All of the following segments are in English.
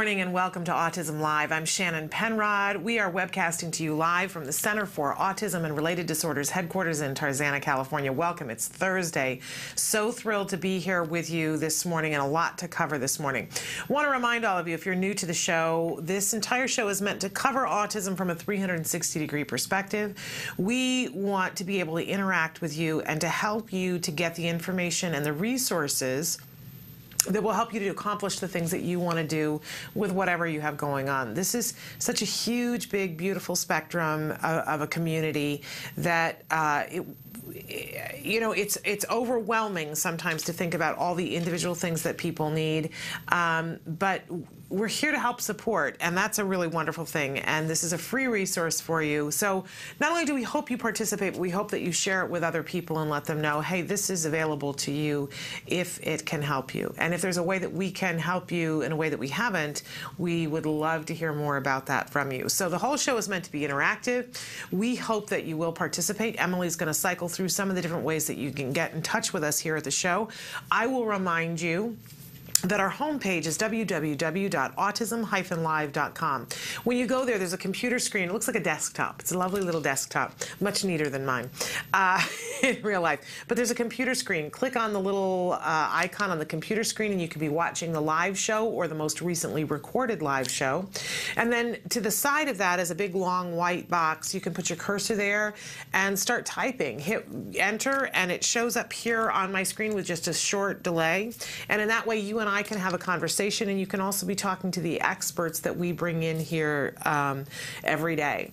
Morning and welcome to Autism Live. I'm Shannon Penrod. We are webcasting to you live from the Center for Autism and Related Disorders headquarters in Tarzana, California. Welcome. It's Thursday. So thrilled to be here with you this morning and a lot to cover this morning. Want to remind all of you if you're new to the show, this entire show is meant to cover autism from a 360 degree perspective. We want to be able to interact with you and to help you to get the information and the resources that will help you to accomplish the things that you want to do with whatever you have going on. This is such a huge, big, beautiful spectrum of, of a community that uh, it, you know, it's it's overwhelming sometimes to think about all the individual things that people need. Um, but we're here to help support, and that's a really wonderful thing. And this is a free resource for you. So not only do we hope you participate, but we hope that you share it with other people and let them know, hey, this is available to you if it can help you. And if there's a way that we can help you in a way that we haven't, we would love to hear more about that from you. So the whole show is meant to be interactive. We hope that you will participate. Emily's going to cycle through some of the different ways that you can get in touch with us here at the show. I will remind you that our homepage is www.autism-live.com. When you go there, there's a computer screen. It looks like a desktop. It's a lovely little desktop, much neater than mine uh, in real life. But there's a computer screen. Click on the little uh, icon on the computer screen, and you can be watching the live show or the most recently recorded live show. And then to the side of that is a big, long white box. You can put your cursor there and start typing. Hit enter, and it shows up here on my screen with just a short delay. And in that way, you and I can have a conversation, and you can also be talking to the experts that we bring in here um, every day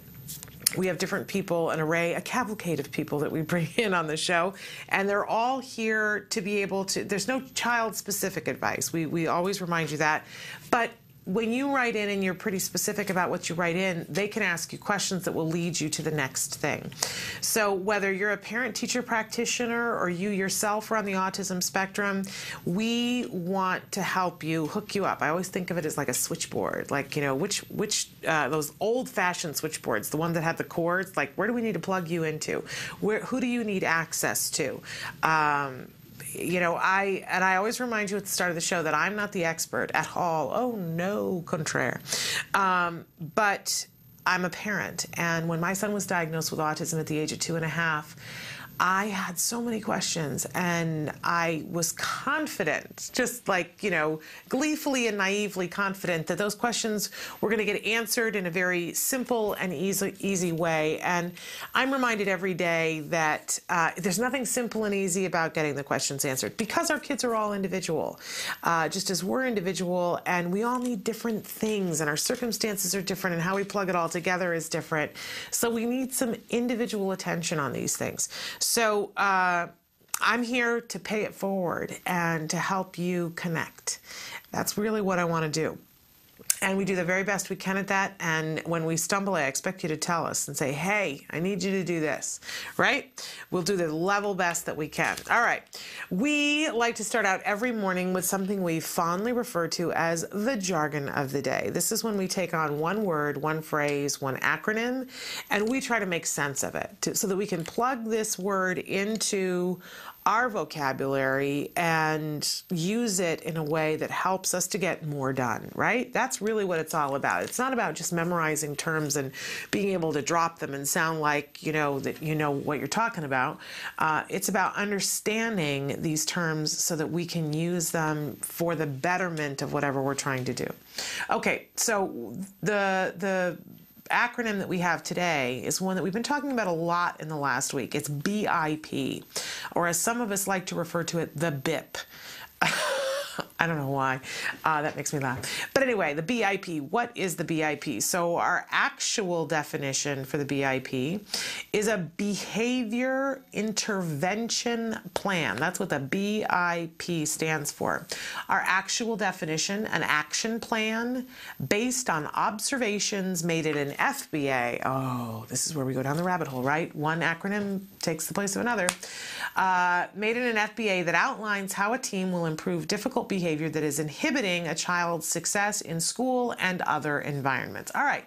we have different people, an array, a cavalcade of people that we bring in on the show, and they're all here to be able to. There's no child specific advice. We, we always remind you that. But when you write in and you're pretty specific about what you write in, they can ask you questions that will lead you to the next thing. So whether you're a parent teacher practitioner or you yourself are on the autism spectrum, we want to help you hook you up. I always think of it as like a switchboard, like you know which which uh, those old fashioned switchboards, the one that had the cords. Like where do we need to plug you into? Where who do you need access to? Um, you know, I and I always remind you at the start of the show that I'm not the expert at all. Oh no, contraire. Um, but I'm a parent, and when my son was diagnosed with autism at the age of two and a half I had so many questions and I was confident, just like, you know, gleefully and naively confident that those questions were going to get answered in a very simple and easy, easy way. And I'm reminded every day that uh, there's nothing simple and easy about getting the questions answered because our kids are all individual, uh, just as we're individual and we all need different things and our circumstances are different and how we plug it all together is different. So we need some individual attention on these things. So uh, I'm here to pay it forward and to help you connect. That's really what I want to do. And we do the very best we can at that. And when we stumble, I expect you to tell us and say, hey, I need you to do this, right? We'll do the level best that we can. All right. We like to start out every morning with something we fondly refer to as the jargon of the day. This is when we take on one word, one phrase, one acronym, and we try to make sense of it to, so that we can plug this word into our vocabulary and use it in a way that helps us to get more done, right? That's really what it's all about. It's not about just memorizing terms and being able to drop them and sound like, you know, that you know what you're talking about. Uh, it's about understanding these terms so that we can use them for the betterment of whatever we're trying to do. Okay, so the the acronym that we have today is one that we've been talking about a lot in the last week. It's BIP, or as some of us like to refer to it, the BIP. I don't know why. Uh, that makes me laugh. But anyway, the BIP. What is the BIP? So, our actual definition for the BIP is a behavior intervention plan. That's what the BIP stands for. Our actual definition, an action plan based on observations made in an FBA. Oh, this is where we go down the rabbit hole, right? One acronym takes the place of another. Uh, made in an FBA that outlines how a team will improve difficult behavior that is inhibiting a child's success in school and other environments. All right.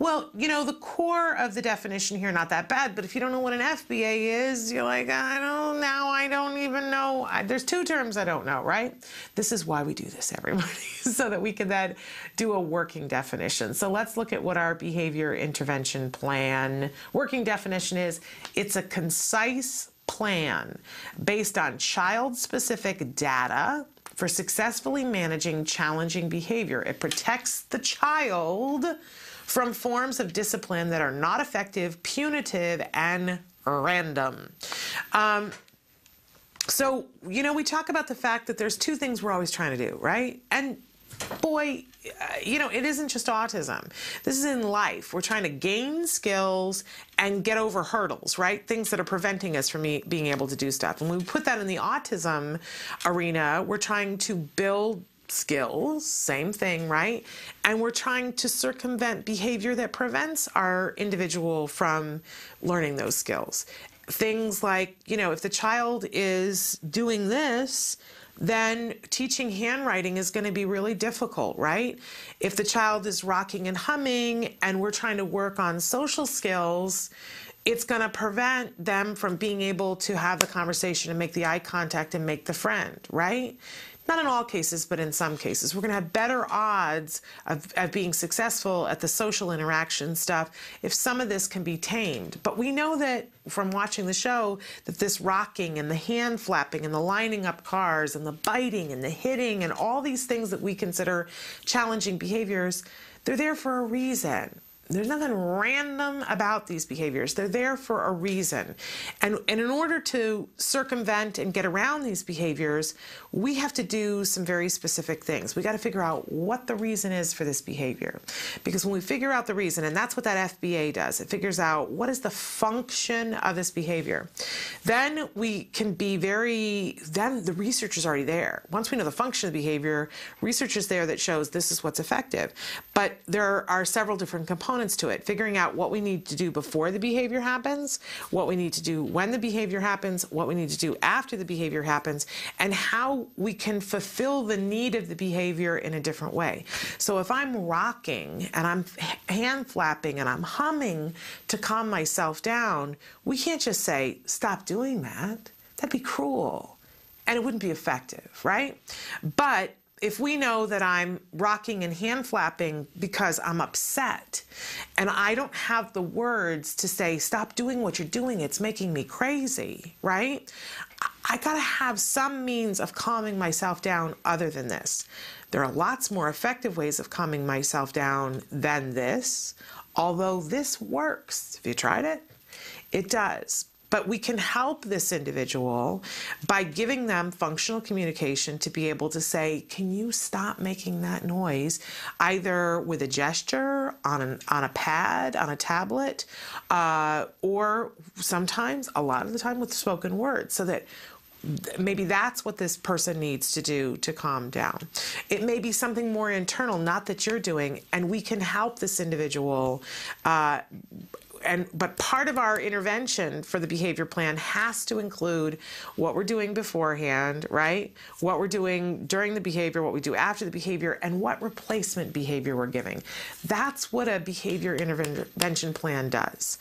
Well, you know, the core of the definition here, not that bad, but if you don't know what an FBA is, you're like, I don't, now I don't even know. I, there's two terms I don't know, right? This is why we do this, everybody, so that we can then do a working definition. So let's look at what our behavior intervention plan working definition is. It's a concise plan based on child specific data for successfully managing challenging behavior. It protects the child from forms of discipline that are not effective, punitive, and random. Um, so, you know, we talk about the fact that there's two things we're always trying to do, right? And boy, Uh, you know, it isn't just autism. This is in life. We're trying to gain skills and get over hurdles, right? Things that are preventing us from being able to do stuff. And we put that in the autism arena, we're trying to build skills, same thing, right? And we're trying to circumvent behavior that prevents our individual from learning those skills. Things like, you know, if the child is doing this, then teaching handwriting is going to be really difficult, right? If the child is rocking and humming and we're trying to work on social skills, it's going to prevent them from being able to have the conversation and make the eye contact and make the friend, right? Not in all cases, but in some cases. We're going to have better odds of, of being successful at the social interaction stuff if some of this can be tamed. But we know that from watching the show that this rocking and the hand flapping and the lining up cars and the biting and the hitting and all these things that we consider challenging behaviors, they're there for a reason. There's nothing random about these behaviors. They're there for a reason. And, and in order to circumvent and get around these behaviors, we have to do some very specific things. We got to figure out what the reason is for this behavior. Because when we figure out the reason, and that's what that FBA does, it figures out what is the function of this behavior. Then we can be very, then the research is already there. Once we know the function of the behavior, research is there that shows this is what's effective. But there are several different components components to it, figuring out what we need to do before the behavior happens, what we need to do when the behavior happens, what we need to do after the behavior happens, and how we can fulfill the need of the behavior in a different way. So if I'm rocking and I'm hand flapping and I'm humming to calm myself down, we can't just say, stop doing that. That'd be cruel and it wouldn't be effective, right? But if we know that I'm rocking and hand flapping because I'm upset and I don't have the words to say, stop doing what you're doing, it's making me crazy, right? I gotta have some means of calming myself down other than this. There are lots more effective ways of calming myself down than this, although this works. Have you tried it? It does. But we can help this individual by giving them functional communication to be able to say, Can you stop making that noise? Either with a gesture on, an, on a pad, on a tablet, uh, or sometimes, a lot of the time, with spoken words, so that maybe that's what this person needs to do to calm down. It may be something more internal, not that you're doing, and we can help this individual uh, and but part of our intervention for the behavior plan has to include what we're doing beforehand, right? What we're doing during the behavior, what we do after the behavior, and what replacement behavior we're giving. That's what a behavior intervention plan does,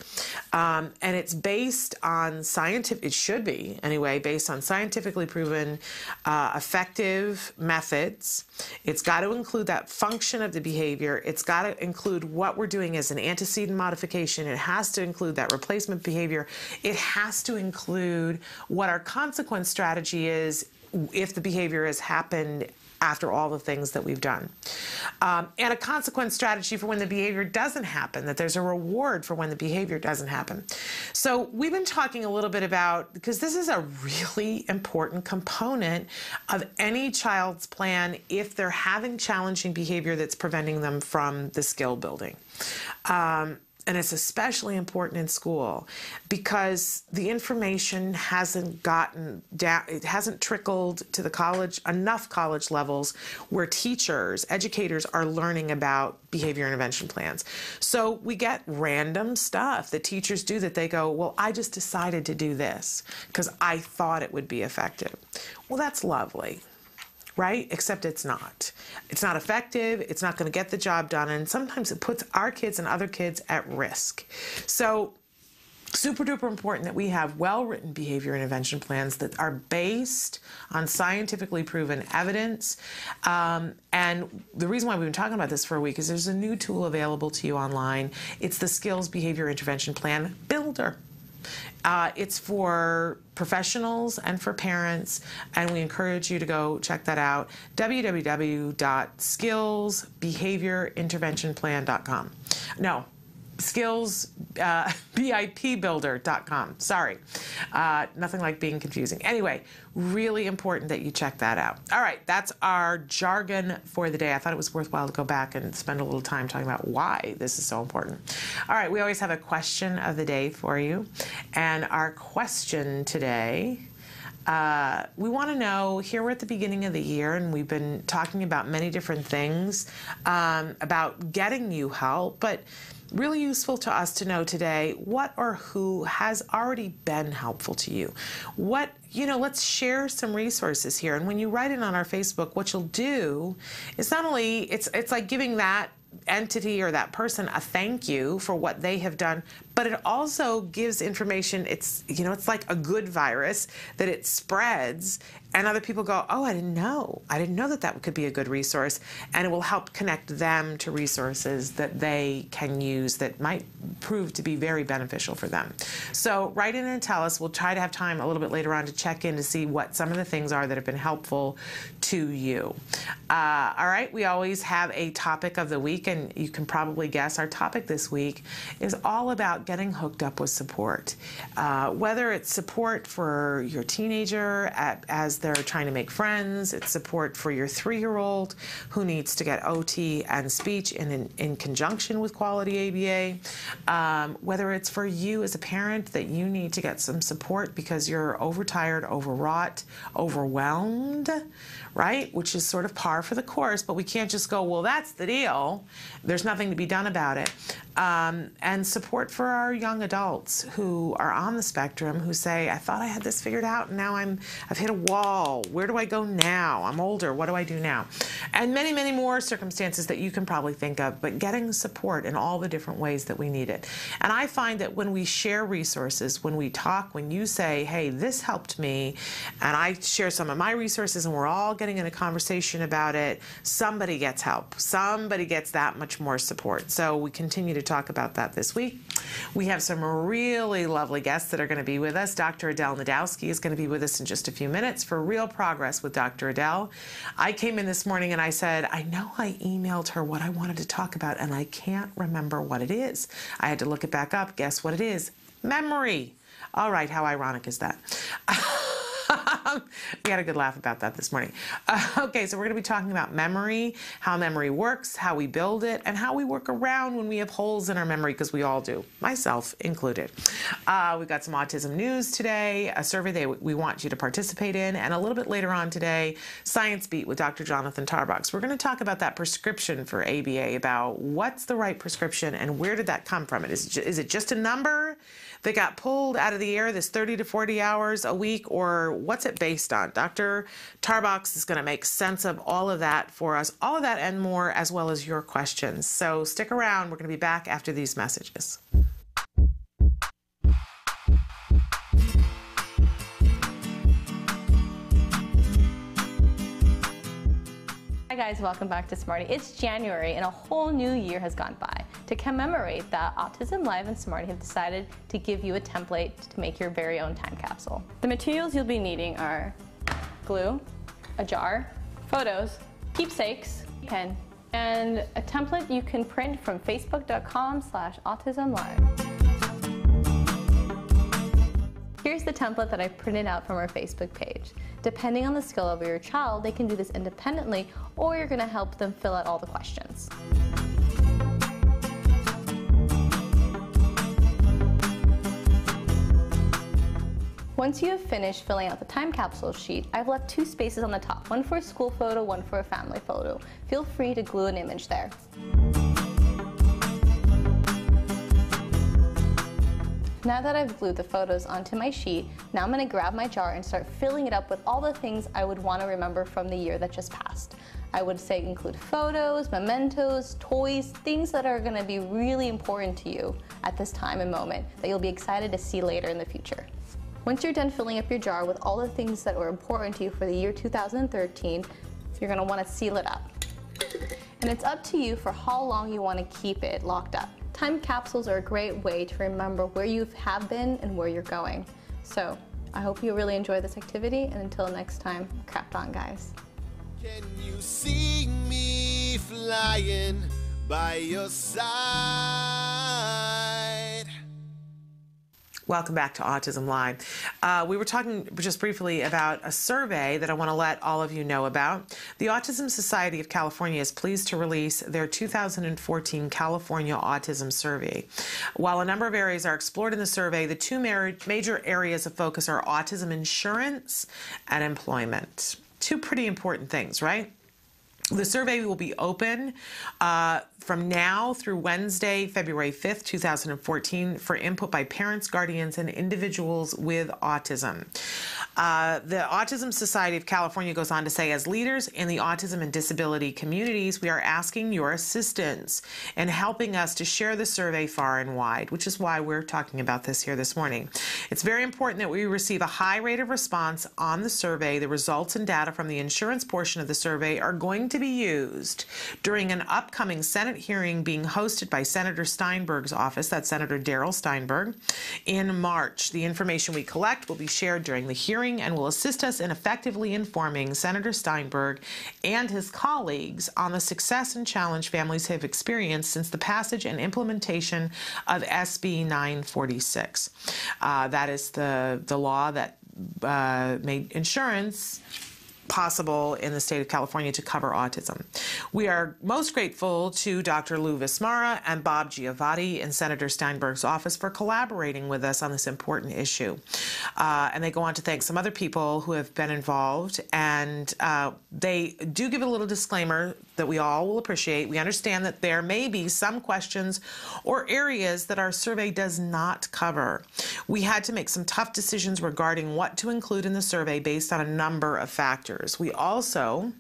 um, and it's based on scientific. It should be anyway, based on scientifically proven, uh, effective methods. It's got to include that function of the behavior. It's got to include what we're doing as an antecedent modification. It has to include that replacement behavior. It has to include what our consequence strategy is if the behavior has happened after all the things that we've done. Um, and a consequence strategy for when the behavior doesn't happen, that there's a reward for when the behavior doesn't happen. So we've been talking a little bit about, because this is a really important component of any child's plan if they're having challenging behavior that's preventing them from the skill building. Um, and it's especially important in school because the information hasn't gotten down it hasn't trickled to the college enough college levels where teachers educators are learning about behavior intervention plans. So we get random stuff that teachers do that they go well i just decided to do this because i thought it would be effective. Well that's lovely right? Except it's not. It's not effective. It's not going to get the job done. And sometimes it puts our kids and other kids at risk. So, super duper important that we have well written behavior intervention plans that are based on scientifically proven evidence. Um, and the reason why we've been talking about this for a week is there's a new tool available to you online. It's the Skills Behavior Intervention Plan Builder. Uh, it's for professionals and for parents, and we encourage you to go check that out. www.skillsbehaviorinterventionplan.com. No, skills uh, sorry. Uh, nothing like being confusing. Anyway really important that you check that out. All right that's our jargon for the day. I thought it was worthwhile to go back and spend a little time talking about why this is so important. All right we always have a question of the day for you. And our question today uh, we want to know here we're at the beginning of the year and we've been talking about many different things um, about getting you help but really useful to us to know today what or who has already been helpful to you. What, you know, let's share some resources here. And when you write it on our Facebook, what you'll do is not only it's it's like giving that entity or that person a thank you for what they have done, but it also gives information. It's, you know, it's like a good virus that it spreads and other people go, oh, I didn't know. I didn't know that that could be a good resource. And it will help connect them to resources that they can use that might prove to be very beneficial for them. So write in and tell us. We'll try to have time a little bit later on to check in to see what some of the things are that have been helpful to you. Uh, all right, we always have a topic of the week, and you can probably guess our topic this week is all about getting hooked up with support. Uh, whether it's support for your teenager at, as they're trying to make friends, it's support for your three year old who needs to get OT and speech in, in, in conjunction with quality ABA, um, whether it's for you as a parent that you need to get some support because you're overtired, overwrought, overwhelmed right? Which is sort of par for the course, but we can't just go, well, that's the deal. There's nothing to be done about it. Um, and support for our young adults who are on the spectrum who say, I thought I had this figured out and now I'm, I've hit a wall. Where do I go now? I'm older. What do I do now? And many, many more circumstances that you can probably think of, but getting support in all the different ways that we need it. And I find that when we share resources, when we talk, when you say, hey, this helped me, and I share some of my resources and we're all getting in a conversation about it, somebody gets help. Somebody gets that much more support. So we continue to talk about that this week. We have some really lovely guests that are going to be with us. Dr. Adel Najdowski is going to be with us in just a few minutes for Real Progress with Dr. Adel. I came in this morning and I said, I know I emailed her what I wanted to talk about, and I can't remember what it is. I had to look it back up. Guess what it is? Memory. All right, how ironic is that? we had a good laugh about that this morning. Uh, okay, so we're going to be talking about memory, how memory works, how we build it, and how we work around when we have holes in our memory, because we all do, myself included. Uh, we've got some autism news today, a survey that we want you to participate in, and a little bit later on today, Science Beat with Dr. Jonathan Tarbox. We're going to talk about that prescription for ABA, about what's the right prescription and where did that come from? Is, is it just a number? That got pulled out of the air this 30 to 40 hours a week, or what's it based on? Dr. Tarbox is going to make sense of all of that for us, all of that and more, as well as your questions. So stick around. We're going to be back after these messages. Guys, welcome back to Smarty. It's January and a whole new year has gone by. To commemorate that, Autism Live and Smarty have decided to give you a template to make your very own time capsule. The materials you'll be needing are glue, a jar, photos, keepsakes, pen, and a template you can print from facebook.com slash autismlive. Here's the template that I printed out from our Facebook page. Depending on the skill of your child, they can do this independently or you're going to help them fill out all the questions. Once you have finished filling out the time capsule sheet, I've left two spaces on the top, one for a school photo, one for a family photo. Feel free to glue an image there. Now that I've glued the photos onto my sheet, now I'm going to grab my jar and start filling it up with all the things I would want to remember from the year that just passed. I would say include photos, mementos, toys, things that are going to be really important to you at this time and moment that you'll be excited to see later in the future. Once you're done filling up your jar with all the things that were important to you for the year 2013, you're going to want to seal it up. And it's up to you for how long you want to keep it locked up. Time capsules are a great way to remember where you have been and where you're going. So I hope you really enjoy this activity and until next time, craft on guys. Can you see me flying by your side? Welcome back to Autism Live. Uh, we were talking just briefly about a survey that I want to let all of you know about. The Autism Society of California is pleased to release their 2014 California Autism Survey. While a number of areas are explored in the survey, the two major areas of focus are autism insurance and employment. Two pretty important things, right? The survey will be open uh, from now through Wednesday, February 5th, 2014, for input by parents, guardians, and individuals with autism. Uh, the Autism Society of California goes on to say, as leaders in the autism and disability communities, we are asking your assistance in helping us to share the survey far and wide, which is why we're talking about this here this morning. It's very important that we receive a high rate of response on the survey. The results and data from the insurance portion of the survey are going to be used during an upcoming Senate hearing being hosted by Senator Steinberg's office, that's Senator Darrell Steinberg, in March. The information we collect will be shared during the hearing and will assist us in effectively informing Senator Steinberg and his colleagues on the success and challenge families have experienced since the passage and implementation of SB 946. Uh, that is the, the law that uh, made insurance possible in the state of California to cover autism. We are most grateful to Dr. Lou Vismara and Bob Giovatti in Senator Steinberg's office for collaborating with us on this important issue. Uh, and they go on to thank some other people who have been involved. And uh, they do give a little disclaimer that we all will appreciate. We understand that there may be some questions or areas that our survey does not cover. We had to make some tough decisions regarding what to include in the survey based on a number of factors. We also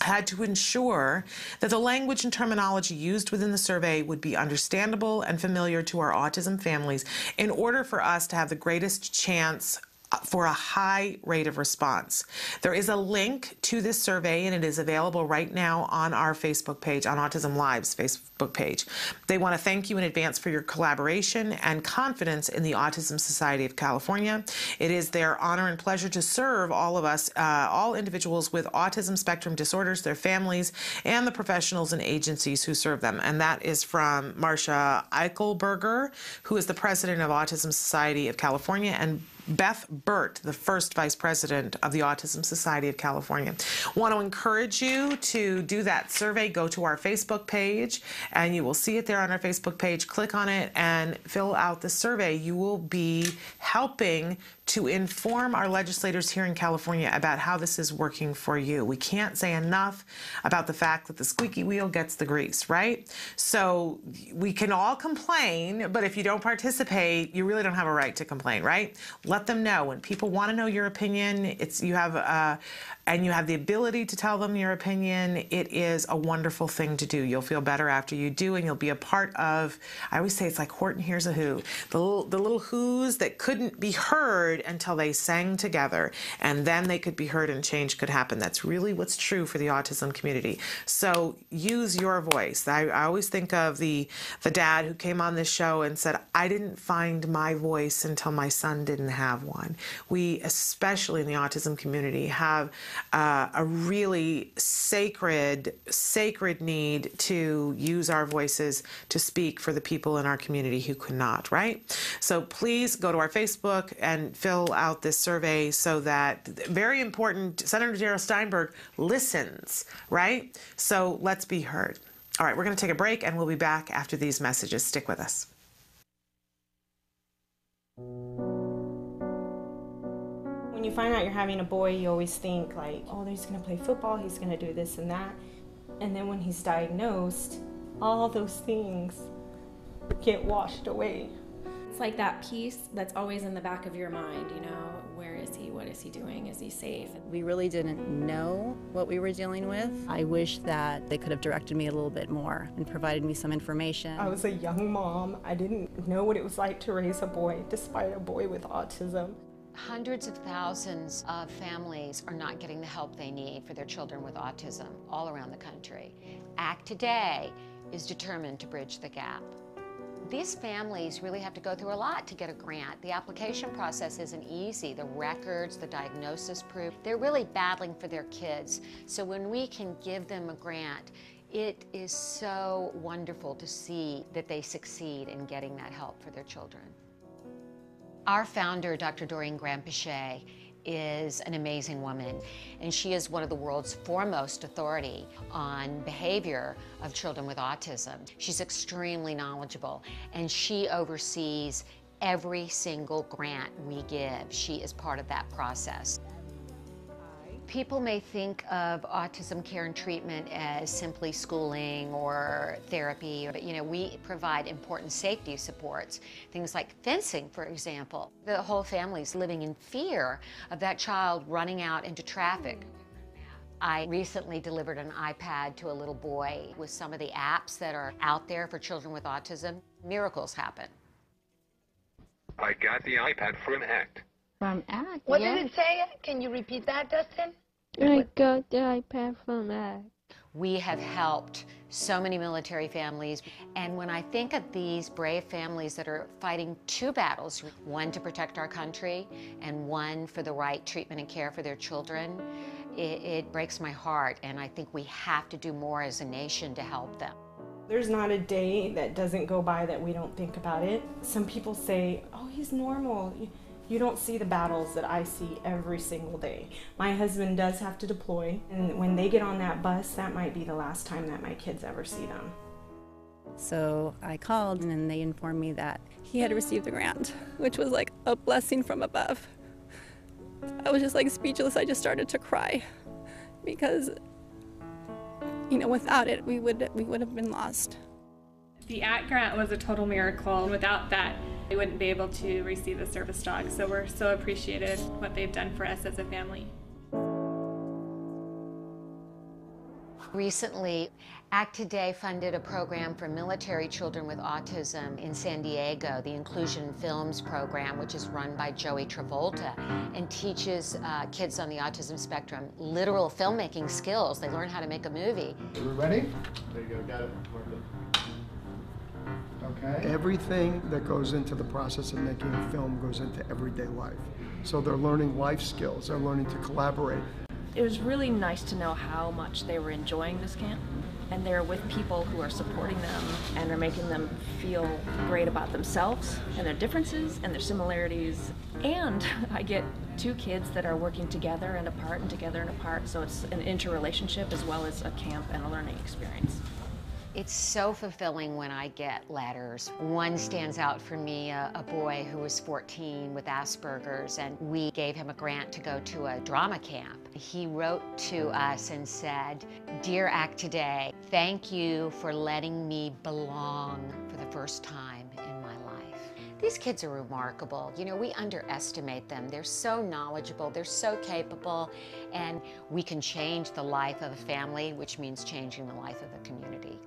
had to ensure that the language and terminology used within the survey would be understandable and familiar to our autism families in order for us to have the greatest chance for a high rate of response. There is a link to this survey and it is available right now on our Facebook page, on Autism Live's Facebook page. They want to thank you in advance for your collaboration and confidence in the Autism Society of California. It is their honor and pleasure to serve all of us, uh, all individuals with autism spectrum disorders, their families, and the professionals and agencies who serve them. And that is from Marcia Eichelberger, who is the president of Autism Society of California, and Beth Burt, the first vice president of the Autism Society of California. Want to encourage you to do that survey. Go to our Facebook page and you will see it there on our Facebook page. Click on it and fill out the survey. You will be helping to inform our legislators here in California about how this is working for you. We can't say enough about the fact that the squeaky wheel gets the grease, right? So we can all complain, but if you don't participate, you really don't have a right to complain, right? Let them know when people want to know your opinion. It's you have uh, and you have the ability to tell them your opinion. It is a wonderful thing to do. You'll feel better after you do, and you'll be a part of. I always say it's like Horton Hears a Who, the little the little who's that couldn't be heard until they sang together, and then they could be heard and change could happen. That's really what's true for the autism community. So use your voice. I, I always think of the the dad who came on this show and said, "I didn't find my voice until my son didn't have one." We, especially in the autism community, have uh, a really sacred, sacred need to use our voices to speak for the people in our community who could not, right? So please go to our Facebook and fill out this survey so that, very important, Senator Darrell Steinberg listens, right? So let's be heard. All right, we're going to take a break and we'll be back after these messages. Stick with us. When you find out you're having a boy, you always think like, oh, he's going to play football, he's going to do this and that. And then when he's diagnosed, all those things get washed away. It's like that piece that's always in the back of your mind, you know, where is he? What is he doing? Is he safe? We really didn't know what we were dealing with. I wish that they could have directed me a little bit more and provided me some information. I was a young mom. I didn't know what it was like to raise a boy, despite a boy with autism. Hundreds of thousands of families are not getting the help they need for their children with autism all around the country. ACT Today is determined to bridge the gap. These families really have to go through a lot to get a grant. The application process isn't easy. The records, the diagnosis proof, they're really battling for their kids. So when we can give them a grant, it is so wonderful to see that they succeed in getting that help for their children. Our founder, Dr. Doreen Granpeesheh, is an amazing woman, and she is one of the world's foremost authority on behavior of children with autism. She's extremely knowledgeable, and she oversees every single grant we give. She is part of that process. People may think of autism care and treatment as simply schooling or therapy, but you know, we provide important safety supports, things like fencing, for example. The whole family's living in fear of that child running out into traffic. I recently delivered an iPad to a little boy with some of the apps that are out there for children with autism. Miracles happen. I got the iPad from ACT. From ACT, What yeah. did it say? Can you repeat that, Dustin? I got the iPad from ACT. We have helped so many military families. And when I think of these brave families that are fighting two battles, one to protect our country and one for the right treatment and care for their children, it, it breaks my heart. And I think we have to do more as a nation to help them. There's not a day that doesn't go by that we don't think about it. Some people say, oh, he's normal. You don't see the battles that I see every single day. My husband does have to deploy, and when they get on that bus, that might be the last time that my kids ever see them. So I called and they informed me that he had received the grant, which was like a blessing from above. I was just like speechless. I just started to cry because you know, without it, we would we would have been lost. The ACT grant was a total miracle, and without that, we wouldn't be able to receive the service dog. So we're so appreciative what they've done for us as a family. Recently, ACT Today funded a program for military children with autism in San Diego, the Inclusion Films program, which is run by Joey Travolta and teaches uh, kids on the autism spectrum literal filmmaking skills. They learn how to make a movie. Are we ready? There you go, got it. Okay. Everything that goes into the process of making a film goes into everyday life. So they're learning life skills, they're learning to collaborate. It was really nice to know how much they were enjoying this camp and they're with people who are supporting them and are making them feel great about themselves and their differences and their similarities. And I get two kids that are working together and apart and together and apart, so it's an interrelationship as well as a camp and a learning experience. It's so fulfilling when I get letters. One stands out for me, a, a, boy who was 14 with Asperger's, and we gave him a grant to go to a drama camp. He wrote to us and said, Dear ACT Today, thank you for letting me belong for the first time in my life. These kids are remarkable. You know, we underestimate them. They're so knowledgeable, they're so capable, and we can change the life of a family, which means changing the life of a community.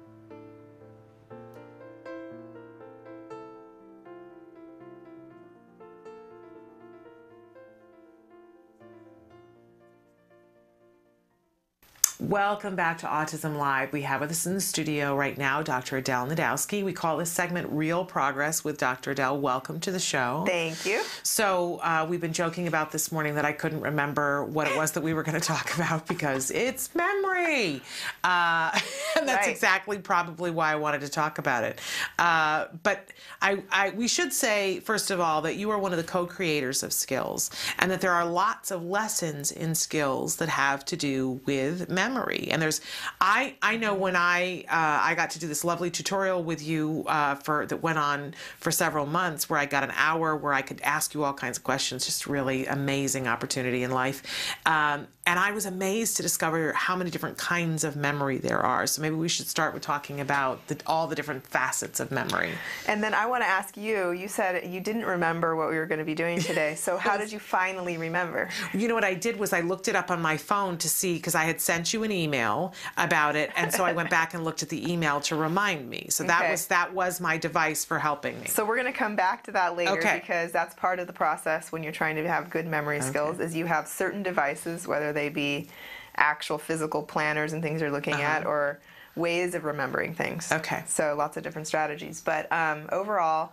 Welcome back to Autism Live. We have with us in the studio right now Dr. Adel Najdowski. We call this segment Real Progress with Dr. Adel. Welcome to the show. Thank you. So, uh, we've been joking about this morning that I couldn't remember what it was that we were going to talk about because it's memory. Uh, and that's Right. exactly probably why I wanted to talk about it. Uh, but I, I, we should say, first of all, that you are one of the co creators of skills and that there are lots of lessons in skills that have to do with memory. And there's, I, I know when I, uh, I got to do this lovely tutorial with you uh, for that went on for several months where I got an hour where I could ask you all kinds of questions, just really amazing opportunity in life. Um, and I was amazed to discover how many different kinds of memory there are. So maybe we should start with talking about the, all the different facets of memory. And then I want to ask you. You said you didn't remember what we were going to be doing today. So how did you finally remember? You know what I did was I looked it up on my phone to see because I had sent you an email about it, and so I went back and looked at the email to remind me. So that Okay. was that was my device for helping me. So we're going to come back to that later Okay. because that's part of the process when you're trying to have good memory skills is you have certain devices whether they be actual physical planners and things you're looking at Uh-huh. or ways of remembering things. Okay. So lots of different strategies. But um, overall,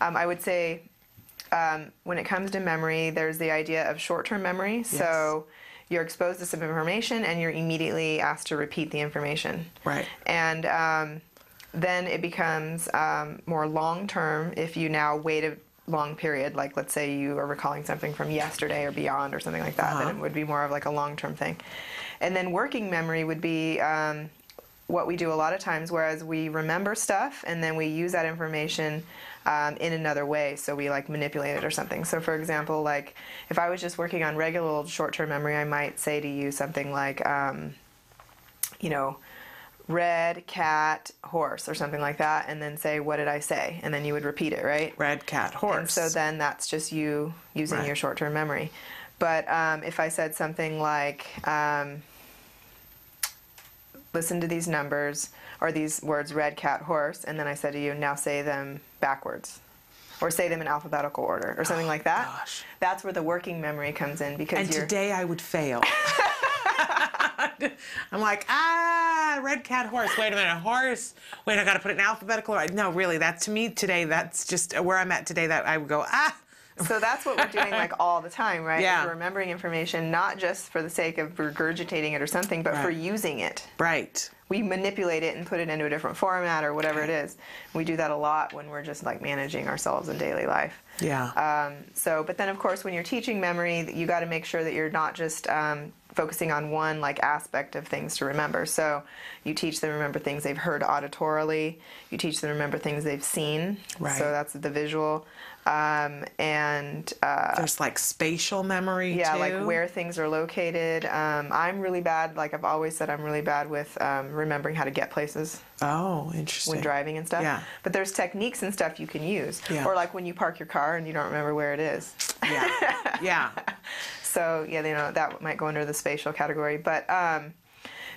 um, I would say um, when it comes to memory, there's the idea of short-term memory. So you're exposed to some information and you're immediately asked to repeat the information. Right. And um, then it becomes um, more long term if you now wait a long period, like let's say you are recalling something from yesterday or beyond or something like that, then Uh-huh. it would be more of like a long term thing. And then working memory would be um, what we do a lot of times, whereas we remember stuff and then we use that information um, in another way. So we like manipulate it or something. So for example, like if I was just working on regular old short term memory, I might say to you something like, um, you know, red cat horse or something like that and then say what did i say and then you would repeat it right red cat horse and so then that's just you using Right. your short-term memory but um, if i said something like um, listen to these numbers or these words red cat horse and then i said to you now say them backwards or say them in alphabetical order or something like that gosh. that's where the working memory comes in because and today I would fail. I'm like, ah, red cat horse. Wait a minute, horse. Wait, I got to put it in alphabetical order. No, really, that to me today, that's just where I'm at today. That I would go, ah. So that's what we're doing like all the time, right? Yeah. We're remembering information not just for the sake of regurgitating it or something, but for using it. Right. We manipulate it and put it into a different format or whatever it is. We do that a lot when we're just like managing ourselves in daily life. Yeah. Um, so, but then of course, when you're teaching memory, you got to make sure that you're not just um, focusing on one like aspect of things to remember. So, you teach them to remember things they've heard auditorily. You teach them to remember things they've seen. Right. So that's the visual. Um, and uh, There's like spatial memory yeah, too. like where things are located. Um, I'm really bad. Like I've always said, I'm really bad with um, remembering how to get places. Oh, interesting. When driving and stuff. Yeah. But there's techniques and stuff you can use. Yeah. Or like when you park your car and you don't remember where it is. Yeah. yeah. So yeah, you know that might go under the spatial category. But um,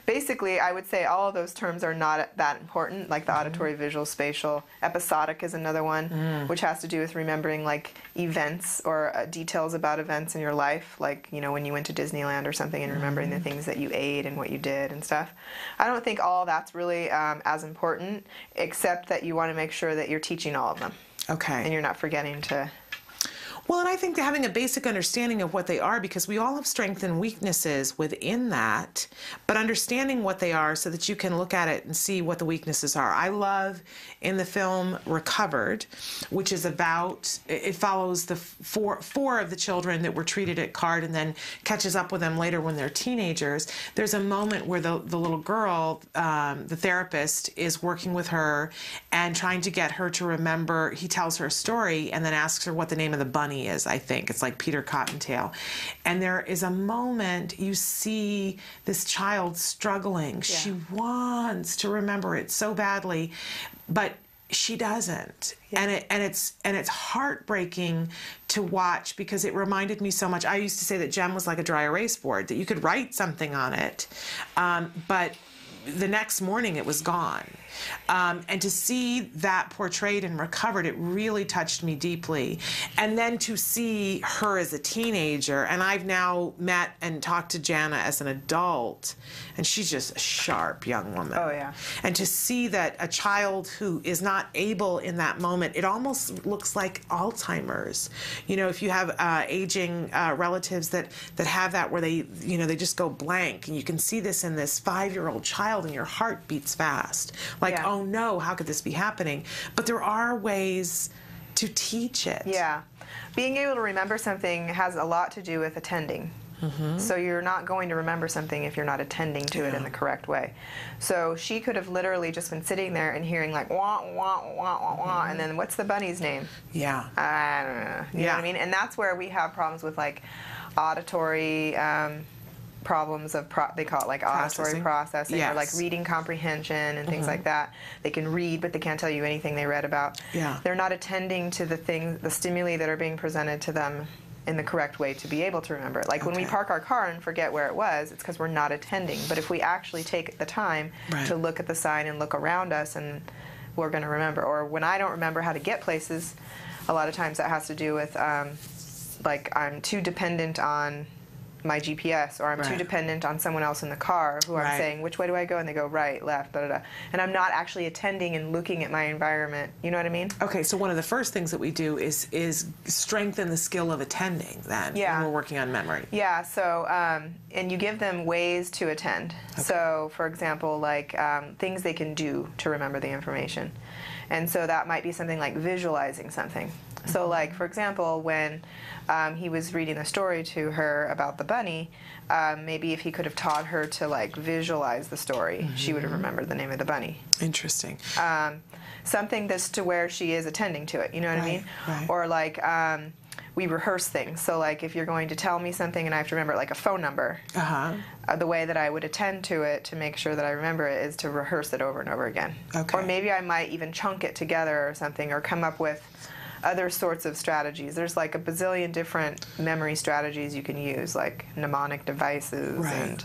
basically, I would say all of those terms are not that important. Like the auditory, visual, spatial. Episodic is another one, Mm. which has to do with remembering like events or uh, details about events in your life. Like you know when you went to Disneyland or something, and remembering the things that you ate and what you did and stuff. I don't think all that's really um, as important, except that you want to make sure that you're teaching all of them. Okay. And you're not forgetting to Well, and I think having a basic understanding of what they are, because we all have strengths and weaknesses within that, but understanding what they are so that you can look at it and see what the weaknesses are. I love in the film Recovered, which is about it follows the four four of the children that were treated at CARD and then catches up with them later when they're teenagers. There's a moment where the the little girl, um, the therapist, is working with her and trying to get her to remember. He tells her a story and then asks her what the name of the bunny is. I think it's like Peter Cottontail, and there is a moment you see this child struggling. She wants to remember it so badly, but she doesn't and it and it's and it's heartbreaking to watch because it reminded me so much i used to say that Jem was like a dry erase board that you could write something on it um, but the next morning it was gone. Um, and to see that portrayed and recovered, it really touched me deeply. And then to see her as a teenager, and I've now met and talked to Jana as an adult, and she's just a sharp young woman. Oh, yeah. And to see that a child who is not able in that moment, it almost looks like Alzheimer's. You know, if you have uh, aging uh, relatives that, that have that where they, you know, they just go blank, and you can see this in this five year old child, and your heart beats fast. Like, Yeah. oh no, how could this be happening? But there are ways to teach it. Yeah. Being able to remember something has a lot to do with attending. Mm-hmm. So you're not going to remember something if you're not attending to it in the correct way. So she could have literally just been sitting there and hearing like wah wah wah wah wah, and then what's the bunny's name? Yeah. I don't know. You know Yeah. what I mean? And that's where we have problems with like auditory um, problems of pro- they call it like auditory Processing. processing or like reading comprehension and things Mhm. like that. They can read, but they can't tell you anything they read about. Yeah. They're not attending to the things, the stimuli that are being presented to them in the correct way to be able to remember it. Like when we park our car and forget where it was, it's because we're not attending. But if we actually take the time Right. to look at the sign and look around us, and we're going to remember. Or when I don't remember how to get places, a lot of times that has to do with um, like I'm too dependent on my GPS or I'm too dependent on someone else in the car who I'm saying which way do I go and they go right, left, da da da, and I'm not actually attending and looking at my environment. You know what I mean? Okay, so one of the first things that we do is is strengthen the skill of attending. Then, Yeah. when we're working on memory. Yeah, so, um, and you give them ways to attend. So, for example, like um, things they can do to remember the information. And so that might be something like visualizing something. So, like, for example, when um, he was reading the story to her about the bunny, um, maybe if he could have taught her to, like, visualize the story, she would have remembered the name of the bunny. Interesting. Um, something that's to where she is attending to it, you know what I mean? right. Or like um, we rehearse things. So like if you're going to tell me something and I have to remember like a phone number, Uh-huh. uh, the way that I would attend to it to make sure that I remember it is to rehearse it over and over again. Okay. Or maybe I might even chunk it together or something, or come up with other sorts of strategies. There's like a bazillion different memory strategies you can use, like mnemonic devices Right. and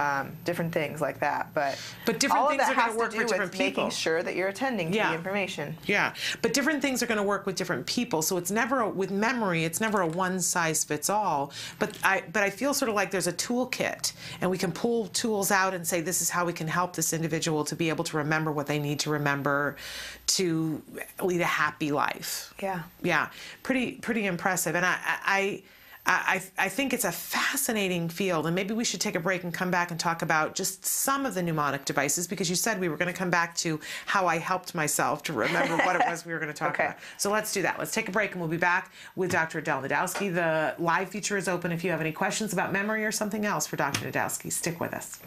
um, different things like that. But But different all things of that are work to for do different with making sure that you're attending to Yeah. the information. Yeah, but different things are going to work with different people. So it's never a, with memory. It's never a one size fits all. But I but I feel sort of like there's a toolkit, and we can pull tools out and say this is how we can help this individual to be able to remember what they need to remember to lead a happy life. Yeah. Yeah, pretty pretty impressive. And I I. I, I think it's a fascinating field, and maybe we should take a break and come back and talk about just some of the mnemonic devices because you said we were going to come back to how I helped myself to remember what it was we were going to talk Okay. about. So let's do that. Let's take a break, and we'll be back with Dr. Adel Najdowski. The live feature is open if you have any questions about memory or something else for Dr. Najdowski. Stick with us.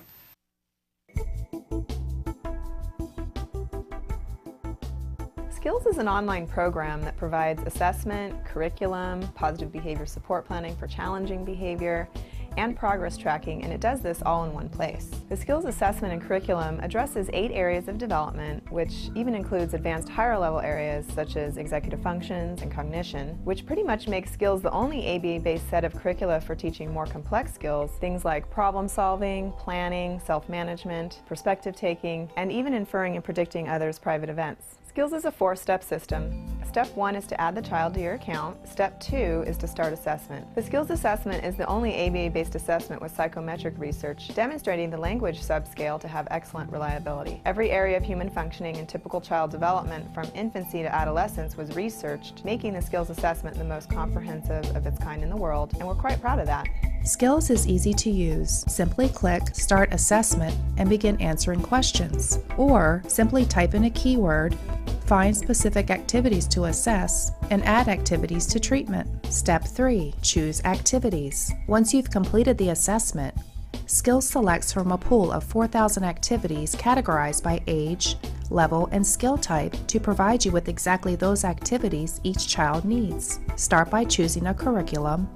Skills is an online program that provides assessment, curriculum, positive behavior support planning for challenging behavior, and progress tracking, and it does this all in one place. The skills assessment and curriculum addresses eight areas of development, which even includes advanced higher level areas such as executive functions and cognition, which pretty much makes skills the only ABA based set of curricula for teaching more complex skills, things like problem solving, planning, self management, perspective taking, and even inferring and predicting others' private events. Skills is a four step system. Step one is to add the child to your account. Step two is to start assessment. The skills assessment is the only ABA based assessment with psychometric research demonstrating the language subscale to have excellent reliability. Every area of human functioning and typical child development from infancy to adolescence was researched, making the skills assessment the most comprehensive of its kind in the world, and we're quite proud of that. Skills is easy to use. Simply click Start Assessment and begin answering questions. Or simply type in a keyword, find specific activities to assess, and add activities to treatment. Step 3 Choose Activities. Once you've completed the assessment, Skills selects from a pool of 4,000 activities categorized by age, level, and skill type to provide you with exactly those activities each child needs. Start by choosing a curriculum,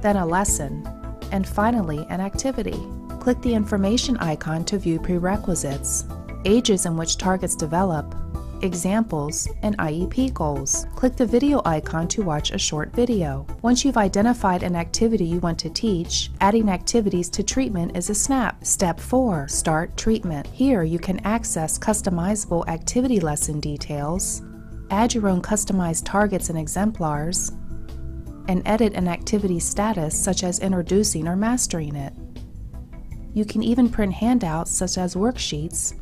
then a lesson, and finally an activity. Click the information icon to view prerequisites, ages in which targets develop, examples, and IEP goals. Click the video icon to watch a short video. Once you've identified an activity you want to teach, adding activities to treatment is a snap. Step 4 Start treatment. Here you can access customizable activity lesson details, add your own customized targets and exemplars, and edit an activity status such as introducing or mastering it. You can even print handouts such as worksheets,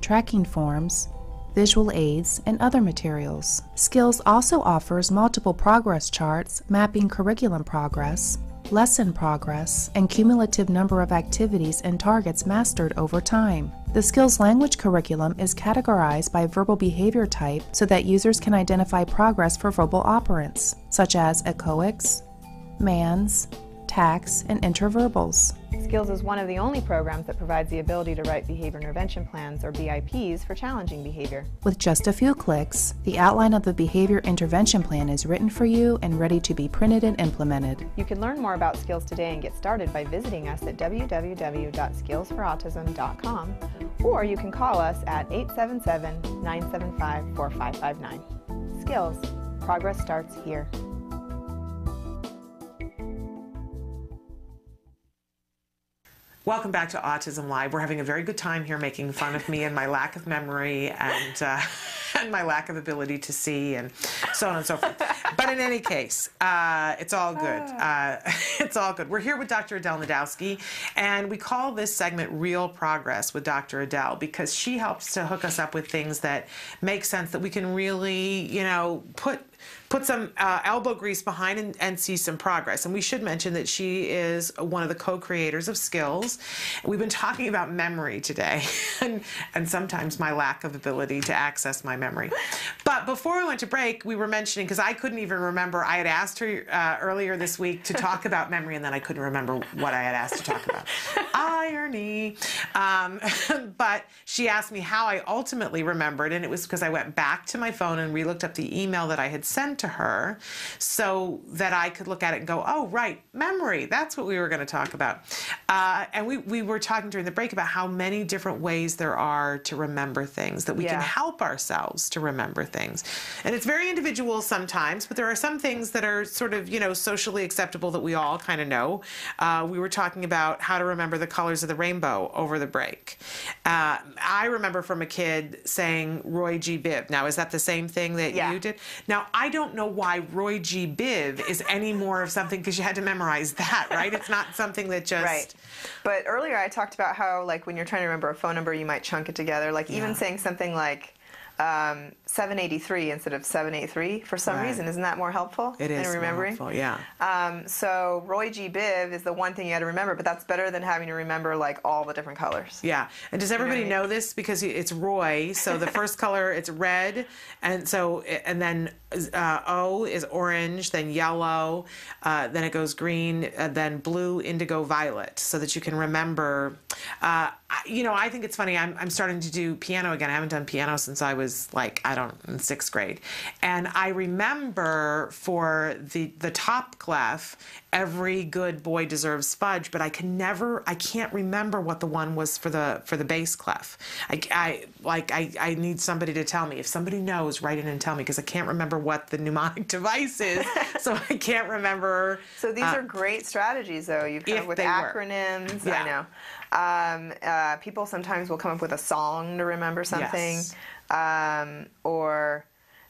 tracking forms, visual aids, and other materials. Skills also offers multiple progress charts mapping curriculum progress, lesson progress, and cumulative number of activities and targets mastered over time. The Skills Language curriculum is categorized by verbal behavior type so that users can identify progress for verbal operants, such as echoics, mands, tacts, and intraverbals. Skills is one of the only programs that provides the ability to write behavior intervention plans, or BIPs, for challenging behavior. With just a few clicks, the outline of the behavior intervention plan is written for you and ready to be printed and implemented. You can learn more about Skills today and get started by visiting us at www.skillsforautism.com or you can call us at 877 975 4559. Skills. Progress starts here. Welcome back to Autism Live. We're having a very good time here making fun of me and my lack of memory and, uh, and my lack of ability to see and so on and so forth. But in any case, uh, it's all good. Uh, it's all good. We're here with Dr. Adel Najdowski, and we call this segment Real Progress with Dr. Adel because she helps to hook us up with things that make sense that we can really, you know, put put some uh, elbow grease behind and, and, see some progress. And we should mention that she is one of the co-creators of Skills. We've been talking about memory today and, and sometimes my lack of ability to access my memory. But before we went to break, we were mentioning, because I couldn't even remember, I had asked her uh, earlier this week to talk about memory and then I couldn't remember what I had asked to talk about. Irony. Um, but she asked me how I ultimately remembered and it was because I went back to my phone and re-looked up the email that I had sent to her so that I could look at it and go, oh, right, memory. That's what we were going to talk about. Uh, and we, we were talking during the break about how many different ways there are to remember things, that we yeah. can help ourselves to remember things. And it's very individual sometimes, but there are some things that are sort of, you know, socially acceptable that we all kind of know. Uh, we were talking about how to remember the colors of the rainbow over the break. Uh, I remember from a kid saying Roy G. Biv. Now, is that the same thing that yeah. you did? Now, I don't know why Roy G. Biv is any more of something because you had to memorize that, right? It's not something that just. Right. But earlier I talked about how, like, when you're trying to remember a phone number, you might chunk it together. Like, even yeah. saying something like, um, 783 instead of 783 for some right. reason. Isn't that more helpful? It is in remembering? more helpful, yeah. Um, so Roy G. Biv is the one thing you had to remember, but that's better than having to remember like all the different colors. Yeah. And does everybody you know, know this because it's Roy? So the first color it's red, and so and then uh, O is orange, then yellow, uh, then it goes green, uh, then blue, indigo, violet, so that you can remember. Uh, you know, I think it's funny. I'm, I'm starting to do piano again. I haven't done piano since I was like I don't in sixth grade, and I remember for the the top clef, every good boy deserves fudge, but I can never, I can't remember what the one was for the for the bass clef. I, I like I, I need somebody to tell me. If somebody knows, write in and tell me because I can't remember what the mnemonic device is, so I can't remember. So these uh, are great strategies, though. You've come up with acronyms. Yeah. I know. Um, uh, people sometimes will come up with a song to remember something, yes. Um, or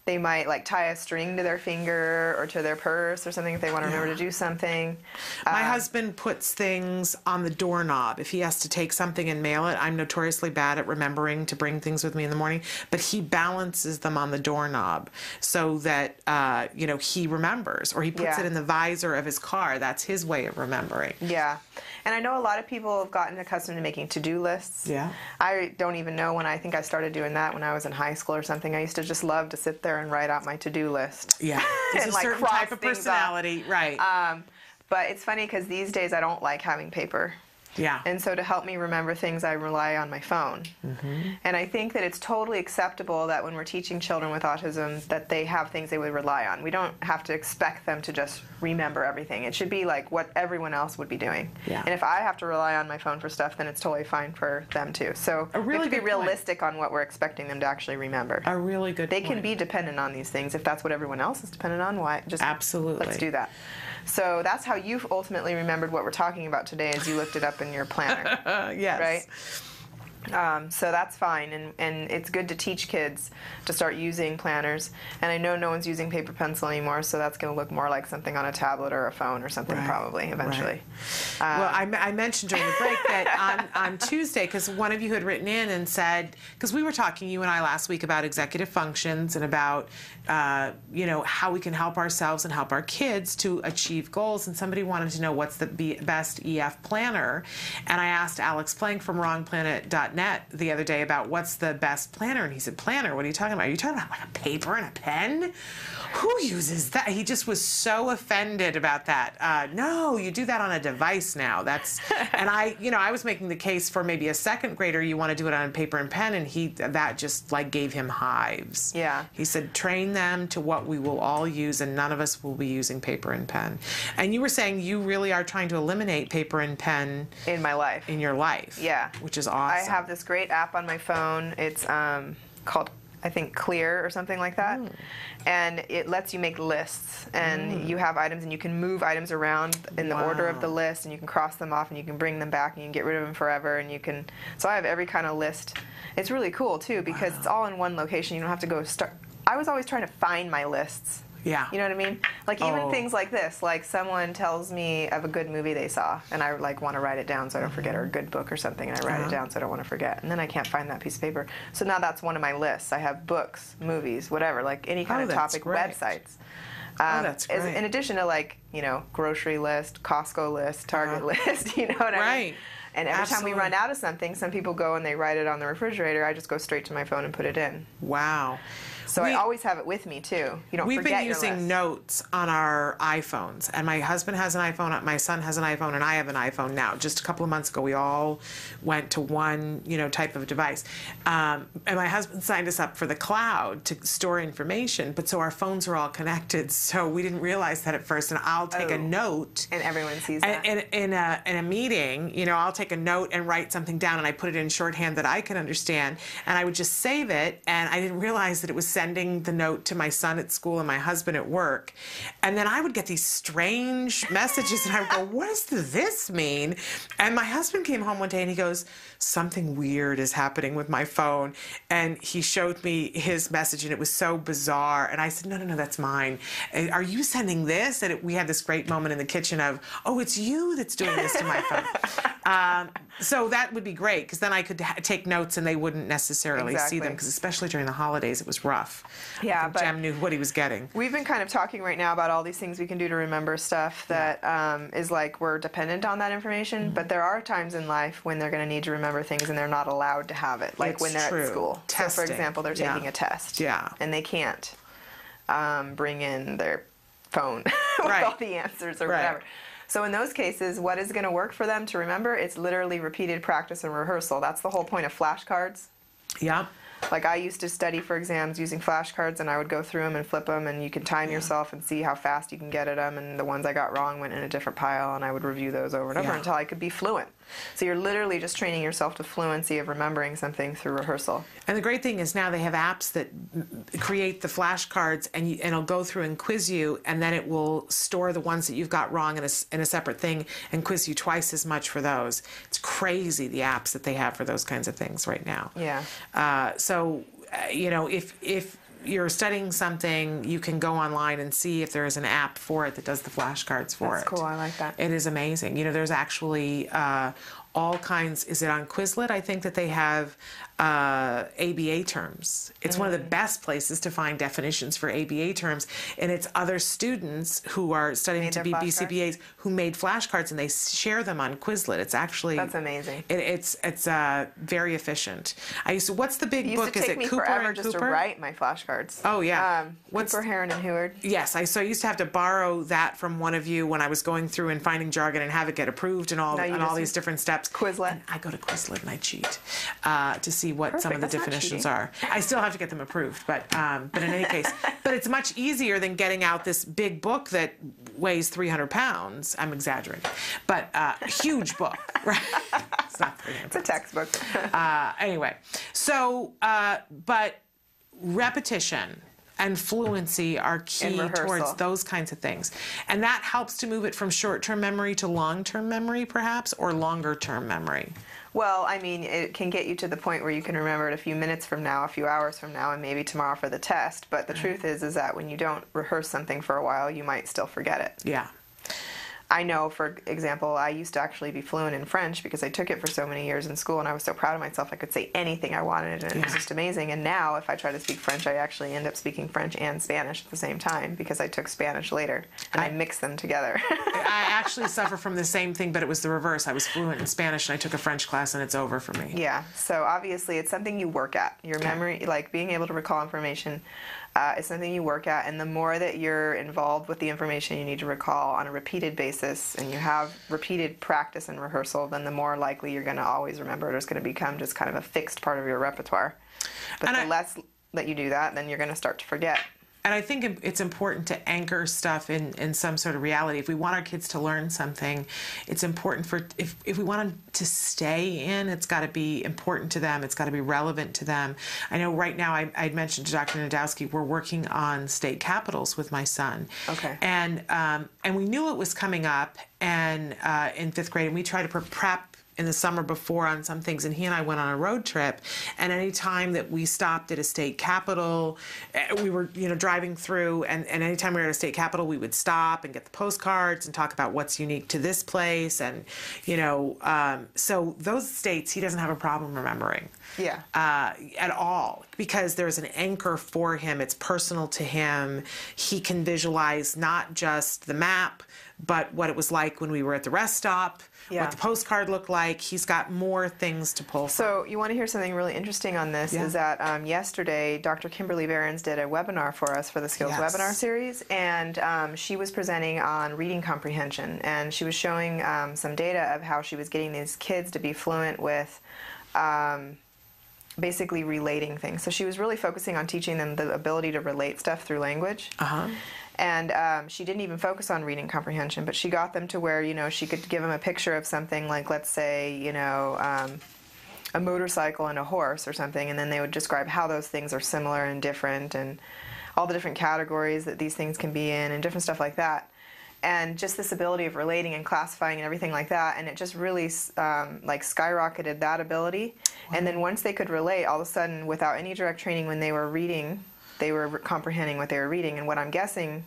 they might like tie a string to their finger or to their purse or something if they want to remember to do something. My um, husband puts things on the doorknob. If he has to take something and mail it, I'm notoriously bad at remembering to bring things with me in the morning, but he balances them on the doorknob so that, uh, you know, he remembers or he puts yeah. it in the visor of his car. That's his way of remembering. Yeah. And I know a lot of people have gotten accustomed to making to-do lists. Yeah. I don't even know when I think I started doing that when I was in high school or something. I used to just love to sit there and write out my to-do list. Yeah. It's and a like certain type of personality, up. right. Um, but it's funny because these days I don't like having paper. Yeah. And so to help me remember things, I rely on my phone. Mm-hmm. And I think that it's totally acceptable that when we're teaching children with autism, that they have things they would rely on. We don't have to expect them to just remember everything. It should be like what everyone else would be doing. Yeah. And if I have to rely on my phone for stuff, then it's totally fine for them too. So A we have to be good point. realistic on what we're expecting them to actually remember. A really good They can be dependent on these things if that's what everyone else is dependent on. Why? Just Absolutely. Let's do that. So that's how you've ultimately remembered what we're talking about today, as you looked it up in your planner. yes. Right. Um, so that's fine, and, and it's good to teach kids to start using planners. And I know no one's using paper pencil anymore, so that's going to look more like something on a tablet or a phone or something Right, probably eventually. Um, well, I, I mentioned during the break that on, on Tuesday, because one of you had written in and said, because we were talking, you and I, last week about executive functions and about, uh, you know, how we can help ourselves and help our kids to achieve goals. And somebody wanted to know what's the be- best EF planner. And I asked Alex Plank from wrongplanet.net the other day about what's the best planner. And he said, Planner, what are you talking about? Are you talking about like a paper and a pen? Who uses that? He just was so offended about that. Uh, no, you do that on a device now. That's and I, you know, I was making the case for maybe a second grader. You want to do it on paper and pen, and he that just like gave him hives. Yeah. He said, train them to what we will all use, and none of us will be using paper and pen. And you were saying you really are trying to eliminate paper and pen in my life. In your life. Yeah. Which is awesome. I have this great app on my phone. It's um, called, I think, Clear or something like that. And it lets you make lists. And Mm. you have items, and you can move items around in the order of the list, and you can cross them off, and you can bring them back, and you can get rid of them forever. And you can. So I have every kind of list. It's really cool, too, because it's all in one location. You don't have to go start. I was always trying to find my lists. Yeah. You know what I mean? Like even Oh. things like this, like someone tells me of a good movie they saw, and I like want to write it down so I don't forget, or a good book or something, and I write Uh-huh. it down so I don't want to forget, and then I can't find that piece of paper. So now that's one of my lists. I have books, movies, whatever, like any kind Oh, of topic, great. websites. Oh, that's great. as- in addition to like you know grocery list, Costco list, Target list. You know what I mean? Uh-huh. Right. And every time we run out of something, some people go and they write it on the refrigerator. I just go straight to my phone and put it in. Wow. So We- I always have it with me too. You don't We've been using notes on our iPhones, and my husband has an iPhone, my son has an iPhone, and I have an iPhone now. Just a couple of months ago, we all went to one, you know, type of device, um, and my husband signed us up for the cloud to store information. But so our phones are all connected, so we didn't realize that at first. And I'll take a Oh. note, and everyone sees that. in, in a in a meeting, you know, I'll take a note and write something down, and I put it in shorthand that I can understand, and I would just save it, and I didn't realize that it was sending the note to my son at school and my husband at work, and then I would get these strange messages, and I would go, "What does this mean?" And my husband came home one day and he goes, "Something weird is happening with my phone," and he showed me his message, and it was so bizarre, and I said, "No, no, no, that's mine. Uh, Are you sending this?" And it, we had this great moment in the kitchen of, "Oh, it's you that's doing this to my phone." um, so that would be great because then I could ha- take notes and they wouldn't necessarily see them because especially during the holidays it was rough. Yeah, but- Jem knew what he was getting. We've been kind of talking right now about all these things we can do to remember stuff that um, is like we're dependent on that information, Mm-hmm. but there are times in life when they're going to need to remember things and they're not allowed to have it, like It's when they're true. at school. So, for example, they're Yeah. taking a test. Yeah. And they can't um, bring in their phone with Right. all the answers or Right. whatever. So in those cases, what is going to work for them to remember? It's literally repeated practice and rehearsal. That's the whole point of flashcards. Yeah. Like I used to study for exams using flashcards, and I would go through them and flip them, and you can time yourself and see how fast you can get at them. And the ones I got wrong went in a different pile, and I would review those over and over Yeah. until I could be fluent. So you're literally just training yourself to fluency of remembering something through rehearsal. And the great thing is now they have apps that create the flashcards and, you, and it'll go through and quiz you, and then it will store the ones that you've got wrong in a, in a separate thing and quiz you twice as much for those. It's crazy the apps that they have for those kinds of things right now. Yeah. Uh, so, uh, you know, if if you're studying something, you can go online and see if there is an app for it that does the flashcards for That's it. That's cool. I like that. It is amazing. You know, there's actually uh, all kinds. Is it on Quizlet? I think that they have uh, ABA terms. It's one of the best places to find definitions for ABA terms, and it's other students who are studying to be? BCBAs who made flashcards and they share them on Quizlet. It's actually That's amazing. It, it's it's uh, very efficient. I used to. What's the big It book? Is it me Cooper forever and just Cooper? to write my flashcards. Oh yeah. Um, Cooper, Heron, and Heward. Yes, I so I used to have to borrow that from one of you when I was going through and finding jargon and have it get approved and all and all these different steps. Quizlet. And I go to Quizlet and I cheat uh, to see what some of the That's definitions are. I still have to get them approved, but um, but in any case, but it's much easier than getting out this big book that weighs 300 pounds. I'm exaggerating, but uh, huge book, right? it's not 300. It's a textbook. uh, anyway, so uh, but repetition and fluency are key towards those kinds of things, and that helps to move it from short-term memory to long-term memory, perhaps, or longer-term memory. Well, I mean, it can get you to the point where you can remember it a few minutes from now, a few hours from now, and maybe tomorrow for the test. But the mm. truth is, is that when you don't rehearse something for a while, you might still forget it. Yeah. I know, for example, I used to actually be fluent in French because I took it for so many years in school, and I was so proud of myself. I could say anything I wanted, and it was just amazing. And now, if I try to speak French, I actually end up speaking French and Spanish at the same time because I took Spanish later and I, mix them together. I actually suffer from the same thing, but it was the reverse. I was fluent in Spanish, and I took a French class, and it's over for me. Yeah. So obviously, it's something you work at. Your memory, like being able to recall information, uh, is something you work at. And the more that you're involved with the information you need to recall on a repeated basis, and you have repeated practice and rehearsal, then the more likely you're going to always remember it. It's going to become just kind of a fixed part of your repertoire. But the less that you do that, then you're going to start to forget. And I think it's important to anchor stuff in, in some sort of reality. If we want our kids to learn something, it's important for, if, if we want them to stay in, it's got to be important to them. It's got to be relevant to them. I know right now, I, I'd mentioned to Dr. Najdowski, we're working on state capitals with my son. Okay. And, um, and we knew it was coming up and uh, in fifth grade, and we tried to prep in the summer before on some things and he and I went on a road trip and any time that we stopped at a state capitol eh, we were you know driving through and, and anytime we were at a state capitol we would stop and get the postcards and talk about what's unique to this place and you know um, so those states he doesn't have a problem remembering Yeah. uh, at all because there's an anchor for him. It's personal to him. He can visualize not just the map, but what it was like when we were at the rest stop, Yeah. what the postcard looked like. He's got more things to pull from. So you want to hear something really interesting on this? Yeah. Is that um, yesterday Dr. Kimberly Berens did a webinar for us for the Skills Yes. webinar series, and um, she was presenting on reading comprehension, and she was showing um, some data of how she was getting these kids to be fluent with. Um, basically relating things so she was really focusing on teaching them the ability to relate stuff through language uh-huh. And um, she didn't even focus on reading comprehension but she got them to where you know she could give them a picture of something like let's say you know um, a motorcycle and a horse or something and then they would describe how those things are similar and different and all the different categories that these things can be in and different stuff like that. And just this ability of relating and classifying and everything like that and it just really um, like skyrocketed that ability. And then once they could relate all of a sudden without any direct training when they were reading they were comprehending what they were reading and what i'm guessing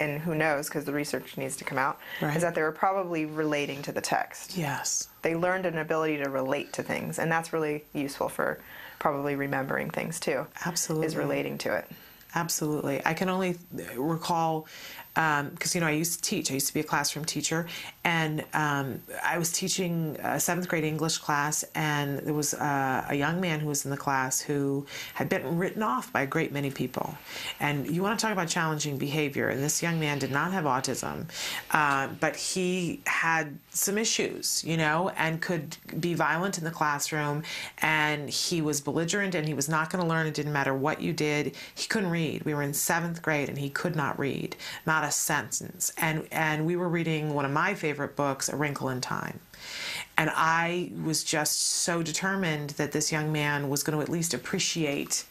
and who knows because the research needs to come out Right. is that they were probably relating to the text Yes. they learned an ability to relate to things and that's really useful for probably remembering things too Absolutely. is relating to it Absolutely. I can only recall because you know I used to teach. I used to be a classroom teacher, and um, I was teaching a seventh grade English class, and there was uh, a young man who was in the class who had been written off by a great many people. And you want to talk about challenging behavior, and this young man did not have autism, uh, but he had some issues, you know, and could be violent in the classroom, and he was belligerent, and he was not going to learn. It didn't matter what you did. He couldn't read. We were in seventh grade, and he could not read, not a sentence. And and we were reading one of my favorite books, A Wrinkle in Time. And I was just so determined that this young man was going to at least appreciate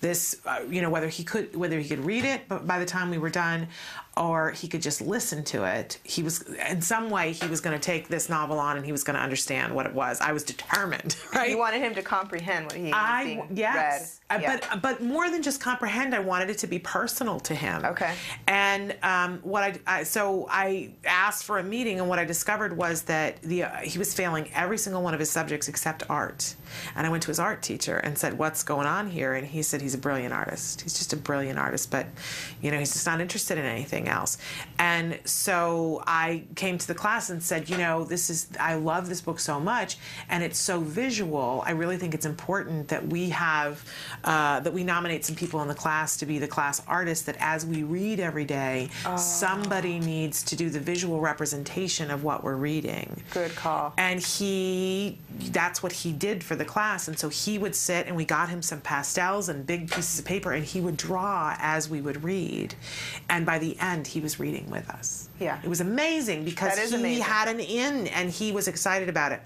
this, uh, you know, whether he could whether he could read it, but by the time we were done, or he could just listen to it. He was in some way he was going to take this novel on and he was going to understand what it was. I was determined. Right? You wanted him to comprehend what he was I being yes, read. Uh, Yeah. but but more than just comprehend, I wanted it to be personal to him. Okay. And um, what I, I so I asked for a meeting, and what I discovered was that the uh, he was failing every single one of his subjects except art. And I went to his art teacher and said, "What's going on here?" And he said, "He's a brilliant artist. He's just a brilliant artist, but you know, he's just not interested in anything else." And so I came to the class and said, "You know, this is I love this book so much, and it's so visual. I really think it's important that we have uh, that we nominate some people in the class to be the class artists. That as we read every day, somebody needs to do the visual representation of what we're reading." Good call. And he, that's what he did for the class. And so he would sit and we got him some pastels and big pieces of paper and he would draw as we would read. And by the end, he was reading with us. Yeah. It was amazing because he amazing. had an in and he was excited about it.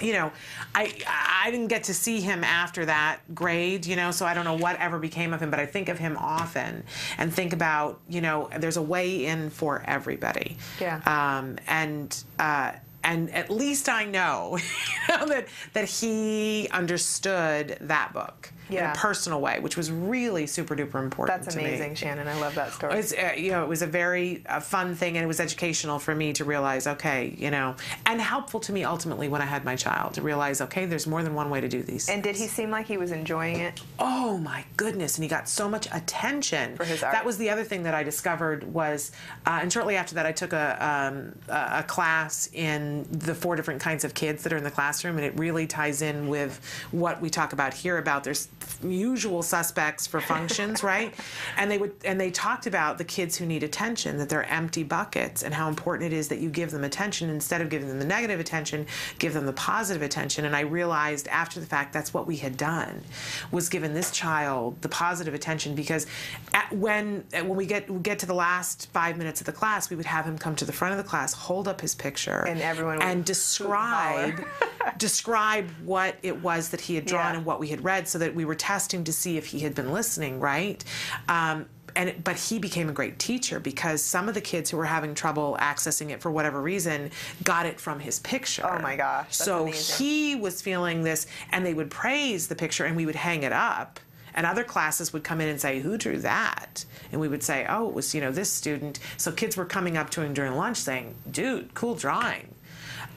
You know, I I didn't get to see him after that grade, you know, so I don't know what ever became of him, but I think of him often and think about, you know, there's a way in for everybody. Yeah. Um, and uh, and at least I know, you know that that he understood that book in Yeah. a personal way, which was really super duper important. That's to me. amazing, Shannon. I love that story. It's, uh, you know, it was a very uh, fun thing, and it was educational for me to realize, okay, you know, and helpful to me ultimately when I had my child to realize, okay, there's more than one way to do these. And did he seem like he was enjoying it? Oh my goodness! And he got so much attention For his art. That was the other thing that I discovered was, uh, and shortly after that, I took a um, a class in the four different kinds of kids that are in the classroom, and it really ties in with what we talk about here about there's usual suspects for functions, right? And they would and they talked about the kids who need attention, that they're empty buckets, and how important it is that you give them attention instead of giving them the negative attention, give them the positive attention. And I realized after the fact that's what we had done was given this child the positive attention because at, when when we get we get to the last five minutes of the class, we would have him come to the front of the class, hold up his picture, And everyone would and describe describe what it was that he had drawn Yeah. and what we had read, so that we were testing to see if he had been listening, right? Um, and but he became a great teacher because some of the kids who were having trouble accessing it for whatever reason got it from his picture. Oh my gosh, so amazing. he was feeling this, and they would praise the picture, and we would hang it up. And other classes would come in and say, "Who drew that?" And we would say, "Oh, it was you know this student." So kids were coming up to him during lunch saying, "Dude, cool drawing."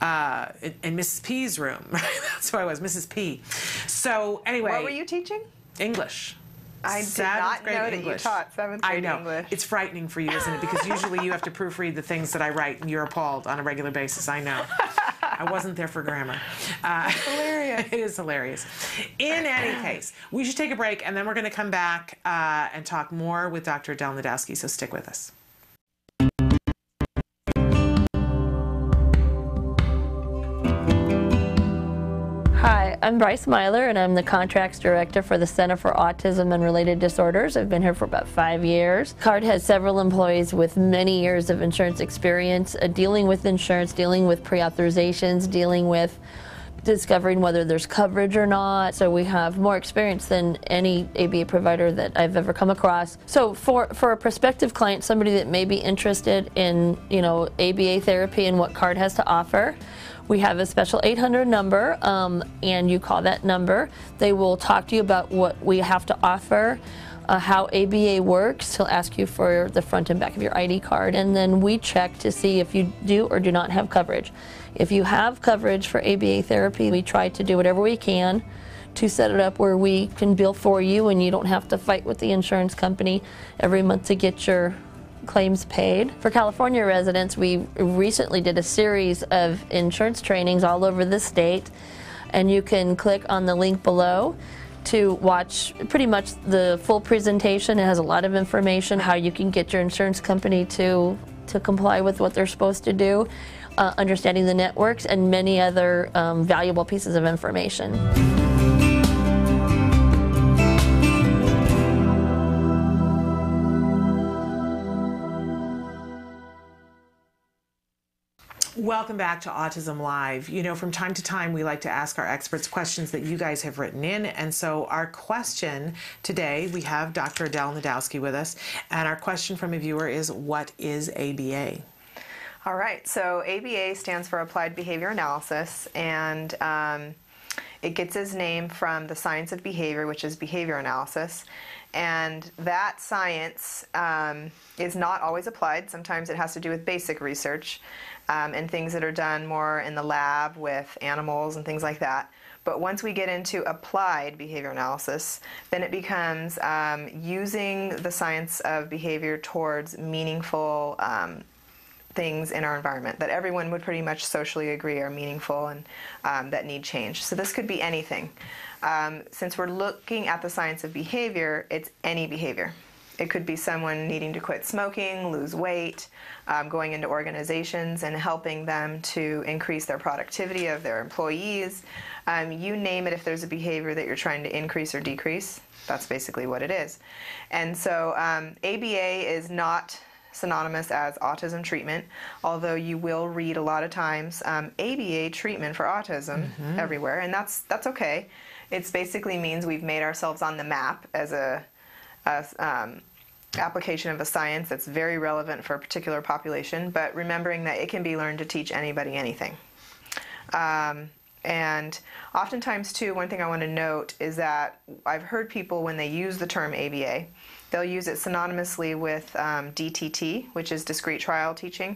Uh, in, in Mrs. P's room. That's who I was, Mrs. P. So anyway, What were you teaching? English. I did not know that you English. taught seventh grade I know. English. It's frightening for you, isn't it? Because usually you have to proofread the things that I write, and you're appalled on a regular basis. I know. I wasn't there for grammar. Uh, hilarious. it is hilarious. In any case, we should take a break, and then we're going to come back uh, and talk more with Dr. Del Najdowski. So stick with us. I'm Bryce Myler, and I'm the Contracts Director for the Center for Autism and Related Disorders. I've been here for about five years. CARD has several employees with many years of insurance experience, uh, dealing with insurance, dealing with pre authorizations, dealing with discovering whether there's coverage or not. So we have more experience than any ABA provider that I've ever come across. So for, for a prospective client, somebody that may be interested in, you know, ABA therapy and what CARD has to offer, we have a special 800 number, um, and you call that number. They will talk to you about what we have to offer, uh, how ABA works. He'll ask you for the front and back of your ID card, and then we check to see if you do or do not have coverage. If you have coverage for ABA therapy, we try to do whatever we can to set it up where we can bill for you and you don't have to fight with the insurance company every month to get your claims paid. For California residents, we recently did a series of insurance trainings all over the state, and you can click on the link below to watch pretty much the full presentation. It has a lot of information how you can get your insurance company to to comply with what they're supposed to do, uh, understanding the networks, and many other um, valuable pieces of information. Welcome back to Autism Live. You know, from time to time, we like to ask our experts questions that you guys have written in. And so, our question today, we have Dr. Adel Najdowski with us. And our question from a viewer is What is ABA? All right, so ABA stands for Applied Behavior Analysis, and um, it gets its name from the science of behavior, which is behavior analysis. And that science um, is not always applied. Sometimes it has to do with basic research um, and things that are done more in the lab with animals and things like that. But once we get into applied behavior analysis, then it becomes um, using the science of behavior towards meaningful um, things in our environment that everyone would pretty much socially agree are meaningful and um, that need change. So this could be anything. Um, since we're looking at the science of behavior, it's any behavior. It could be someone needing to quit smoking, lose weight, um, going into organizations and helping them to increase their productivity of their employees. Um, you name it, if there's a behavior that you're trying to increase or decrease, that's basically what it is. And so um, ABA is not synonymous as autism treatment, although you will read a lot of times um, ABA treatment for autism Mhm. everywhere, and that's that's okay. It basically means we've made ourselves on the map as a, a um, application of a science that's very relevant for a particular population, but remembering that it can be learned to teach anybody anything. Um, and oftentimes, too, one thing I want to note is that I've heard people when they use the term ABA, they'll use it synonymously with um, DTT, which is discrete trial teaching.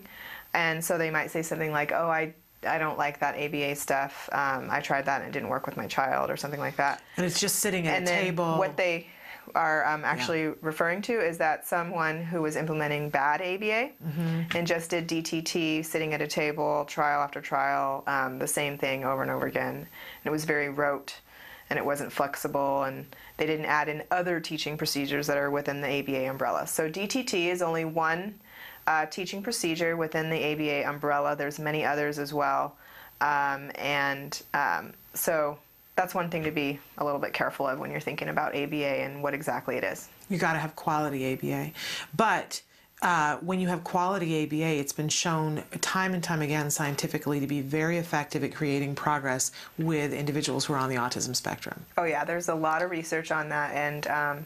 And so they might say something like, oh, I, I don't like that ABA stuff. Um, I tried that and it didn't work with my child, or something like that. And it's just sitting at and a table. What they are um, actually referring to is that someone who was implementing bad ABA Mhm. and just did DTT, sitting at a table, trial after trial, um, the same thing over and over again. And it was very rote and it wasn't flexible, and they didn't add in other teaching procedures that are within the ABA umbrella. So DTT is only one uh, teaching procedure within the ABA umbrella. There's many others as well, um, and um, so that's one thing to be a little bit careful of when you're thinking about ABA and what exactly it is. You got to have quality ABA. But uh, when you have quality ABA, it's been shown time and time again scientifically to be very effective at creating progress with individuals who are on the autism spectrum. Oh yeah, there's a lot of research on that, and um,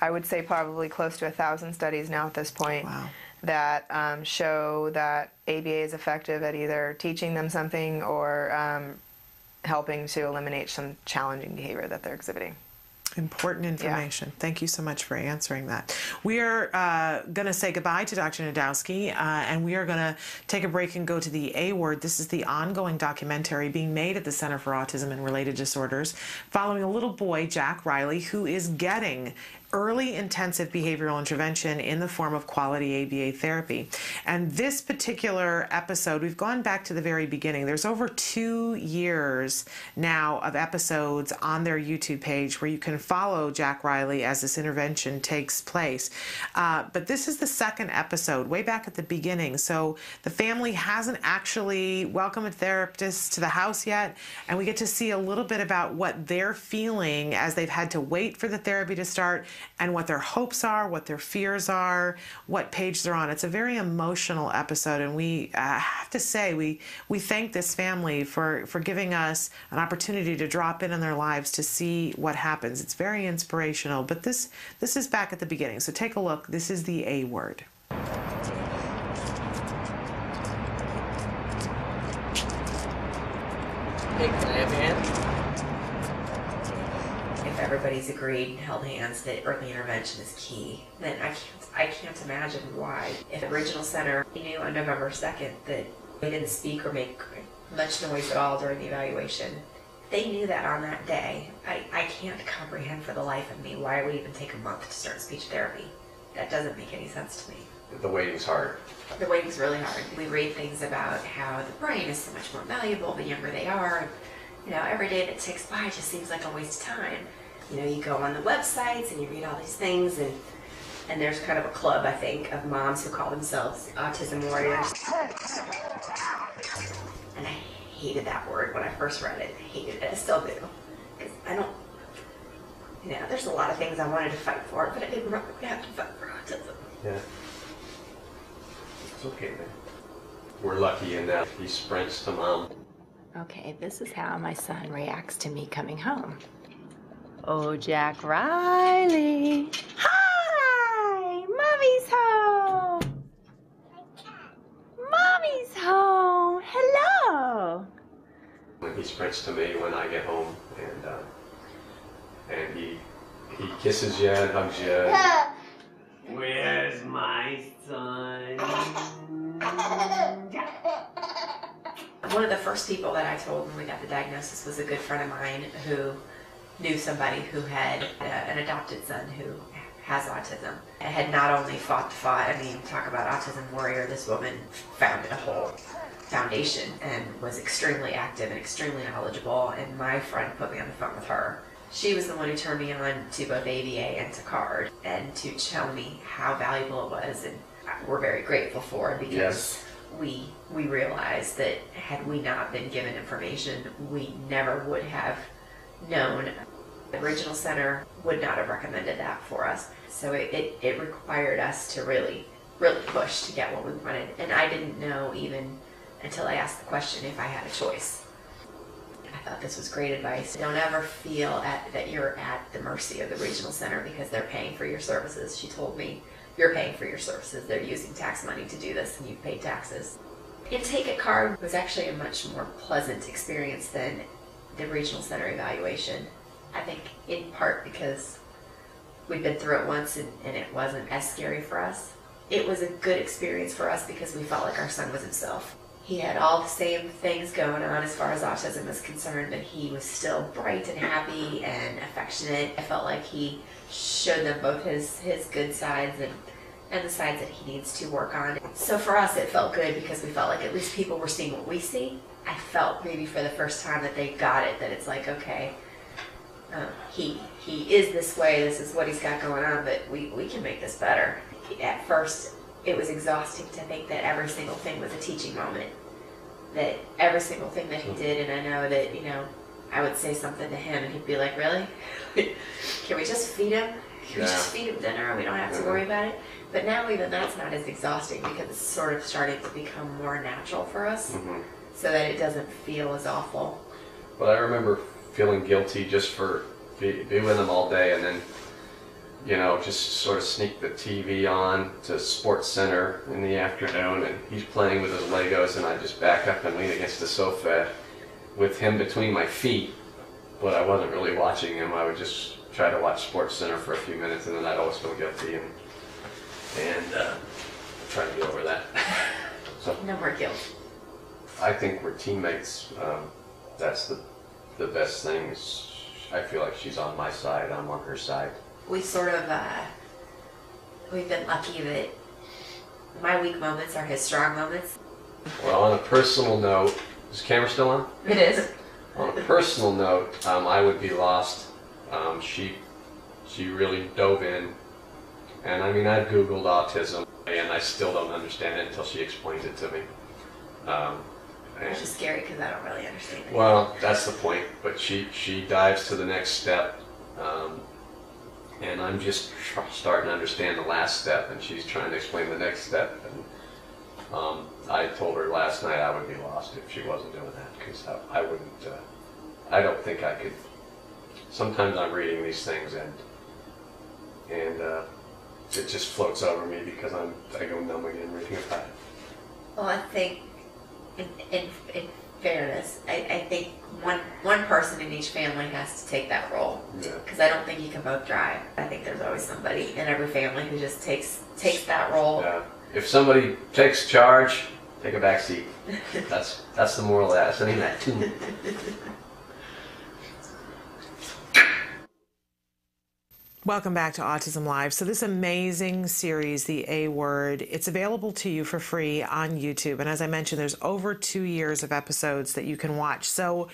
I would say probably close to a thousand studies now at this point that um, show that ABA is effective at either teaching them something or um, helping to eliminate some challenging behavior that they're exhibiting. Important information. Thank you so much for answering that. We are uh, going to say goodbye to Dr. Najdowski, uh, and we are going to take a break and go to the A word. This is the ongoing documentary being made at the Center for Autism and Related Disorders, following a little boy, Jack Riley, who is getting early intensive behavioral intervention in the form of quality ABA therapy. And this particular episode, we've gone back to the very beginning. There's over two years now of episodes on their YouTube page where you can follow Jack Riley as this intervention takes place. Uh, but this is the second episode, way back at the beginning. So the family hasn't actually welcomed a therapist to the house yet, and we get to see a little bit about what they're feeling as they've had to wait for the therapy to start and what their hopes are, what their fears are, what page they're on. It's a very emotional episode, and we uh, have to say we we thank this family for for giving us an opportunity to drop in on their lives to see what happens. It's very inspirational. But this this is back at the beginning, so take a look. This is the A word. Hey, can I have your hand? If everybody's agreed and held hands that early intervention is key, then I can't I can't imagine why. If the regional center knew on November second that they didn't speak or make much noise at all during the evaluation, they knew that on that day. I, I can't comprehend for the life of me why it would even take a month to start speech therapy. That doesn't make any sense to me. The waiting's hard. The waiting's really hard. We read things about how the brain is so much more malleable the younger they are. You know, every day that ticks by just seems like a waste of time. You know, you go on the websites and you read all these things, and and there's kind of a club, I think, of moms who call themselves autism warriors. And I hated that word when I first read it. I hated it. I still do. Because I don't, you know, there's a lot of things I wanted to fight for, but I didn't really have to fight for autism. Yeah. It's okay, man. we're lucky in that he sprints to mom. Okay, this is how my son reacts to me coming home. Oh, Jack Riley. Hi! Mommy's home! Mommy's home! Hello! When he sprints to me when I get home, and uh, and he he kisses you and hugs you. Where's my son? One of the first people that I told when we got the diagnosis was a good friend of mine who knew somebody who had a, an adopted son who has autism. And had not only fought the fight, I mean, talk about autism warrior, this woman founded a whole foundation and was extremely active and extremely knowledgeable. And my friend put me on the phone with her. She was the one who turned me on to both ABA and to CARD and to tell me how valuable it was. And we're very grateful for it because Yes. we we realized that had we not been given information, we never would have known. The regional center would not have recommended that for us. So it, it, it required us to really, really push to get what we wanted. And I didn't know even until I asked the question if I had a choice. I thought this was great advice. Don't ever feel at, that you're at the mercy of the regional center because they're paying for your services. She told me, you're paying for your services. They're using tax money to do this and you've paid taxes. Intake at CARD was actually a much more pleasant experience than the regional center evaluation. I think in part because we'd been through it once and, and it wasn't as scary for us. It was a good experience for us because we felt like our son was himself. He had all the same things going on as far as autism is concerned, but he was still bright and happy and affectionate. I felt like he showed them both his, his good sides and, and the sides that he needs to work on. So for us, it felt good because we felt like at least people were seeing what we see. I felt maybe for the first time that they got it, that it's like, okay, um, he he is this way. This is what he's got going on, but we we can make this better. At first, it was exhausting to think that every single thing was a teaching moment. That every single thing that he did, and I know that you know, I would say something to him, and he'd be like, "Really? can we just feed him? Can we just feed him dinner, and we don't have to worry about it?" But now even that's not as exhausting because it's sort of starting to become more natural for us, Mhm. So that it doesn't feel as awful. But I remember feeling guilty just for be, be with him all day and then, you know, just sort of sneak the TV on to Sports Center in the afternoon and he's playing with his Legos and I just back up and lean against the sofa with him between my feet. But I wasn't really watching him. I would just try to watch Sports Center for a few minutes and then I'd always feel guilty and, and uh, try to get over that. so No more guilt. I think we're teammates. Um, that's the the best thing. Is I feel like she's on my side. I'm on her side. we sort of uh, we've been lucky that my weak moments are his strong moments. Well, on a personal note, is the camera still on? It is. On a personal note, um, I would be lost. Um, she she really dove in, and I mean I've googled autism, and I still don't understand it until she explains it to me. Um, Which is scary because I don't really understand it. Well, that's the point. But she she dives to the next step, um, and I'm just tr- starting to understand the last step, and she's trying to explain the next step. And um, I told her last night I would be lost if she wasn't doing that because I, I wouldn't. Uh, I don't think I could. Sometimes I'm reading these things and and uh, it just floats over me because I'm I go numb again reading about it. Well, I think in, in, in fairness, I, I think one one person in each family has to take that role because I don't think you can both drive. I think there's always somebody in every family who just takes takes that role. Yeah. If somebody takes charge, take a back seat. That's that's the moral of that. That to me. Welcome back to Autism Live. So, this amazing series, The A Word, it's available to you for free on YouTube. And as I mentioned, there's over two years of episodes that you can watch. So,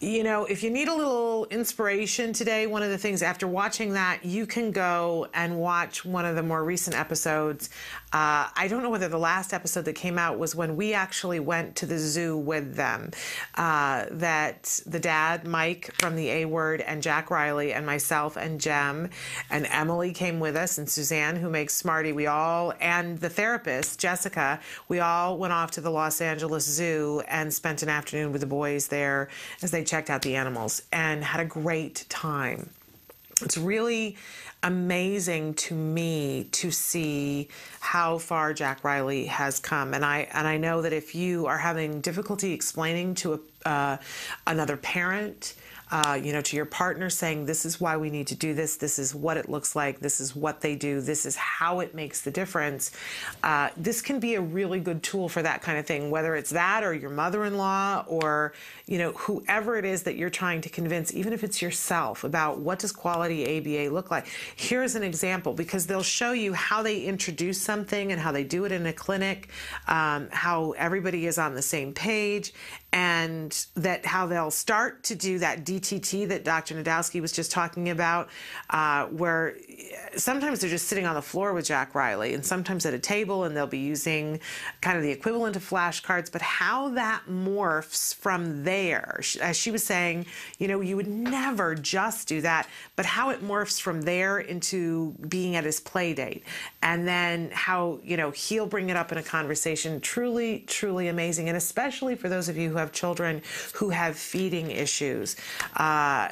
you know, if you need a little inspiration today, one of the things after watching that, you can go and watch one of the more recent episodes. Uh, I don't know whether the last episode that came out was when we actually went to the zoo with them. Uh, that the dad, Mike from the A Word, and Jack Riley, and myself, and Jem, and Emily came with us, and Suzanne, who makes Smarty, we all, and the therapist, Jessica, we all went off to the Los Angeles Zoo and spent an afternoon with the boys there as they checked out the animals and had a great time. It's really amazing to me to see how far Jack Riley has come, and I and I know that if you are having difficulty explaining to a, uh, another parent uh, you know, to your partner saying, this is why we need to do this, this is what it looks like, this is what they do, this is how it makes the difference. Uh, this can be a really good tool for that kind of thing, whether it's that or your mother in law or, you know, whoever it is that you're trying to convince, even if it's yourself, about what does quality ABA look like. Here's an example because they'll show you how they introduce something and how they do it in a clinic, um, how everybody is on the same page, and that how they'll start to do that DTT that Dr. Najdowski was just talking about, uh, where sometimes they're just sitting on the floor with Jack Riley and sometimes at a table and they'll be using kind of the equivalent of flashcards, but how that morphs from there, as she was saying, you know, you would never just do that, but how it morphs from there into being at his play date and then how, you know, he'll bring it up in a conversation, truly, truly amazing. And especially for those of you who have children who have feeding issues. Uh,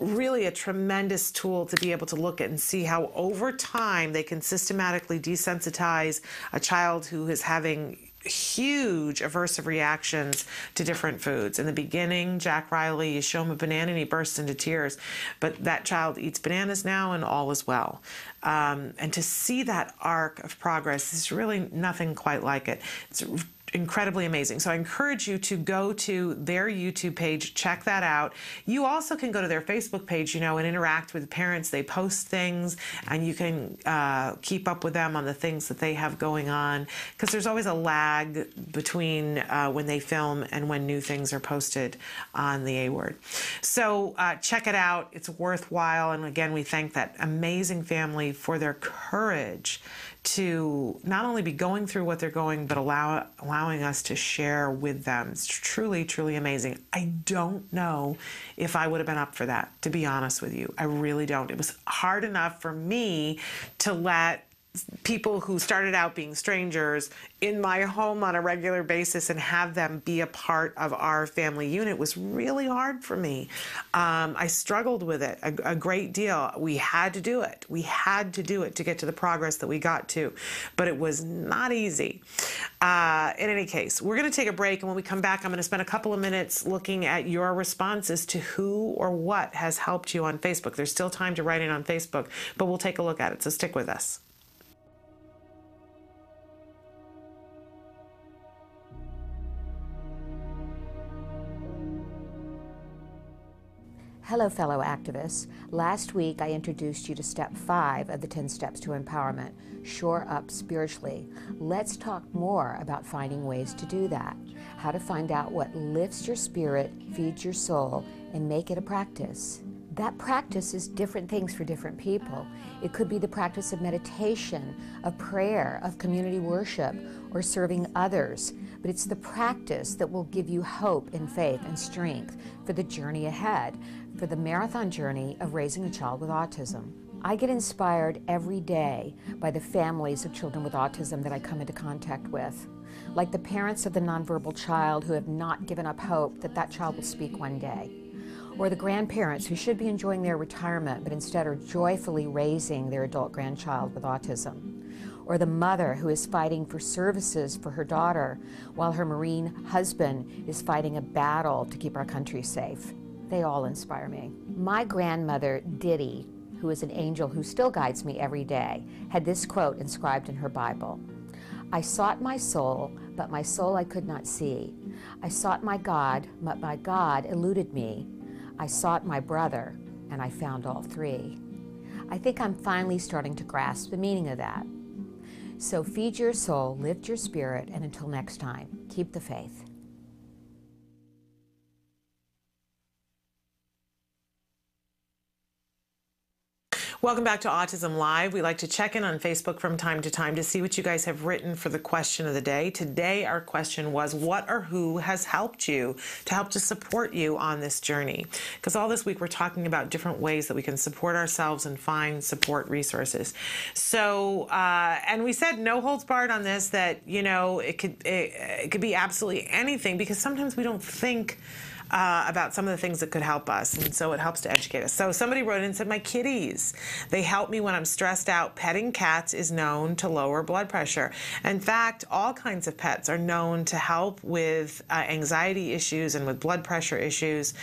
really a tremendous tool to be able to look at and see how over time they can systematically desensitize a child who is having huge aversive reactions to different foods. In the beginning, Jack Riley, you show him a banana and he bursts into tears, but that child eats bananas now and all is well. Um, and to see that arc of progress is really nothing quite like it. It's incredibly amazing. So I encourage you to go to their YouTube page, check that out. You also can go to their Facebook page, you know, and interact with parents. They post things, and you can uh, keep up with them on the things that they have going on. Because there's always a lag between uh, when they film and when new things are posted on the A Word. So uh, check it out. It's worthwhile. And again, we thank that amazing family for their courage to not only be going through what they're going, but allow, allowing us to share with them. It's truly, truly amazing. I don't know if I would have been up for that, to be honest with you. I really don't. It was hard enough for me to let people who started out being strangers in my home on a regular basis and have them be a part of our family unit was really hard for me. Um, I struggled with it a, a, great deal. We had to do it. We had to do it to get to the progress that we got to, but it was not easy. Uh, in any case, we're going to take a break, and when we come back, I'm going to spend a couple of minutes looking at your responses to who or what has helped you on Facebook. There's still time to write in on Facebook, but we'll take a look at it, so stick with us. Hello, fellow activists. Last week I introduced you to step five of the 10 steps to empowerment shore up spiritually. Let's talk more about finding ways to do that. How to find out what lifts your spirit, feeds your soul, and make it a practice. That practice is different things for different people. It could be the practice of meditation, of prayer, of community worship, or serving others. But it's the practice that will give you hope and faith and strength for the journey ahead for the marathon journey of raising a child with autism. I get inspired every day by the families of children with autism that I come into contact with, like the parents of the nonverbal child who have not given up hope that that child will speak one day, or the grandparents who should be enjoying their retirement but instead are joyfully raising their adult grandchild with autism, or the mother who is fighting for services for her daughter while her Marine husband is fighting a battle to keep our country safe. They all inspire me. My grandmother, Diddy, who is an angel who still guides me every day, had this quote inscribed in her Bible I sought my soul, but my soul I could not see. I sought my God, but my God eluded me. I sought my brother, and I found all three. I think I'm finally starting to grasp the meaning of that. So feed your soul, lift your spirit, and until next time, keep the faith. Welcome back to Autism Live. We like to check in on Facebook from time to time to see what you guys have written for the question of the day. Today, our question was What or who has helped you to help to support you on this journey? Because all this week, we're talking about different ways that we can support ourselves and find support resources. So, uh, and we said no holds barred on this that, you know, it could, it, it could be absolutely anything because sometimes we don't think uh, about some of the things that could help us. And so it helps to educate us. So somebody wrote in and said, My kitties, they help me when I'm stressed out. Petting cats is known to lower blood pressure. In fact, all kinds of pets are known to help with uh, anxiety issues and with blood pressure issues.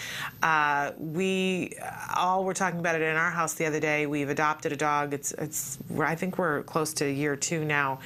Uh, we all were talking about it in our house the other day. We've adopted a dog. It's, it's I think we're close to year two now.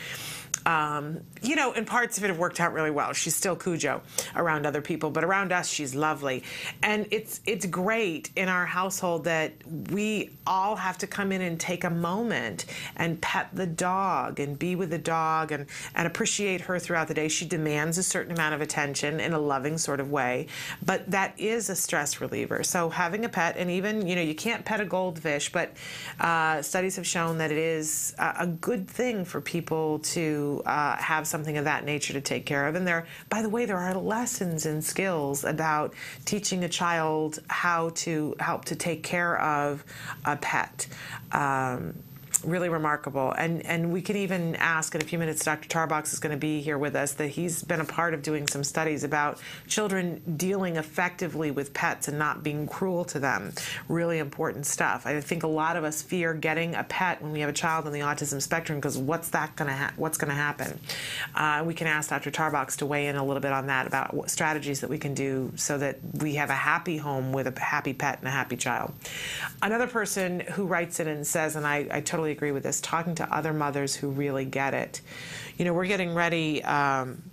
Um, you know, in parts of it have worked out really well. She's still Cujo around other people, but around us, she's lovely. And it's it's great in our household that we all have to come in and take a moment and pet the dog and be with the dog and, and appreciate her throughout the day. She demands a certain amount of attention in a loving sort of way, but that is a stress reliever. So having a pet, and even, you know, you can't pet a goldfish, but uh, studies have shown that it is a good thing for people to uh, have something of that nature to take care of. And there, by the way, there are lessons and skills about teaching a child how to help to take care of a pet. Um, really remarkable. And and we can even ask in a few minutes. Dr. Tarbox is going to be here with us. That he's been a part of doing some studies about children dealing effectively with pets and not being cruel to them. Really important stuff. I think a lot of us fear getting a pet when we have a child on the autism spectrum because what's that going to ha- what's going to happen? Uh, we can ask Dr. Tarbox to weigh in a little bit on that about what strategies that we can do so that we have a happy home with a happy pet and a happy child. Another person who writes in and says, and I, I totally agree with this, talking to other mothers who really get it. You know, we're getting ready. Um,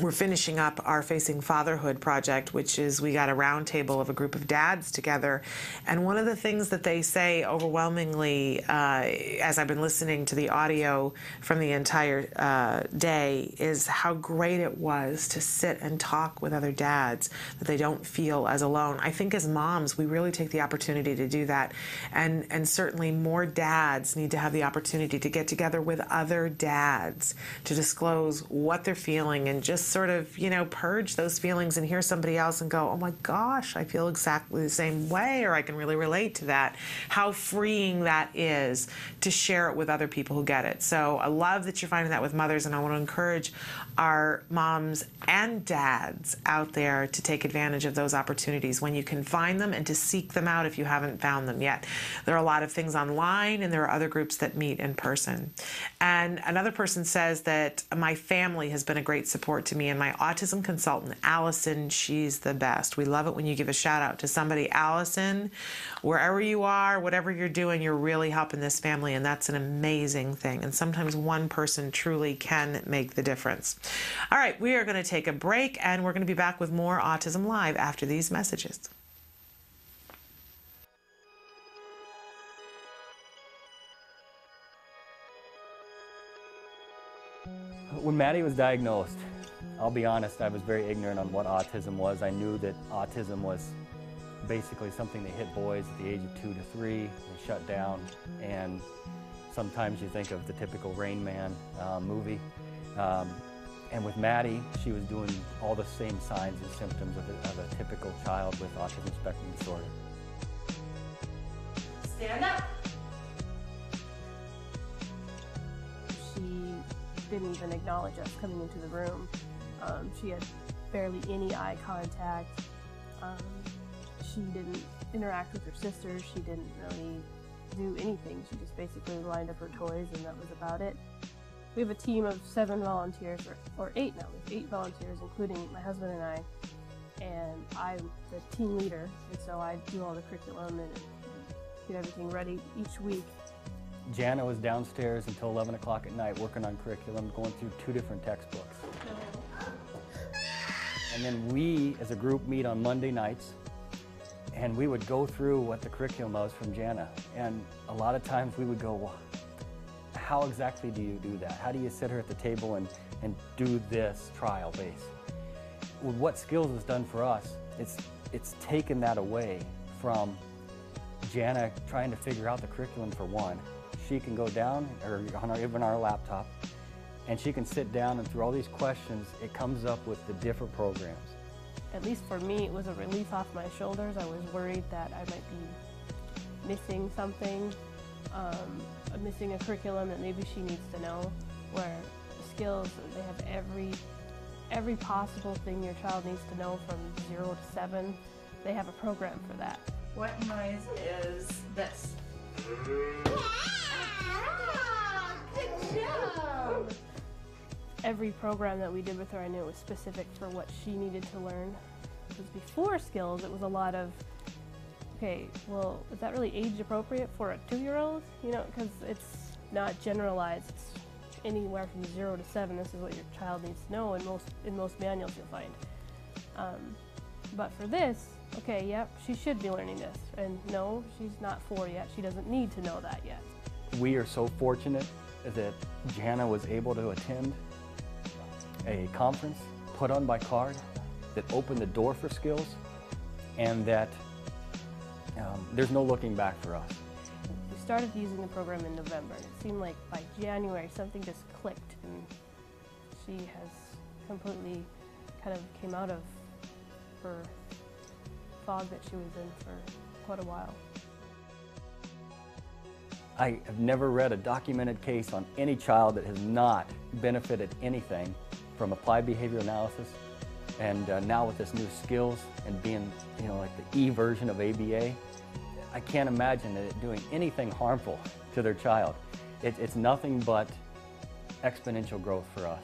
we're finishing up our Facing Fatherhood project, which is we got a roundtable of a group of dads together. And one of the things that they say overwhelmingly, uh, as I've been listening to the audio from the entire uh, day, is how great it was to sit and talk with other dads, that they don't feel as alone. I think as moms, we really take the opportunity to do that. And, and certainly more dads need to have the opportunity to get together with other dads to disclose what they're feeling and just sort of, you know, purge those feelings and hear somebody else and go, oh my gosh, I feel exactly the same way, or I can really relate to that. How freeing that is to share it with other people who get it. So I love that you're finding that with mothers, and I want to encourage our moms and dads out there to take advantage of those opportunities when you can find them and to seek them out if you haven't found them yet. There are a lot of things online, and there are other groups that meet in person. And another person says that my family has been a great support to me and my autism consultant, Allison. She's the best. We love it when you give a shout out to somebody. Allison, wherever you are, whatever you're doing, you're really helping this family, and that's an amazing thing. And sometimes one person truly can make the difference. All right, we are going to take a break, and we're going to be back with more Autism Live after these messages. When Maddie was diagnosed, I'll be honest, I was very ignorant on what autism was. I knew that autism was basically something that hit boys at the age of two to three. They shut down, and sometimes you think of the typical Rain Man uh, movie. Um, and with Maddie, she was doing all the same signs and symptoms of a, of a typical child with autism spectrum disorder. Stand up. She didn't even acknowledge us coming into the room. Um, she had barely any eye contact. Um, she didn't interact with her sisters. She didn't really do anything. She just basically lined up her toys and that was about it. We have a team of seven volunteers, or, or eight now. We have eight volunteers, including my husband and I. And I'm the team leader, and so I do all the curriculum and get everything ready each week. Jana was downstairs until 11 o'clock at night working on curriculum, going through two different textbooks. And then we, as a group, meet on Monday nights, and we would go through what the curriculum was from Jana. And a lot of times we would go, well, how exactly do you do that? How do you sit her at the table and, and do this trial base? What Skills has done for us, it's, it's taken that away from Jana trying to figure out the curriculum for one. She can go down, or on our, even our laptop, and she can sit down and through all these questions, it comes up with the different programs. At least for me, it was a relief off my shoulders. I was worried that I might be missing something, um, missing a curriculum that maybe she needs to know. Where skills, they have every every possible thing your child needs to know from zero to seven. They have a program for that. What noise is this? Every program that we did with her, I knew it was specific for what she needed to learn. Because before skills, it was a lot of, okay, well, is that really age appropriate for a two-year-old? You know, because it's not generalized. It's anywhere from zero to seven. This is what your child needs to know. In most in most manuals, you'll find. Um, but for this, okay, yep, she should be learning this. And no, she's not four yet. She doesn't need to know that yet. We are so fortunate that Jana was able to attend a conference put on by CARD that opened the door for skills and that um, there's no looking back for us. We started using the program in November. It seemed like by January something just clicked and she has completely kind of came out of her fog that she was in for quite a while. I have never read a documented case on any child that has not benefited anything from applied behavior analysis. And uh, now with this new skills and being, you know, like the E version of ABA, I can't imagine it doing anything harmful to their child. It, it's nothing but exponential growth for us.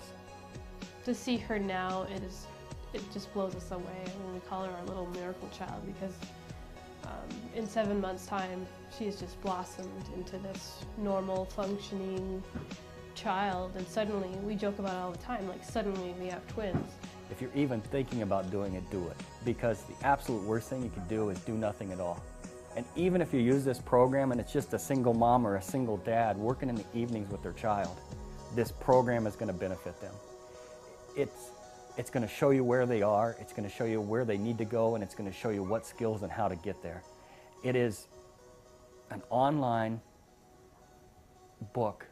To see her now, it is, it just blows us away. We call her our little miracle child because um, in seven months' time, she has just blossomed into this normal, functioning child. And suddenly, we joke about it all the time, like suddenly we have twins. If you're even thinking about doing it, do it. Because the absolute worst thing you can do is do nothing at all. And even if you use this program and it's just a single mom or a single dad working in the evenings with their child, this program is going to benefit them. It's, it's going to show you where they are, it's going to show you where they need to go, and it's going to show you what skills and how to get there. It is an online book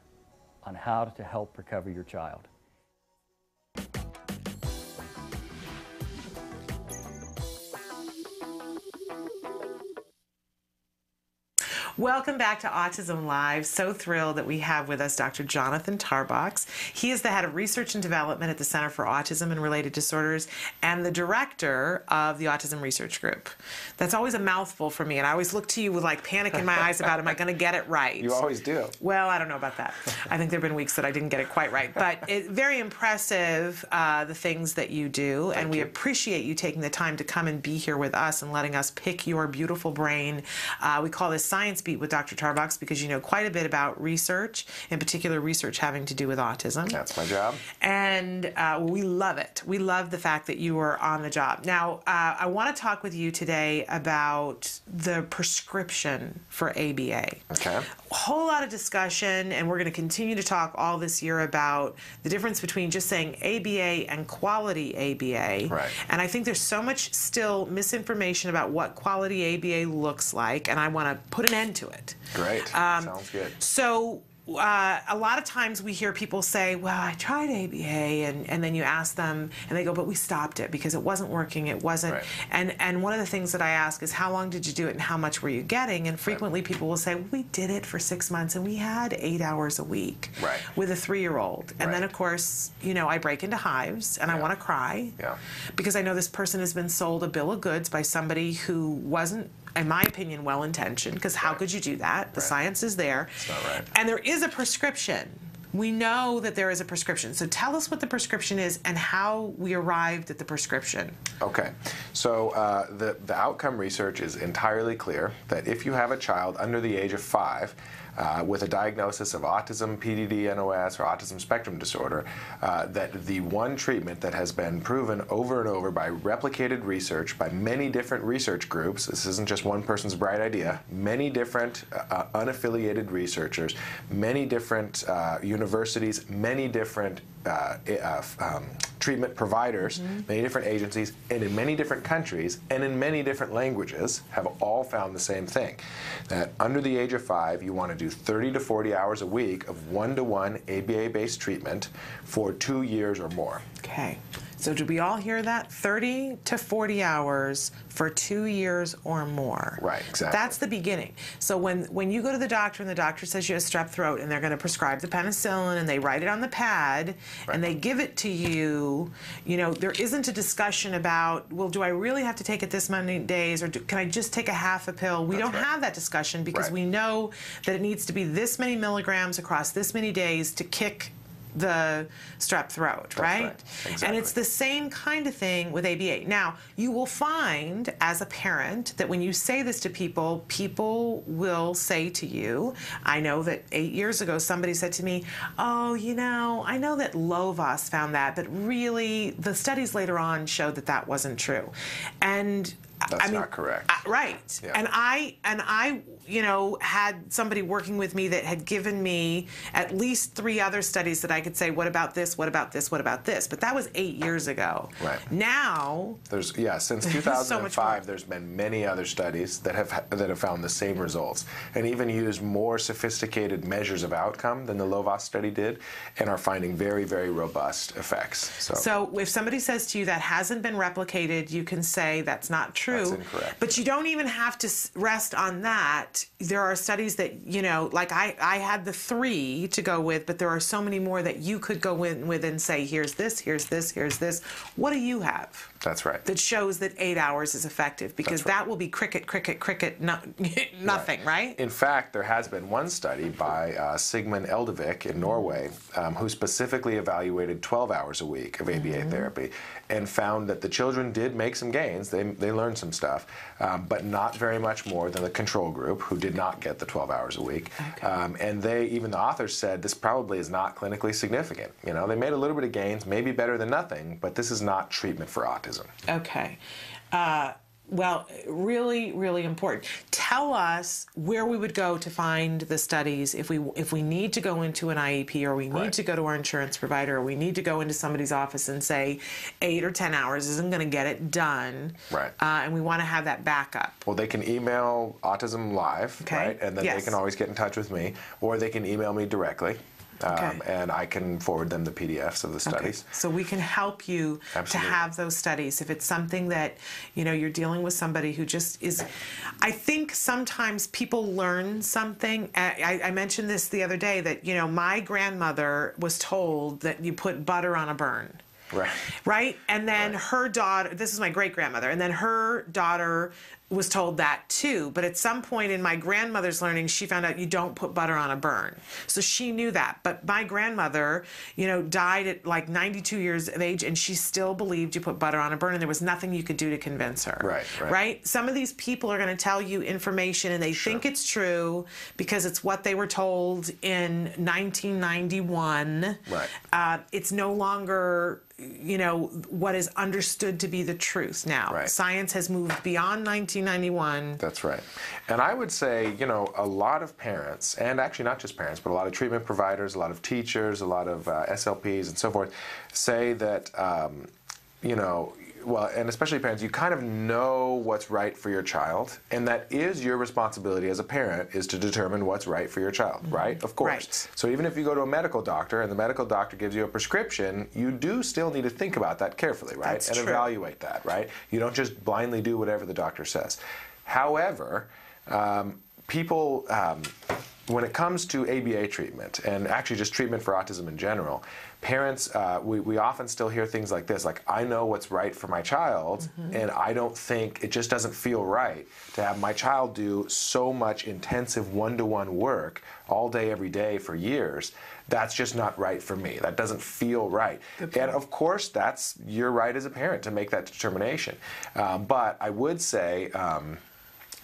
on how to help recover your child. Welcome back to Autism Live. So thrilled that we have with us Dr. Jonathan Tarbox. He is the head of research and development at the Center for Autism and Related Disorders and the director of the Autism Research Group. That's always a mouthful for me, and I always look to you with like panic in my eyes about, am I going to get it right? You always do. Well, I don't know about that. I think there have been weeks that I didn't get it quite right, but it, very impressive uh, the things that you do, and we appreciate you taking the time to come and be here with us and letting us pick your beautiful brain. Uh, we call this Science Beat with Dr. Tarbox because you know quite a bit about research, in particular research having to do with autism. That's my job. And uh, we love it. We love the fact that you are on the job. Now, uh, I want to talk with you today about the prescription for ABA. Okay. A whole lot of discussion, and we're going to continue to talk all this year about the difference between just saying ABA and quality ABA. Right. And I think there's so much still misinformation about what quality ABA looks like, and I want to put an end to it. Great. Um, Sounds good. So uh, a lot of times we hear people say, "Well, I tried ABA," and, and then you ask them, and they go, "But we stopped it because it wasn't working. It wasn't." Right. And and one of the things that I ask is, "How long did you do it, and how much were you getting?" And frequently people will say, "We did it for six months, and we had eight hours a week Right. with a three-year-old." And then of course, you know, I break into hives, and I want to cry Yeah. because I know this person has been sold a bill of goods by somebody who wasn't, in my opinion, well intentioned. Because how could you do that? The science is there. It's not right. And there is a prescription. We know that there is a prescription. So tell us what the prescription is and how we arrived at the prescription. Okay, so uh, the, the outcome research is entirely clear that if you have a child under the age of five uh, with a diagnosis of autism, PDD, NOS, or autism spectrum disorder, uh, that the one treatment that has been proven over and over by replicated research by many different research groups, this isn't just one person's bright idea, many different uh, unaffiliated researchers, many different uh, universities, many different uh, uh, um, treatment providers, many different agencies, and in many different countries and in many different languages have all found the same thing. That under the age of five, you want to do 30 to 40 hours a week of one to one ABA based treatment for two years or more. Okay. So did we all hear that? 30 to 40 hours for two years or more. Right, exactly. That's the beginning. So when, when you go to the doctor and the doctor says you have strep throat and they're going to prescribe the penicillin and they write it on the pad and they give it to you, you know, there isn't a discussion about, well, do I really have to take it this many days or do, can I just take a half a pill? We don't have that discussion because Right. we know that it needs to be this many milligrams across this many days to kick the strep throat, right? right. And it's the same kind of thing with ABA. Now, you will find as a parent that when you say this to people, people will say to you, I know that eight years ago somebody said to me, Oh, you know, I know that Lovaas found that, but really the studies later on showed that that wasn't true. And That's I mean, not correct. right. Yeah. And I and I, you know, had somebody working with me that had given me at least three other studies that I could say, what about this? What about this? What about this? But that was eight years ago. Right. Now, There's yeah, since There's so 2005, there's been many other studies that have that have found the same results, and even used more sophisticated measures of outcome than the Lovaas study did, and are finding very very robust effects. So, so if somebody says to you that hasn't been replicated, you can say that's not true. That's incorrect. But you don't even have to rest on that. There are studies that you know, like I, I had the three to go with, but there are so many more that you could go in with and say, here's this, here's this, here's this. What do you have? That's right. that shows that eight hours is effective because that will be cricket, cricket, cricket, no, nothing, right? In fact, there has been one study by uh, Sigmund Eldevik in Norway um, who specifically evaluated 12 hours a week of ABA Mm-hmm. therapy and found that the children did make some gains. They, they learned some stuff, um, but not very much more than the control group who did not get the 12 hours a week. Um, and they, even the authors said, this probably is not clinically significant. You know, they made a little bit of gains, maybe better than nothing, but this is not treatment for autism. Okay. Uh, well, really, really important. Tell us where we would go to find the studies if we if we need to go into an IEP or we need Right. to go to our insurance provider or we need to go into somebody's office and say eight or ten hours isn't going to get it done, Right. uh, and we want to have that backup. Well, they can email Autism Live, Okay. right? And then they can always get in touch with me, or they can email me directly, Okay. Um, and I can forward them the PDFs of the studies. So we can help you Absolutely. to have those studies if it's something that you know you're dealing with somebody who just is. I think sometimes people learn something. I, I mentioned this the other day that you know my grandmother was told that you put butter on a burn. Right. Right? And then her daughter, this is my great grandmother, and then her daughter was told that too. But at some point in my grandmother's learning, she found out you don't put butter on a burn. So she knew that. But my grandmother, you know, died at like 92 years of age, and she still believed you put butter on a burn, and there was nothing you could do to convince her. Right, right. Right? Some of these people are going to tell you information and they think it's true because it's what they were told in 1991 Right. uh, it's no longer you know what is understood to be the truth now Right. science has moved beyond 1991 That's right. And I would say, you know, a lot of parents, and actually not just parents, but a lot of treatment providers, a lot of teachers, a lot of uh, SLPs, and so forth, say that, um, you know, well, and especially parents, you kind of know what's right for your child, and that is your responsibility as a parent is to determine what's right for your child, right? Of course. Right. So even if you go to a medical doctor and the medical doctor gives you a prescription, you do still need to think about that carefully, right? That's and true. evaluate that, right? You don't just blindly do whatever the doctor says. However, um, people, um, when it comes to ABA treatment, and actually just treatment for autism in general, parents, uh, we, we often still hear things like this, like, I know what's right for my child, and I don't think, it just doesn't feel right to have my child do so much intensive one-to-one work all day, every day for years. That's just not right for me. That doesn't feel right. And of course, that's your right as a parent to make that determination. Um, but I would say, um,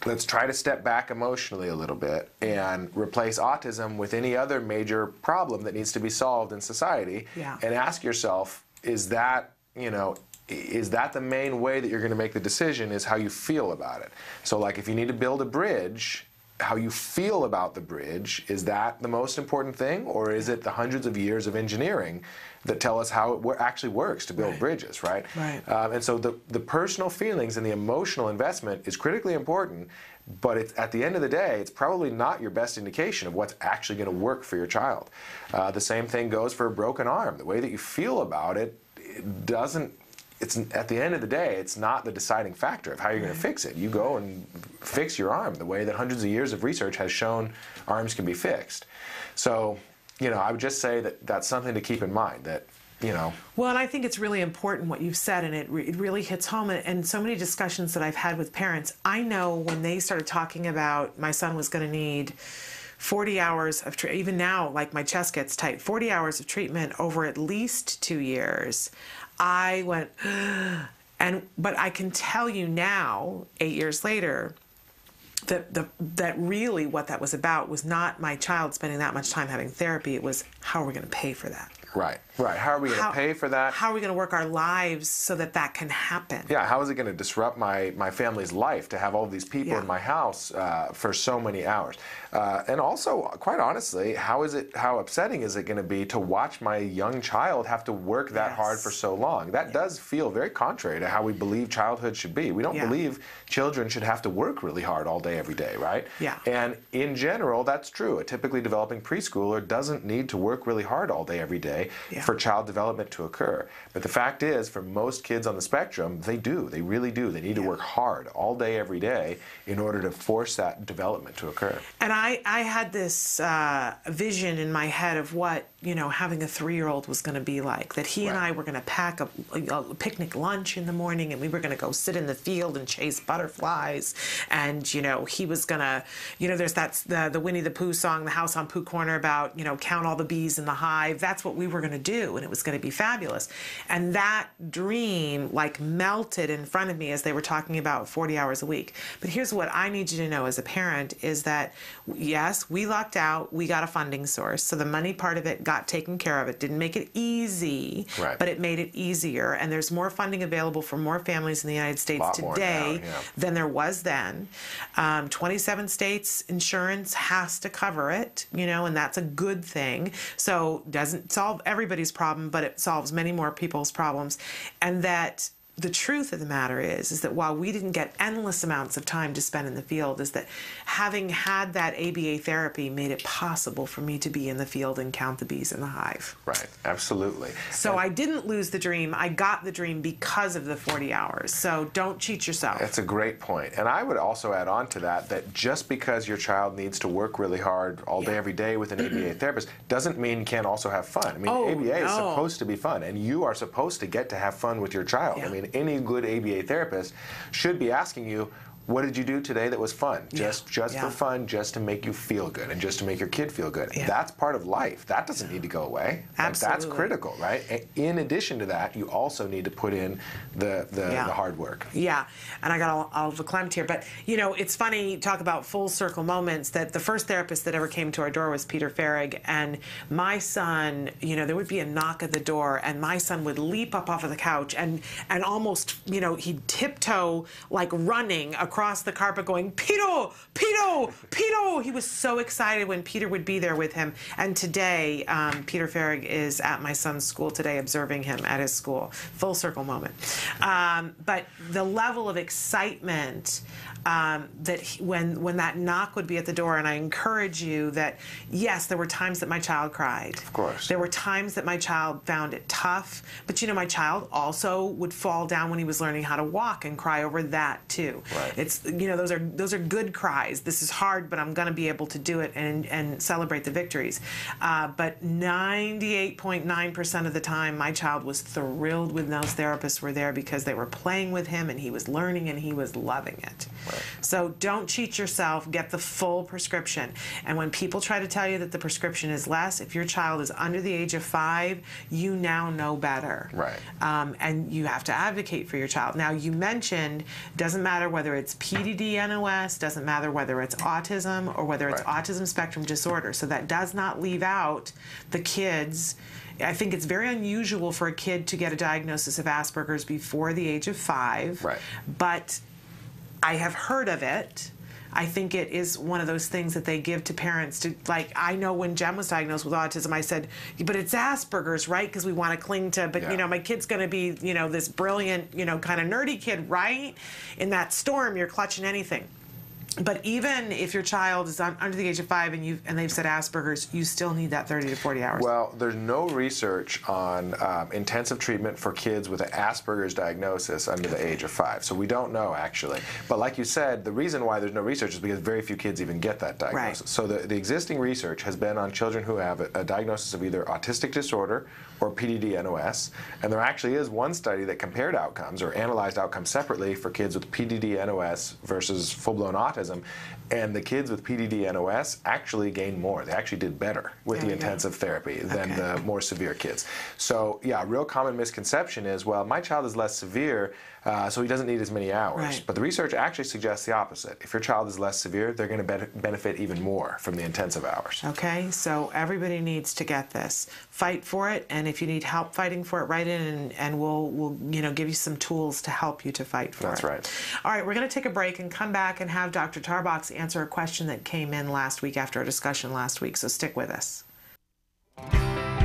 let's try to step back emotionally a little bit and replace autism with any other major problem that needs to be solved in society Yeah. and ask yourself is that you know is that the main way that you're going to make the decision is how you feel about it so like if you need to build a bridge how you feel about the bridge is that the most important thing, or is it the hundreds of years of engineering that tell us how it actually works to build Right. bridges, right? Right. Um, and so the, the personal feelings and the emotional investment is critically important, but it's, at the end of the day, it's probably not your best indication of what's actually going to work for your child. Uh, the same thing goes for a broken arm. The way that you feel about it, it doesn't. It's at the end of the day, it's not the deciding factor of how you're going to fix it. You go and fix your arm the way that hundreds of years of research has shown arms can be fixed. So, you know, I would just say that that's something to keep in mind. That you know, Well, and I think it's really important what you've said, and it, re- it really hits home. And, and so many discussions that I've had with parents, I know when they started talking about my son was going to need 40 hours of treatment, even now, like my chest gets tight, 40 hours of treatment over at least two years, I went, and but I can tell you now, eight years later, that the that really what that was about was not my child spending that much time having therapy. It was how are we going to pay for that? Right, right. How are we going to pay for that? How are we going to work our lives so that that can happen? Yeah, how is it going to disrupt my, my family's life to have all these people Yeah. in my house uh, for so many hours? Uh, and also, quite honestly, how is it? How upsetting is it going to be to watch my young child have to work that hard for so long? That does feel very contrary to how we believe childhood should be. We don't Yeah. believe children should have to work really hard all day, every day, right? Yeah. And in general, that's true. A typically developing preschooler doesn't need to work really hard all day, every day for child development to occur. But the fact is, for most kids on the spectrum, they do. They really do. They need to work hard all day, every day in order to force that development to occur. And I, I had this uh, vision in my head of what, you know, having a three year old was going to be like. That he and I were going to pack a, a picnic lunch in the morning and we were going to go sit in the field and chase butterflies. And, you know, he was going to, you know, there's that, the, the Winnie the Pooh song, The House on Pooh Corner, about, you know, count all the bees in the hive. That's what we were going to do. And it was going to be fabulous. And that dream, like, melted in front of me as they were talking about 40 hours a week. But here's what I need you to know as a parent is that, yes, we lucked out. We got a funding source. So the money part of it got taken care of. It didn't make it easy, Right. but it made it easier. And there's more funding available for more families in the United States today now, yeah. than there was then. Um, 27 states insurance has to cover it, you know, and that's a good thing. So doesn't solve everybody's problem, but it solves many more people's problems. And that the truth of the matter is is that while we didn't get endless amounts of time to spend in the field is that having had that ABA therapy made it possible for me to be in the field and count the bees in the hive. Right, absolutely. So I didn't lose the dream. I got the dream because of the 40 hours. So don't cheat yourself. That's a great point. And I would also add on to that that just because your child needs to work really hard all day, every day with an ABA therapist doesn't mean you can't also have fun. I mean, Oh, ABA is supposed to be fun, and you are supposed to get to have fun with your child. I mean, any good ABA therapist should be asking you, what did you do today that was fun? Just just Yeah. for fun, just to make you feel good and just to make your kid feel good. That's part of life. That doesn't need to go away. Like, that's critical, right? In addition to that, you also need to put in the the, Yeah. the hard work. Yeah, and I got all, all verklempt here. But, you know, it's funny, talk about full circle moments, that the first therapist that ever came to our door was Peter Farrig. And my son, you know, there would be a knock at the door, and my son would leap up off of the couch and, and almost, you know, he'd tiptoe, like running across the carpet, going, Peter, Peter, Peter. He was so excited when Peter would be there with him. And today, um, Peter Farrig is at my son's school today, observing him at his school. Full circle moment. Um, but the level of excitement um, that he, when when that knock would be at the door, and I encourage you that yes, there were times that my child cried. Of course. There were times that my child found it tough, but you know, my child also would fall down when he was learning how to walk and cry over that too. Right. It's you know, those are those are good cries. This is hard, but I'm going to be able to do it and and celebrate the victories. Uh, but 98.9% of the time, my child was thrilled when those therapists were there because they were playing with him and he was learning and he was loving it. So don't cheat yourself. Get the full prescription. And when people try to tell you that the prescription is less, if your child is under the age of five, you now know better. Right. Um, and you have to advocate for your child. Now, you mentioned doesn't matter whether it's PDD NOS, doesn't matter whether it's autism or whether it's autism spectrum disorder. So that does not leave out the kids. I think it's very unusual for a kid to get a diagnosis of Asperger's before the age of five. Right. But I have heard of it. I think it is one of those things that they give to parents to like. I know when Jem was diagnosed with autism, I said, "But it's Asperger's, right?" Because we want to cling to. But Yeah. you know, my kid's going to be you know this brilliant you know kind of nerdy kid, right? In that storm, you're clutching anything. But even if your child is un- under the age of five and you and they've said Asperger's, you still need that 30 to 40 hours. Well, there's no research on um, intensive treatment for kids with an Asperger's diagnosis under the age of five. So we don't know actually. But like you said, the reason why there's no research is because very few kids even get that diagnosis. So the, the existing research has been on children who have a, a diagnosis of either autistic disorder or PDD-NOS. And there actually is one study that compared outcomes or analyzed outcomes separately for kids with PDD-NOS versus full-blown autism. And the kids with PDD-NOS actually gained more. They actually did better with There the you go. intensive therapy than Okay. the more severe kids. So yeah, a real common misconception is, well, my child is less severe, uh, so he doesn't need as many hours. Right. But the research actually suggests the opposite. If your child is less severe, they're going to benefit even more from the intensive hours. Okay, so everybody needs to get this. Fight for it, and if you need help fighting for it, write in, and, and we'll we'll you know give you some tools to help you to fight for That's it. right. All right, we're going to take a break and come back and have Dr. Tarbox answer a question that came in last week after our discussion last week. So stick with us.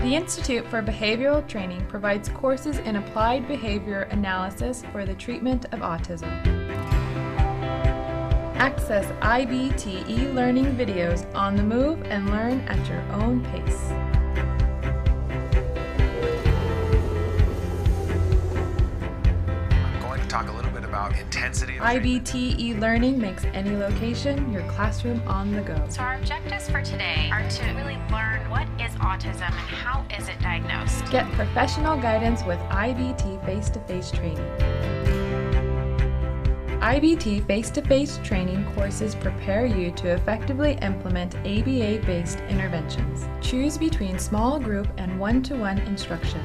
The Institute for Behavioral Training provides courses in applied behavior analysis for the treatment of autism. Access IBT e learning videos on the move and learn at your own pace. I'm going to talk a little about intensity. of IBT e learning makes any location your classroom on the go. So our objectives for today are to really learn what is autism and how is it diagnosed. Get professional guidance with IBT face to face training. IBT face to face training courses prepare you to effectively implement ABA based interventions. Choose between small group and one to one instruction.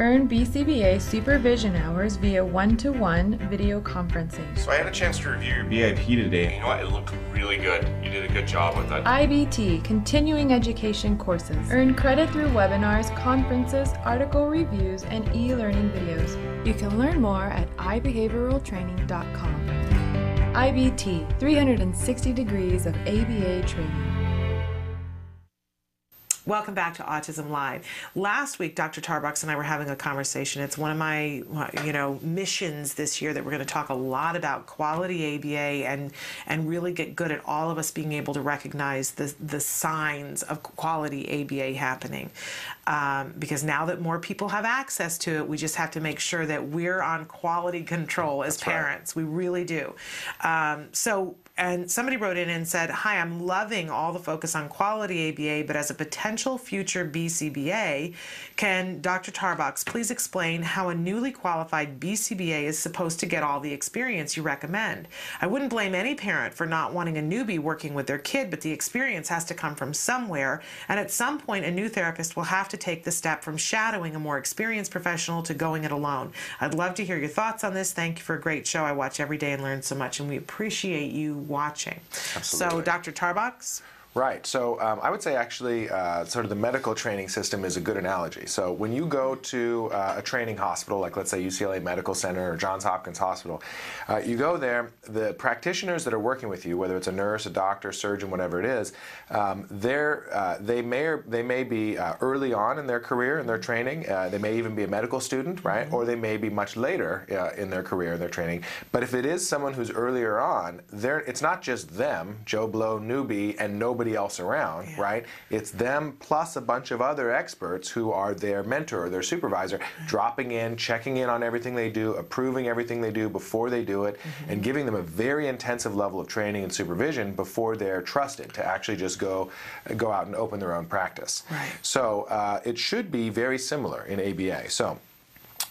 Earn BCBA supervision hours via one to one video conferencing. So I had a chance to review your BIP today. You know what? It looked really good. You did a good job with it. IBT continuing education courses. Earn credit through webinars, conferences, article reviews, and e learning videos. You can learn more at ibehavioraltraining.com. IBT 360 degrees of ABA training. Welcome back to Autism Live. Last week, Dr. Tarbox and I were having a conversation. It's one of my, you know, missions this year that we're going to talk a lot about quality ABA and and really get good at all of us being able to recognize the the signs of quality ABA happening. Um, because now that more people have access to it, we just have to make sure that we're on quality control as parents. We really do. Um, so and somebody wrote in and said, Hi, I'm loving all the focus on quality ABA, but as a potential future BCBA, can Dr. Tarbox please explain how a newly qualified BCBA is supposed to get all the experience you recommend? I wouldn't blame any parent for not wanting a newbie working with their kid, but the experience has to come from somewhere, and at some point, a new therapist will have to take the step from shadowing a more experienced professional to going it alone. I'd love to hear your thoughts on this. Thank you for a great show. I watch every day and learn so much, and we appreciate you watching. So, Dr. Tarbox? Right. So um, I would say actually, uh, sort of the medical training system is a good analogy. So when you go to uh, a training hospital, like let's say UCLA Medical Center or Johns Hopkins Hospital, uh, you go there. The practitioners that are working with you, whether it's a nurse, a doctor, surgeon, whatever it is, um, they're, uh, they may or, they may be uh, early on in their career in their training. Uh, they may even be a medical student, right? Or they may be much later uh, in their career in their training. But if it is someone who's earlier on, it's not just them, Joe Blow newbie, and nobody else around, right? It's them plus a bunch of other experts who are their mentor or their supervisor, dropping in, checking in on everything they do, approving everything they do before they do it, and giving them a very intensive level of training and supervision before they're trusted to actually just go go out and open their own practice. Right. So uh, it should be very similar in ABA. So.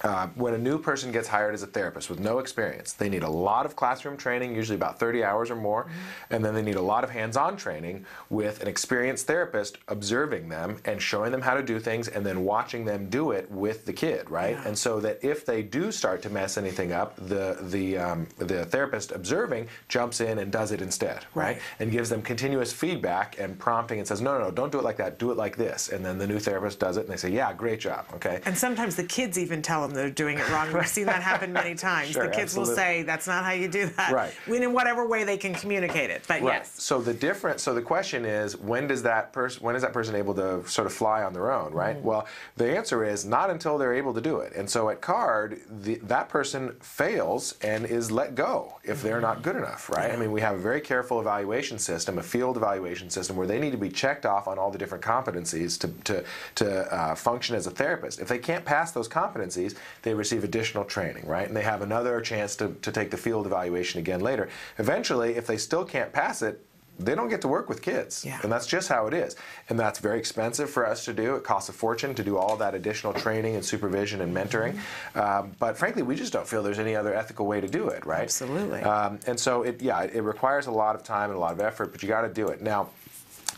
Uh, when a new person gets hired as a therapist with no experience, they need a lot of classroom training, usually about 30 hours or more, and then they need a lot of hands on training with an experienced therapist observing them and showing them how to do things and then watching them do it with the kid, right? And so that if they do start to mess anything up, the, the, um, the therapist observing jumps in and does it instead, right? And gives them continuous feedback and prompting and says, no, no, no, don't do it like that, do it like this. And then the new therapist does it and they say, yeah, great job, okay? And sometimes the kids even tell them, them that are doing it wrong. We've seen that happen many times. Sure, the kids will say, "That's not how you do that." Right. In whatever way they can communicate it. But Right. yes. So the difference. So the question is, when does that person, when is that person able to sort of fly on their own, right? Mm-hmm. Well, the answer is not until they're able to do it. And so at CARD, the, that person fails and is let go if they're not good enough, right? I mean, we have a very careful evaluation system, a field evaluation system, where they need to be checked off on all the different competencies to to to uh, function as a therapist. If they can't pass those competencies, they receive additional training, right? And they have another chance to, to take the field evaluation again later. Eventually, if they still can't pass it, they don't get to work with kids. And that's just how it is. And that's very expensive for us to do. It costs a fortune to do all that additional training and supervision and mentoring. Um, but frankly, we just don't feel there's any other ethical way to do it, right? Absolutely. Um, and so, it, yeah, it, it requires a lot of time and a lot of effort, but you got to do it. Now,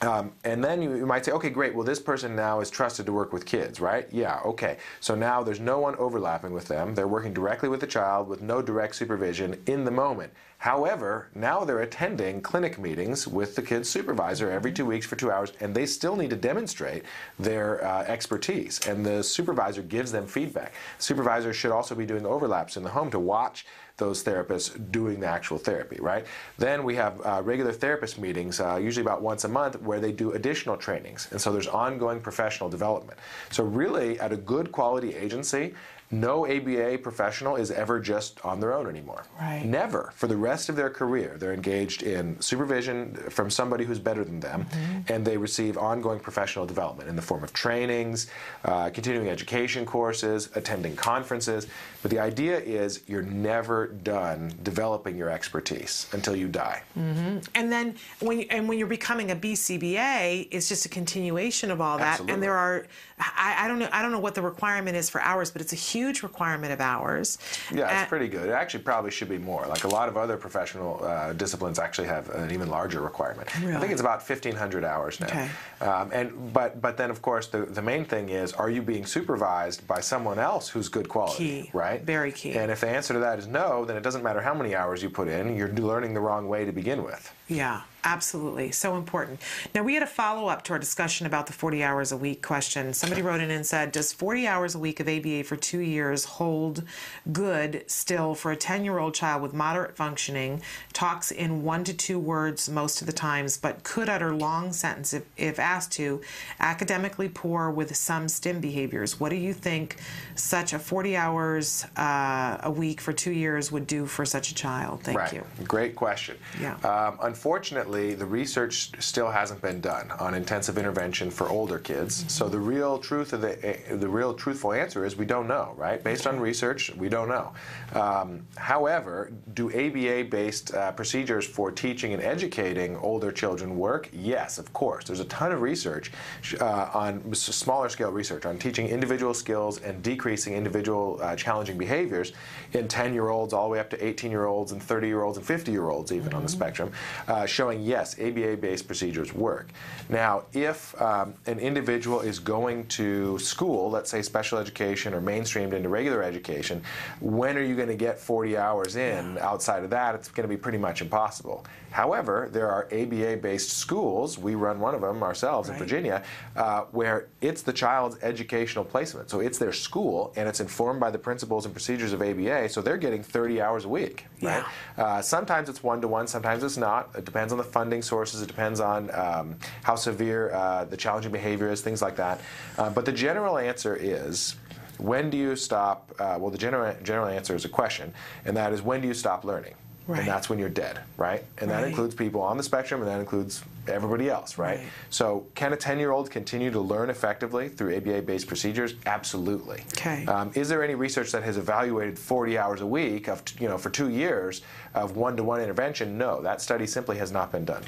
um, and then you, you might say, okay, great. Well, this person now is trusted to work with kids, right? Yeah, okay. So now there's no one overlapping with them. They're working directly with the child with no direct supervision in the moment. However, now they're attending clinic meetings with the kid's supervisor every two weeks for two hours, and they still need to demonstrate their uh, expertise. And the supervisor gives them feedback. Supervisors should also be doing overlaps in the home to watch those therapists doing the actual therapy, right? Then we have uh, regular therapist meetings, uh, usually about once a month, where they do additional trainings. And so there's ongoing professional development. So, really, at a good quality agency, no ABA professional is ever just on their own anymore. Right. Never. For the rest of their career, they're engaged in supervision from somebody who's better than them, and they receive ongoing professional development in the form of trainings, uh, continuing education courses, attending conferences. But the idea is you're never done developing your expertise until you die. hmm And then when you, and when you're becoming a BCBA, it's just a continuation of all that. Absolutely. And there are, I, I don't know, I don't know what the requirement is for hours, but it's a huge requirement of hours. Yeah, it's pretty good. It actually probably should be more. Like a lot of other professional uh, disciplines actually have an even larger requirement. I think it's about 1,500 hours now. Okay. Um, and but but then of course the, the main thing is are you being supervised by someone else who's good quality, Key. right? Very key. And if the answer to that is no, then it doesn't matter how many hours you put in. You're learning the wrong way to begin with. Yeah, absolutely. So important. Now, we had a follow up to our discussion about the 40 hours a week question. Somebody wrote in and said, Does 40 hours a week of ABA for two years hold good still for a 10 year old child with moderate functioning, talks in one to two words most of the times, but could utter long sentences if, if asked to, academically poor with some stim behaviors? What do you think such a 40 hours uh, a week for two years would do for such a child? Thank right. you. Great question. Yeah. Um, unfortunately, the research still hasn't been done on intensive intervention for older kids. Mm-hmm. So the real truth of the eh, the real truthful answer is we don't know. Right? Based on research, we don't know. Um, however, do ABA-based uh, procedures for teaching and educating older children work? Yes, of course. There's a ton of research uh, on smaller scale research on teaching individual skills and decreasing individual uh, challenging behaviors in 10 year olds all the way up to 18 year olds and 30 year olds and 50 year olds even on the spectrum, uh, showing yes, ABA based procedures work. Now, if um, an individual is going to school, let's say special education or mainstreamed into regular education, when are you going to get 40 hours in? Outside of that, it's going to be pretty much impossible. However, there are ABA based schools, we run one of them ourselves in Virginia, uh, where it's the child's educational placement. So it's their school and it's informed by the principles and procedures of ABA, so they're getting 30 hours a week. Right? Uh, sometimes it's one to one, sometimes it's not. It depends on the funding sources, it depends on um, how severe uh, the challenging behavior is, things like that. Uh, but the general answer is when do you stop? Uh, well, the general, general answer is a question, and that is when do you stop learning? Right. And that's when you're dead, right? And that includes people on the spectrum, and that includes everybody else, right? Right. So, can a 10 year old continue to learn effectively through ABA based procedures? Absolutely. Okay. Um, is there any research that has evaluated 40 hours a week of, you know, for two years of one to one intervention? No, that study simply has not been done.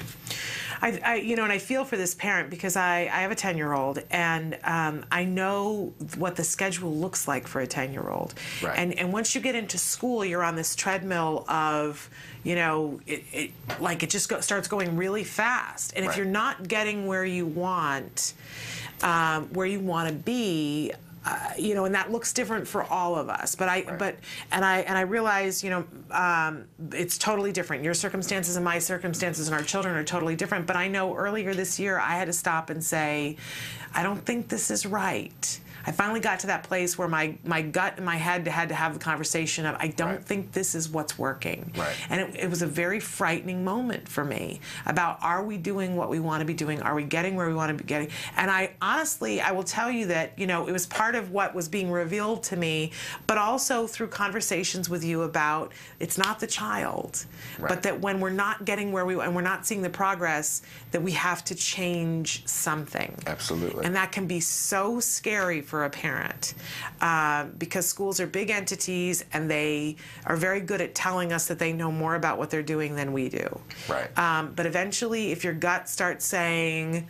I, I, you know, and I feel for this parent because I, I have a 10 year old and um, I know what the schedule looks like for a 10 year old. Right. And, and once you get into school, you're on this treadmill of, you know, it, it like it just go, starts going really fast. And if Right. you're not getting where you want, um, where you want to be, uh, you know, and that looks different for all of us. But I, but and I and I realize, you know, um, it's totally different. Your circumstances and my circumstances and our children are totally different. But I know earlier this year I had to stop and say, I don't think this is right. I finally got to that place where my, my gut and my head had to have the conversation of, I don't think this is what's working. Right. And it, it was a very frightening moment for me about are we doing what we want to be doing? Are we getting where we want to be getting? And I honestly, I will tell you that, you know, it was part of what was being revealed to me, but also through conversations with you about it's not the child, but that when we're not getting where we and we're not seeing the progress, that we have to change something. Absolutely. And that can be so scary for a parent uh, because schools are big entities and they are very good at telling us that they know more about what they're doing than we do. Right. Um, but eventually, if your gut starts saying,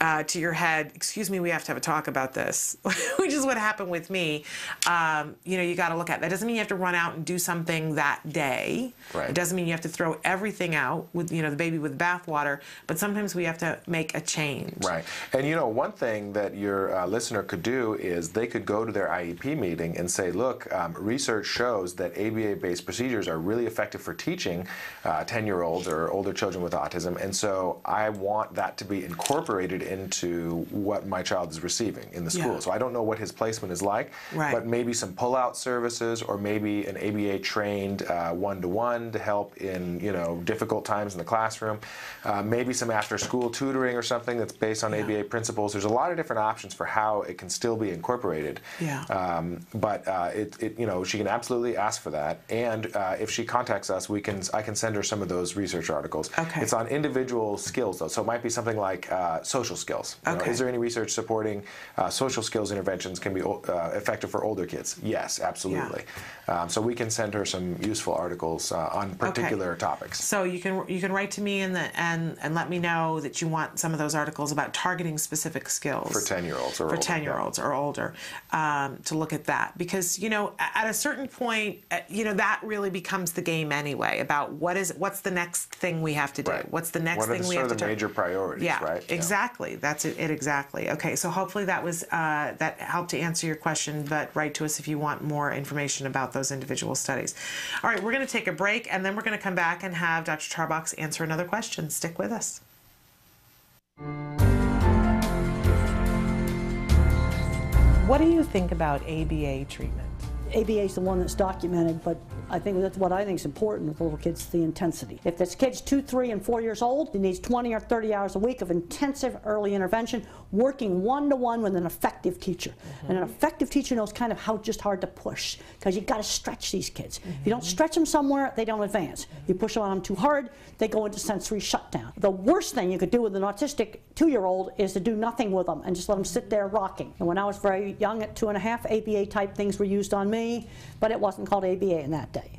uh, to your head, excuse me, we have to have a talk about this, which is what happened with me. Um, you know, you got to look at that. Doesn't mean you have to run out and do something that day. Right. It doesn't mean you have to throw everything out with, you know, the baby with bathwater. But sometimes we have to make a change. Right. And you know, one thing that your uh, listener could do is they could go to their IEP meeting and say, look, um, research shows that ABA based procedures are really effective for teaching 10 uh, year olds or older children with autism. And so I want that to be incorporated into what my child is receiving in the school. Yeah. So I don't know what his placement is like, Right. but maybe some pull out services or maybe an ABA trained one to one to help in, you know, difficult times in the classroom. Uh, maybe some after school tutoring or something that's based on ABA principles. There's a lot of different options for how it can still be incorporated. Yeah. Um, but uh, it, it, you know, she can absolutely ask for that. And uh, if she contacts us, we can, I can send her some of those research articles. Okay. It's on individual skills though, so it might be something like uh, social skills. You know, is there any research supporting uh, social skills interventions can be uh, effective for older kids? Yes, absolutely. Um, so we can send her some useful articles uh, on particular topics. So you can you can write to me and the, and and let me know that you want some of those articles about targeting specific skills For 10-year-olds or for older, ten year olds or older um, to look at that because you know at a certain point uh, you know that really becomes the game anyway about what is what's the next thing we have to do what's the next What thing the we sort have of to the major priorities, yeah, right? Yeah. Exactly. That's it, it exactly. Okay so hopefully that was uh, that helped to answer your question but write to us if you want more information about those individual studies. All right we're going to take a break and then we're going to come back and have dr tarbox answer another question. Stick with us. What do you think about aba treatment? ABA is the one that's documented, but I think that's what I think is important with little kids, the intensity. If this kid's two, three, and four years old, he needs 20 or 30 hours a week of intensive early intervention, working one-to-one with an effective teacher. Mm-hmm. And an effective teacher knows kind of how just hard to push, because you've got to stretch these kids. If you don't mm-hmm. stretch them somewhere, they don't advance. You push them on them too hard, they go into sensory shutdown. The worst thing you could do with an autistic two-year-old is to do nothing with them and just let them sit there rocking. And when I was very young, at two and a half, ABA type things were used on me, but it wasn't called ABA in that day.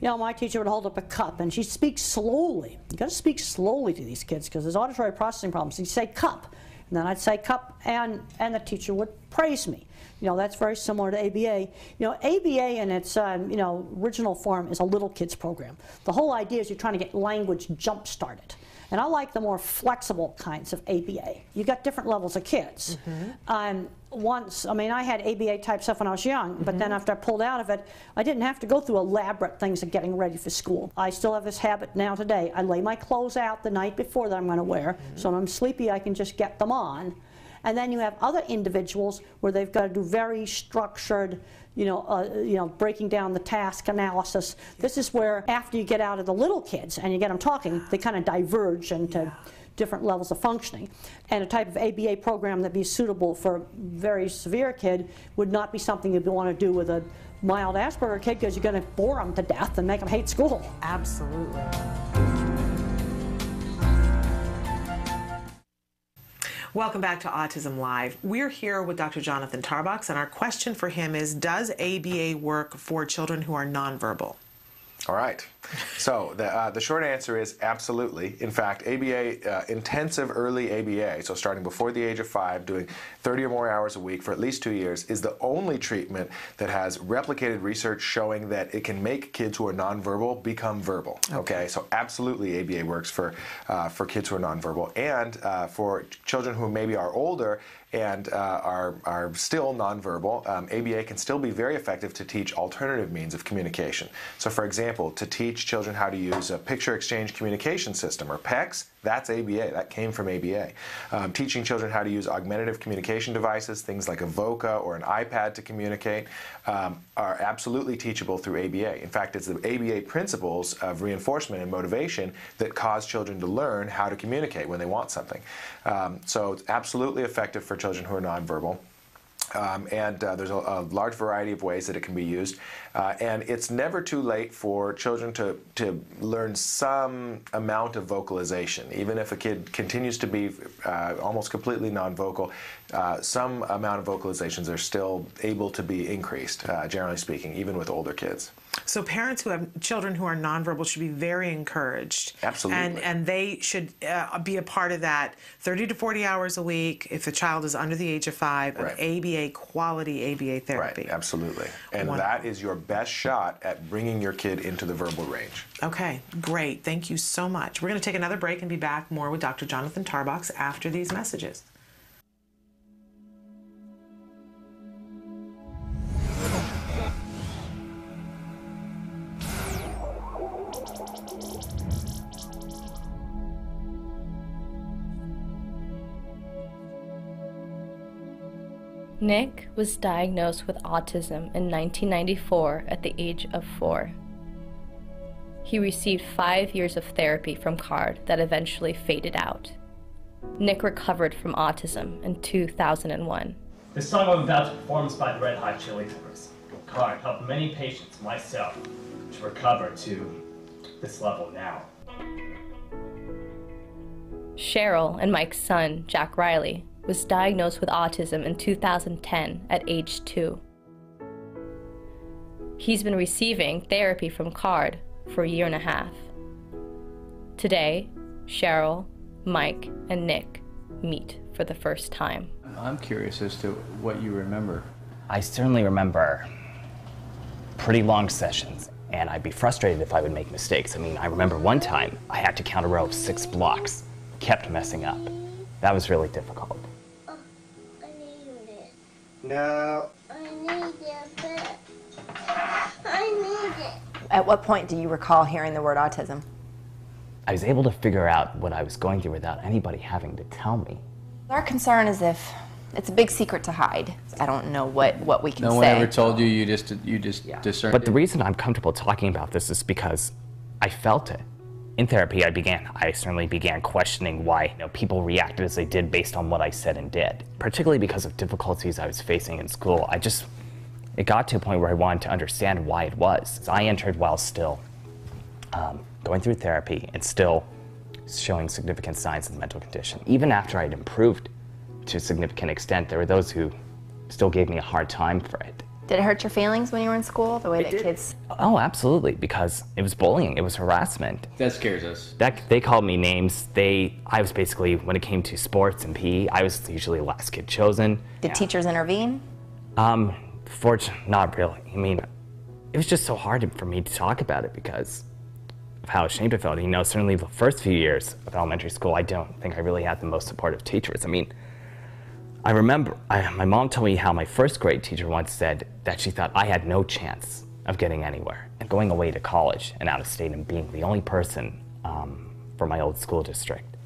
You know, my teacher would hold up a cup and she'd speak slowly. You got to speak slowly to these kids because there's auditory processing problems. She'd say cup, and then I'd say cup, and and the teacher would praise me. You know, that's very similar to ABA. You know, ABA in its um, you know original form is a little kids program. The whole idea is you're trying to get language jump started. And I like the more flexible kinds of ABA. You've got different levels of kids. Um, once, I mean, I had ABA type stuff when I was young, but then after I pulled out of it, I didn't have to go through elaborate things of getting ready for school. I still have this habit now today. I lay my clothes out the night before that I'm going to wear, so when I'm sleepy, I can just get them on. And then you have other individuals where they've got to do very structured, you know, uh, you know, breaking down the task analysis. This is where after you get out of the little kids and you get them talking, they kind of diverge into different levels of functioning. And a type of ABA program that'd be suitable for a very severe kid would not be something you'd want to do with a mild Asperger kid because you're going to bore them to death and make them hate school. Absolutely. Welcome back to Autism Live. We're here with Dr. Jonathan Tarbox, and our question for him is Does ABA work for children who are nonverbal? All right. So the, uh, the short answer is absolutely. In fact, ABA, uh, intensive early ABA, so starting before the age of five, doing 30 or more hours a week for at least two years, is the only treatment that has replicated research showing that it can make kids who are nonverbal become verbal. Okay, so absolutely ABA works for, uh, for kids who are nonverbal. And uh, for children who maybe are older and uh, are, are still nonverbal, um, ABA can still be very effective to teach alternative means of communication. So, for example, to teach teach children how to use a picture exchange communication system, or PECS. That's ABA. That came from ABA. Um, teaching children how to use augmentative communication devices, things like a VOCA or an iPad to communicate, um, are absolutely teachable through ABA. In fact, it's the ABA principles of reinforcement and motivation that cause children to learn how to communicate when they want something. Um, so it's absolutely effective for children who are nonverbal. Um, and uh, there's a, a, large variety of ways that it can be used. Uh, and it's never too late for children to, to learn some amount of vocalization. Even if a kid continues to be uh, almost completely non-vocal, uh, some amount of vocalizations are still able to be increased, uh, generally speaking, even with older kids. So parents who have children who are nonverbal should be very encouraged. Absolutely. And and they should uh, be a part of that 30 to 40 hours a week if the child is under the age of five Right. of ABA quality ABA therapy. Right, absolutely. And Wonderful. that is your best shot at bringing your kid into the verbal range. Okay, great. Thank you so much. We're going to take another break and be back more with Dr. Jonathan Tarbox after these messages. Nick was diagnosed with autism in 1994 at the age of four. He received five years of therapy from CARD that eventually faded out. Nick recovered from autism in 2001. The song I'm about to perform is by the Red Hot Chili Peppers. CARD helped many patients, myself, to recover to this level now. Cheryl and Mike's son, Jack Riley, was diagnosed with autism in 2010 at age two. He's been receiving therapy from CARD for a year and a half. Today, Cheryl, Mike, and Nick meet for the first time. I'm curious as to what you remember. I certainly remember pretty long sessions, and I'd be frustrated if I would make mistakes. I mean, I remember one time I had to count a row of six blocks, kept messing up. That was really difficult. No. I need it. I need it. At what point do you recall hearing the word autism? I was able to figure out what I was going through without anybody having to tell me. Our concern is if it's a big secret to hide. I don't know what, what we can No say. No one ever told you. You just you just discerned. But the reason I'm comfortable talking about this is because I felt it. In therapy, I began, I certainly began questioning why you know, people reacted as they did based on what I said and did, particularly because of difficulties I was facing in school. I just, it got to a point where I wanted to understand why it was. I entered while still um, going through therapy and still showing significant signs of the mental condition. Even after I'd improved to a significant extent, there were those who still gave me a hard time for it. Did it hurt your feelings when you were in school? The way It that did. kids. Oh, absolutely, because it was bullying, it was harassment. That scares us. That they called me names. They, I was basically when it came to sports and PE, I was usually the last kid chosen. Did teachers intervene? Um, fortunately, not really. I mean, it was just so hard for me to talk about it because of how ashamed I felt. You know, certainly the first few years of elementary school, I don't think I really had the most supportive teachers. I mean, I remember I, my mom told me how my first grade teacher once said that she thought I had no chance of getting anywhere and going away to college and out of state and being the only person um, for my old school district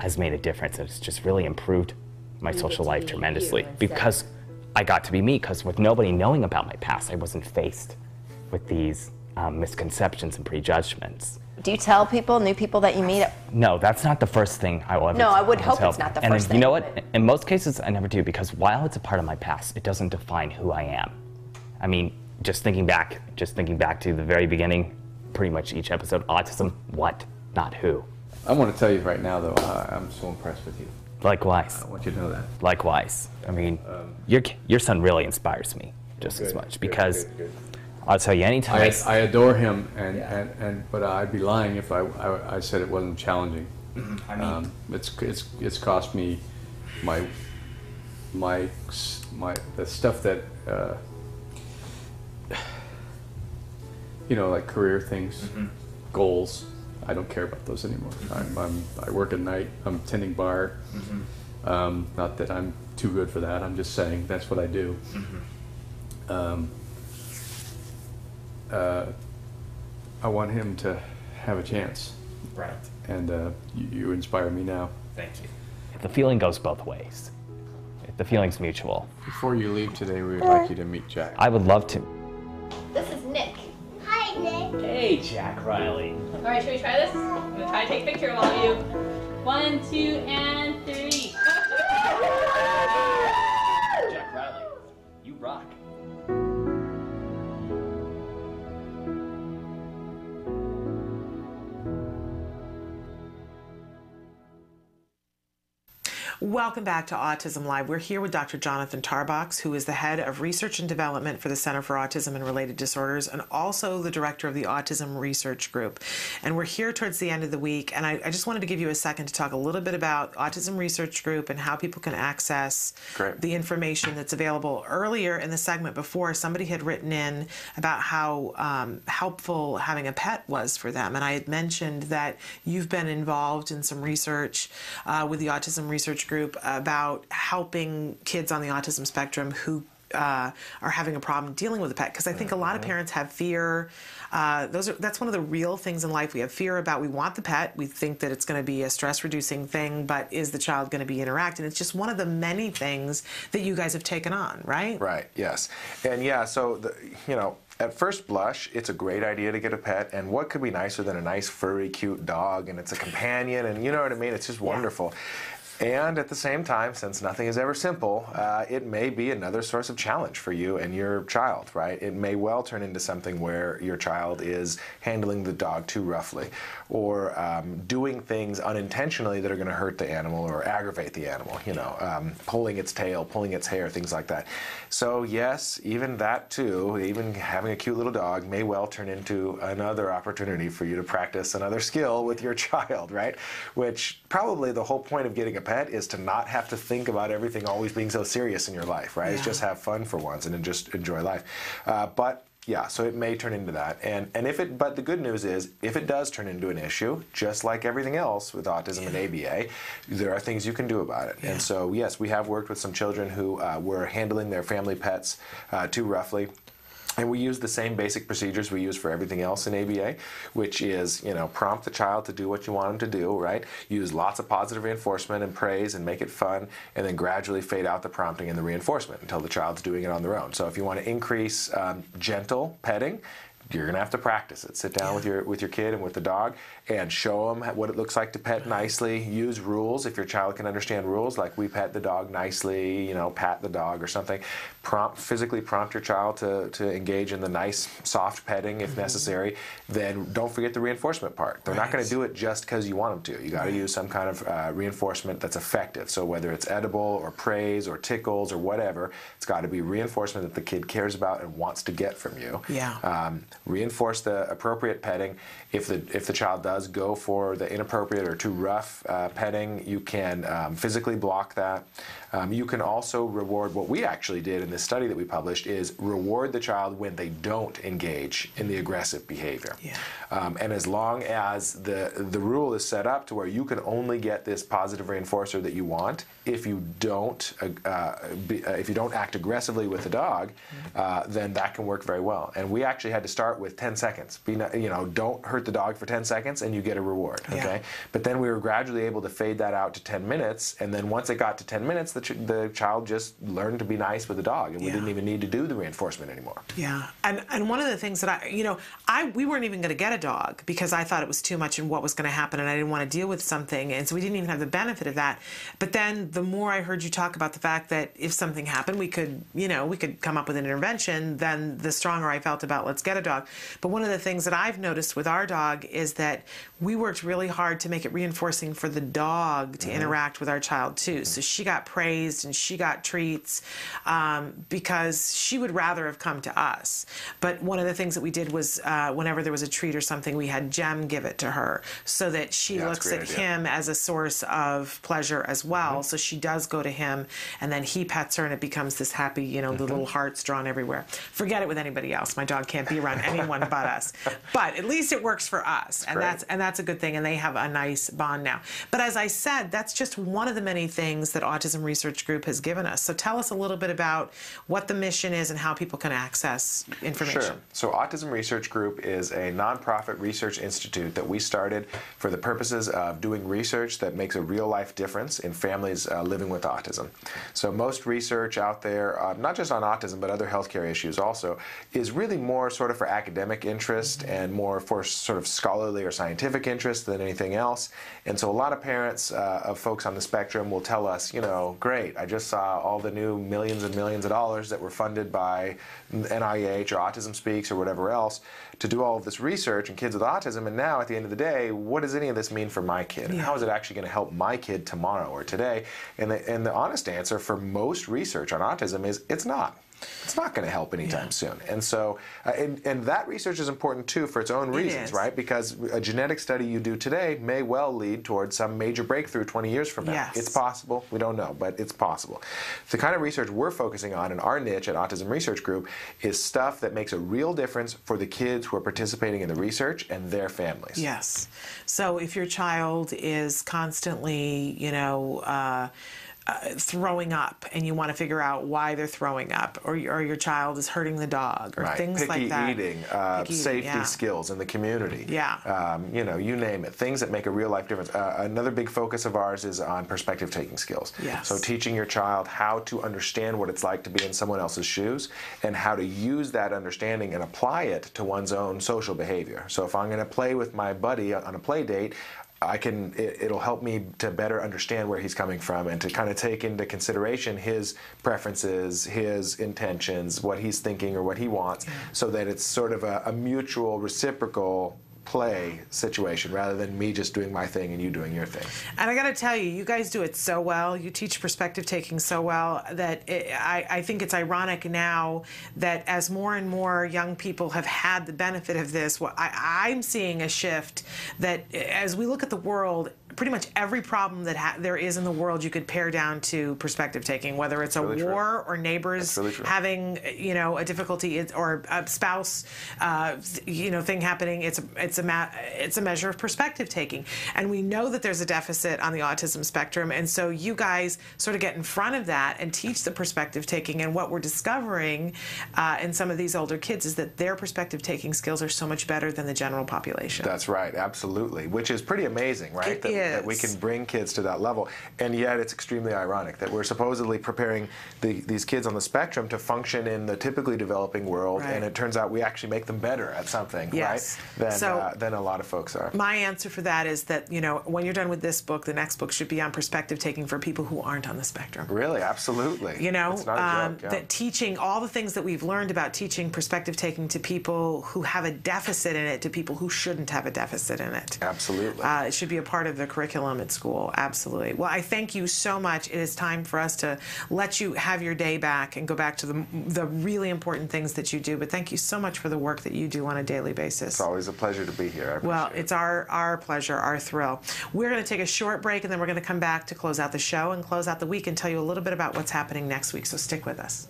has made a difference. It's just really improved my You social life tremendously because I got to be me. Because with nobody knowing about my past, I wasn't faced with these um, misconceptions and prejudgments. Do you tell people, new people that you meet? No, that's not the first thing I will ever No, I would will hope tell it's not the and first you know thing, what? In most cases, I never do because while it's a part of my past, it doesn't define who I am. I mean, just thinking back, just thinking back to the very beginning, pretty much each episode, autism, what, not who. I want to tell you right now, though, uh, I'm so impressed with you. Likewise. I want you to know that. Likewise. I mean, your your son really inspires me just as much good, because good, good. I'll tell you anytime. I adore him, and, and, and but I'd be lying if I, I, I said it wasn't challenging. I mean- um, it's it's it's cost me my my my the stuff that uh, you know like career things, Mm-hmm. goals. I don't care about those anymore. I'm, I'm I work at night. I'm tending bar. Mhm. Um, not that I'm too good for that. I'm just saying that's what I do. Mm-hmm. Um, uh, I want him to have a chance. Right. And uh, you, you inspire me now. Thank you. The feeling goes both ways. The feeling's mutual. Before you leave today, we would like you to meet Jack. I would love to. This is Nick. Hi, Nick. Hey, Jack Riley. All right, should we try this? I'm gonna try to take a picture of all of you. One, two, and three. Jack Riley, you rock. Welcome back to Autism Live. We're here with Dr. Jonathan Tarbox, who is the head of research and development for the Center for Autism and Related Disorders and also the director of the Autism Research Group. And we're here towards the end of the week, and I, I just wanted to give you a second to talk a little bit about Autism Research Group and how people can access Great. the information that's available. Earlier in the segment before, somebody had written in about how um, helpful having a pet was for them. And I had mentioned that you've been involved in some research uh, with the Autism Research Group about helping kids on the autism spectrum who uh, are having a problem dealing with a pet because I think a lot of parents have fear. Uh, those are that's one of the real things in life we have fear about. We want the pet. We think that it's going to be a stress reducing thing, but is the child going to be interacting? It's just one of the many things that you guys have taken on, right? Right. Yes. And yeah. So the, you know. At first blush, it's a great idea to get a pet, and what could be nicer than a nice, furry, cute dog, and it's a companion, and you know what I mean? It's just wonderful. And at the same time, since nothing is ever simple, uh, it may be another source of challenge for you and your child, right? It may well turn into something where your child is handling the dog too roughly or um, doing things unintentionally that are going to hurt the animal or aggravate the animal, you know, um, pulling its tail, pulling its hair, things like that. So, yes, even that too, even having a cute little dog may well turn into another opportunity for you to practice another skill with your child, right? Which probably the whole point of getting a pet is to not have to think about everything always being so serious in your life, right? It's Yeah. just have fun for once and then just enjoy life. Uh, but yeah, so it may turn into that. And and if it but the good news is if it does turn into an issue, just like everything else with autism and ABA, there are things you can do about it. And so yes, we have worked with some children who uh, were handling their family pets uh, too roughly. And we use the same basic procedures we use for everything else in ABA, which is, you know, prompt the child to do what you want them to do, right? Use lots of positive reinforcement and praise and make it fun, and then gradually fade out the prompting and the reinforcement until the child's doing it on their own. So if you want to increase um, gentle petting, you're gonna have to practice it. Sit down with your with your kid and with the dog, and show them what it looks like to pet nicely. Use rules if your child can understand rules, like we pet the dog nicely, you know, pat the dog or something. Prompt physically prompt your child to, to engage in the nice soft petting if necessary. Then don't forget the reinforcement part. They're not going to do it just because you want them to. You got to use some kind of uh, reinforcement that's effective. So whether it's edible or praise or tickles or whatever, it's got to be reinforcement that the kid cares about and wants to get from you. Yeah. Um, reinforce the appropriate petting. If the if the child does go for the inappropriate or too rough uh, petting, you can um, physically block that. Um, you can also reward. What we actually did in this study that we published is reward the child when they don't engage in the aggressive behavior. Yeah. Um, and as long as the the rule is set up to where you can only get this positive reinforcer that you want, if you don't uh, uh, be, uh, if you don't act aggressively with the dog, uh, then that can work very well. And we actually had to start with 10 seconds. Be not, you know, don't hurt the dog for 10 seconds, and you get a reward. Okay. But then we were gradually able to fade that out to 10 minutes, and then once it got to 10 minutes, the, ch- the child just learned to be nice with the dog, and we Yeah. didn't even need to do the reinforcement anymore. Yeah, and and one of the things that I, you know, I we weren't even going to get a dog because I thought it was too much and what was going to happen, and I didn't want to deal with something, and so we didn't even have the benefit of that. But then the more I heard you talk about the fact that if something happened, we could, you know, we could come up with an intervention, then the stronger I felt about let's get a dog. But one of the things that I've noticed with our dog is that we worked really hard to make it reinforcing for the dog to Mhm. interact with our child too. So she got praised and she got treats um, because she would rather have come to us. But one of the things that we did was uh, whenever there was a treat or something, we had Jem give it to her so that she Yeah, looks at idea. him as a source of pleasure as well. So she does go to him and then he pets her and it becomes this happy, you know, the little hearts drawn everywhere. Forget it with anybody else. My dog can't be around anyone but us. But at least it works for us, and great. that's and that's a good thing. And they have a nice bond now. But as I said, that's just one of the many things that Autism Research Group has given us. So tell us a little bit about what the mission is and how people can access information. Sure. So, Autism Research Group is a nonprofit research institute that we started for the purposes of doing research that makes a real life difference in families uh, living with autism. So, most research out there, uh, not just on autism, but other healthcare issues also, is really more sort of for academic interest and more for sort of scholarly or scientific interest than anything else. And so, a lot of parents uh, of folks on the spectrum will tell us, you know, great, I just saw all the new millions and millions of dollars that were funded by NIH or Autism Speaks or whatever else to do all of this research in kids with autism. And now, at the end of the day, what does any of this mean for my kid? And how is it actually going to help my kid tomorrow or today? And the, and the honest answer for most research on autism is it's not. It's not going to help anytime soon. And so, uh, and, and that research is important too for its own It reasons, is. right? Because a genetic study you do today may well lead towards some major breakthrough 20 years from now. Yes. It's possible. We don't know, but it's possible. The kind of research we're focusing on in our niche at Autism Research Group is stuff that makes a real difference for the kids who are participating in the research and their families. Yes. So if your child is constantly, you know, uh, uh, throwing up and you want to figure out why they're throwing up, or, or your child is hurting the dog, or Right. things Picky like that. eating, uh, Picky eating, safety yeah. skills in the community. Yeah. Um, you know, you name it. Things that make a real life difference. Uh, another big focus of ours is on perspective taking skills. Yes. So teaching your child how to understand what it's like to be in someone else's shoes and how to use that understanding and apply it to one's own social behavior. So if I'm going to play with my buddy on a play date, I can. It, it'll help me to better understand where he's coming from and to kind of take into consideration his preferences, his intentions, what he's thinking or what he wants, so that it's sort of a, a mutual, reciprocal play situation rather than me just doing my thing and you doing your thing. And I got to tell you, you guys do it so well. You teach perspective taking so well that it, I, I think it's ironic now that as more and more young people have had the benefit of this, what I, I'm seeing a shift that as we look at the world, pretty much every problem that ha- there is in the world you could pare down to perspective taking, whether it's a really true. war or neighbors really having, you know, a difficulty or a spouse, uh, you know, thing happening. It's a, it's a it's a measure of perspective taking, and we know that there's a deficit on the autism spectrum, and so you guys sort of get in front of that and teach the perspective taking. And what we're discovering uh, in some of these older kids is that their perspective taking skills are so much better than the general population. That's right, absolutely. Which is pretty amazing, right? It that, that we can bring kids to that level. And yet it's extremely ironic that we're supposedly preparing the, these kids on the spectrum to function in the typically developing world, Right. and it turns out we actually make them better at something, Yes. right? Than, So- uh, than a lot of folks are. My answer for that is that, you know, when you're done with this book, the next book should be on perspective taking for people who aren't on the spectrum. Really, absolutely. You know, it's not a um, yeah. that teaching all the things that we've learned about teaching perspective taking to people who have a deficit in it to people who shouldn't have a deficit in it. Absolutely. Uh, it should be a part of the curriculum at school. Absolutely. Well, I thank you so much. It is time for us to let you have your day back and go back to the, the really important things that you do. But thank you so much for the work that you do on a daily basis. It's always a pleasure to be here. I Well, it's our, our pleasure, our thrill. We're going to take a short break and then we're going to come back to close out the show and close out the week and tell you a little bit about what's happening next week. So stick with us.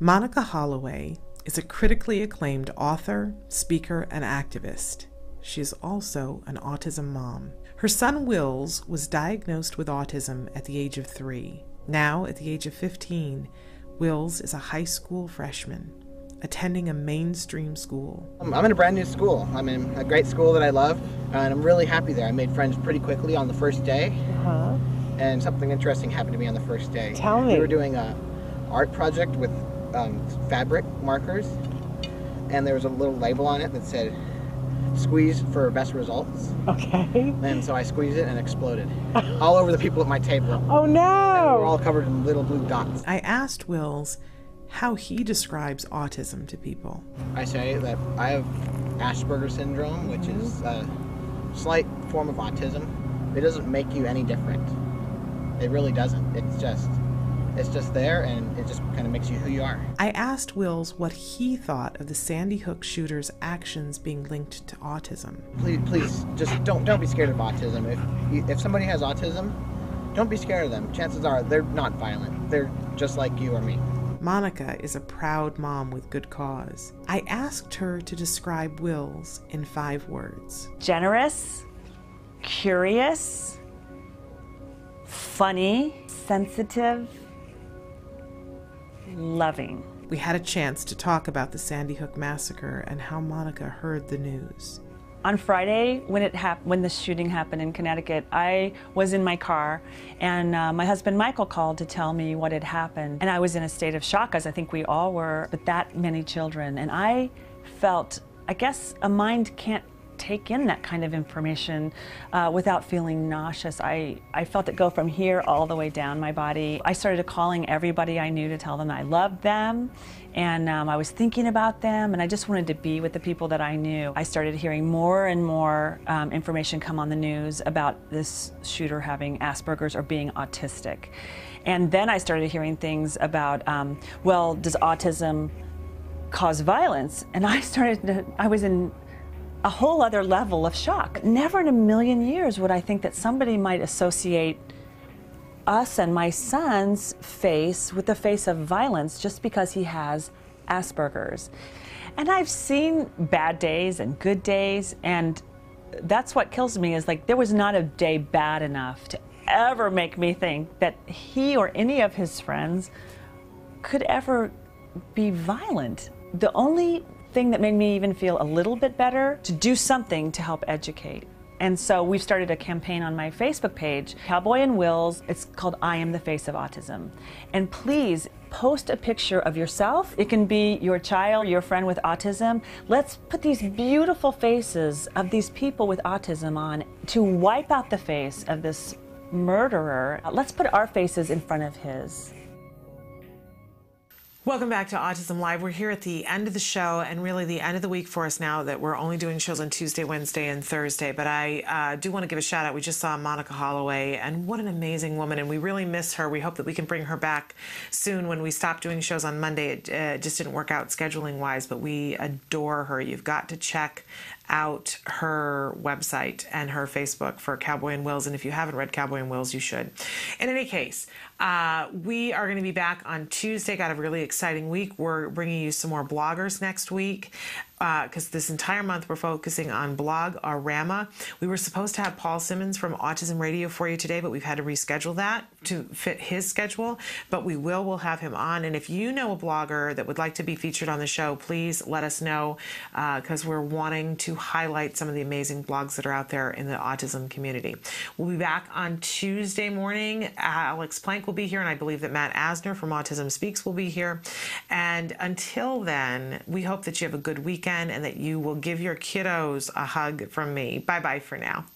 Monica Holloway is a critically acclaimed author, speaker, and activist. She is also an autism mom. Her son Wills was diagnosed with autism at the age of three. Now, at the age of 15, Wills is a high school freshman attending a mainstream school. I'm in a brand new school. I'm in a great school that I love, and I'm really happy there. I made friends pretty quickly on the first day, Uh-huh. and something interesting happened to me on the first day. Tell me. We were doing a art project with um, fabric markers, and there was a little label on it that said "squeeze for best results." Okay. And so I squeezed it and exploded all over the people at my table. Oh no! And we were all covered in little blue dots. I asked Wills how he describes autism to people. I say that I have Asperger's syndrome, which is mm-hmm. a slight form of autism. It doesn't make you any different. It really doesn't. It's just it's just there and it just kind of makes you who you are. I asked Wills what he thought of the Sandy Hook shooter's actions being linked to autism. Please please just don't don't be scared of autism. If you, if somebody has autism, don't be scared of them. Chances are they're not violent. They're just like you or me. Monica is a proud mom with good cause. I asked her to describe Wills in five words. generous, curious, funny, sensitive, loving. We had a chance to talk about the Sandy Hook massacre and how Monica heard the news. On Friday, when it hap- when the shooting happened in Connecticut, I was in my car, and uh, my husband Michael called to tell me what had happened, and I was in a state of shock, as I think we all were. But that many children, and I felt, I guess, a mind can't take in that kind of information uh, without feeling nauseous. I, I felt it go from here all the way down my body. I started calling everybody I knew to tell them I loved them and um, I was thinking about them and I just wanted to be with the people that I knew. I started hearing more and more um, information come on the news about this shooter having Asperger's or being autistic. And then I started hearing things about, um, well, does autism cause violence? And I started to, I was in a whole other level of shock. Never in a million years would I think that somebody might associate us and my son's face with the face of violence just because he has Asperger's. And I've seen bad days and good days, and that's what kills me is like there was not a day bad enough to ever make me think that he or any of his friends could ever be violent. The only thing that made me even feel a little bit better to do something to help educate. And so we've started a campaign on my Facebook page, Cowboy and Wills. It's called I Am the Face of Autism. And please post a picture of yourself. It can be your child, your friend with autism. Let's put these beautiful faces of these people with autism on to wipe out the face of this murderer. Let's put our faces in front of his. Welcome back to Autism Live. We're here at the end of the show and really the end of the week for us now that we're only doing shows on Tuesday, Wednesday, and Thursday. But I uh, do want to give a shout out. We just saw Monica Holloway, and what an amazing woman. And we really miss her. We hope that we can bring her back soon when we stop doing shows on Monday. It uh, just didn't work out scheduling wise, but we adore her. You've got to check out her website and her Facebook for Cowboy and Wills. And if you haven't read Cowboy and Wills, you should. In any case, uh, we are going to be back on Tuesday. Got a really exciting week. We're bringing you some more bloggers next week Uh, because this entire month we're focusing on Blog Arama. We were supposed to have Paul Simmons from Autism Radio for you today, but we've had to reschedule that to fit his schedule. But we will. We'll have him on. And if you know a blogger that would like to be featured on the show, please let us know uh, because we're wanting to highlight some of the amazing blogs that are out there in the autism community. We'll be back on Tuesday morning. Alex Plank will be here, and I believe that Matt Asner from Autism Speaks will be here. And until then, we hope that you have a good and that you will give your kiddos a hug from me. Bye bye for now.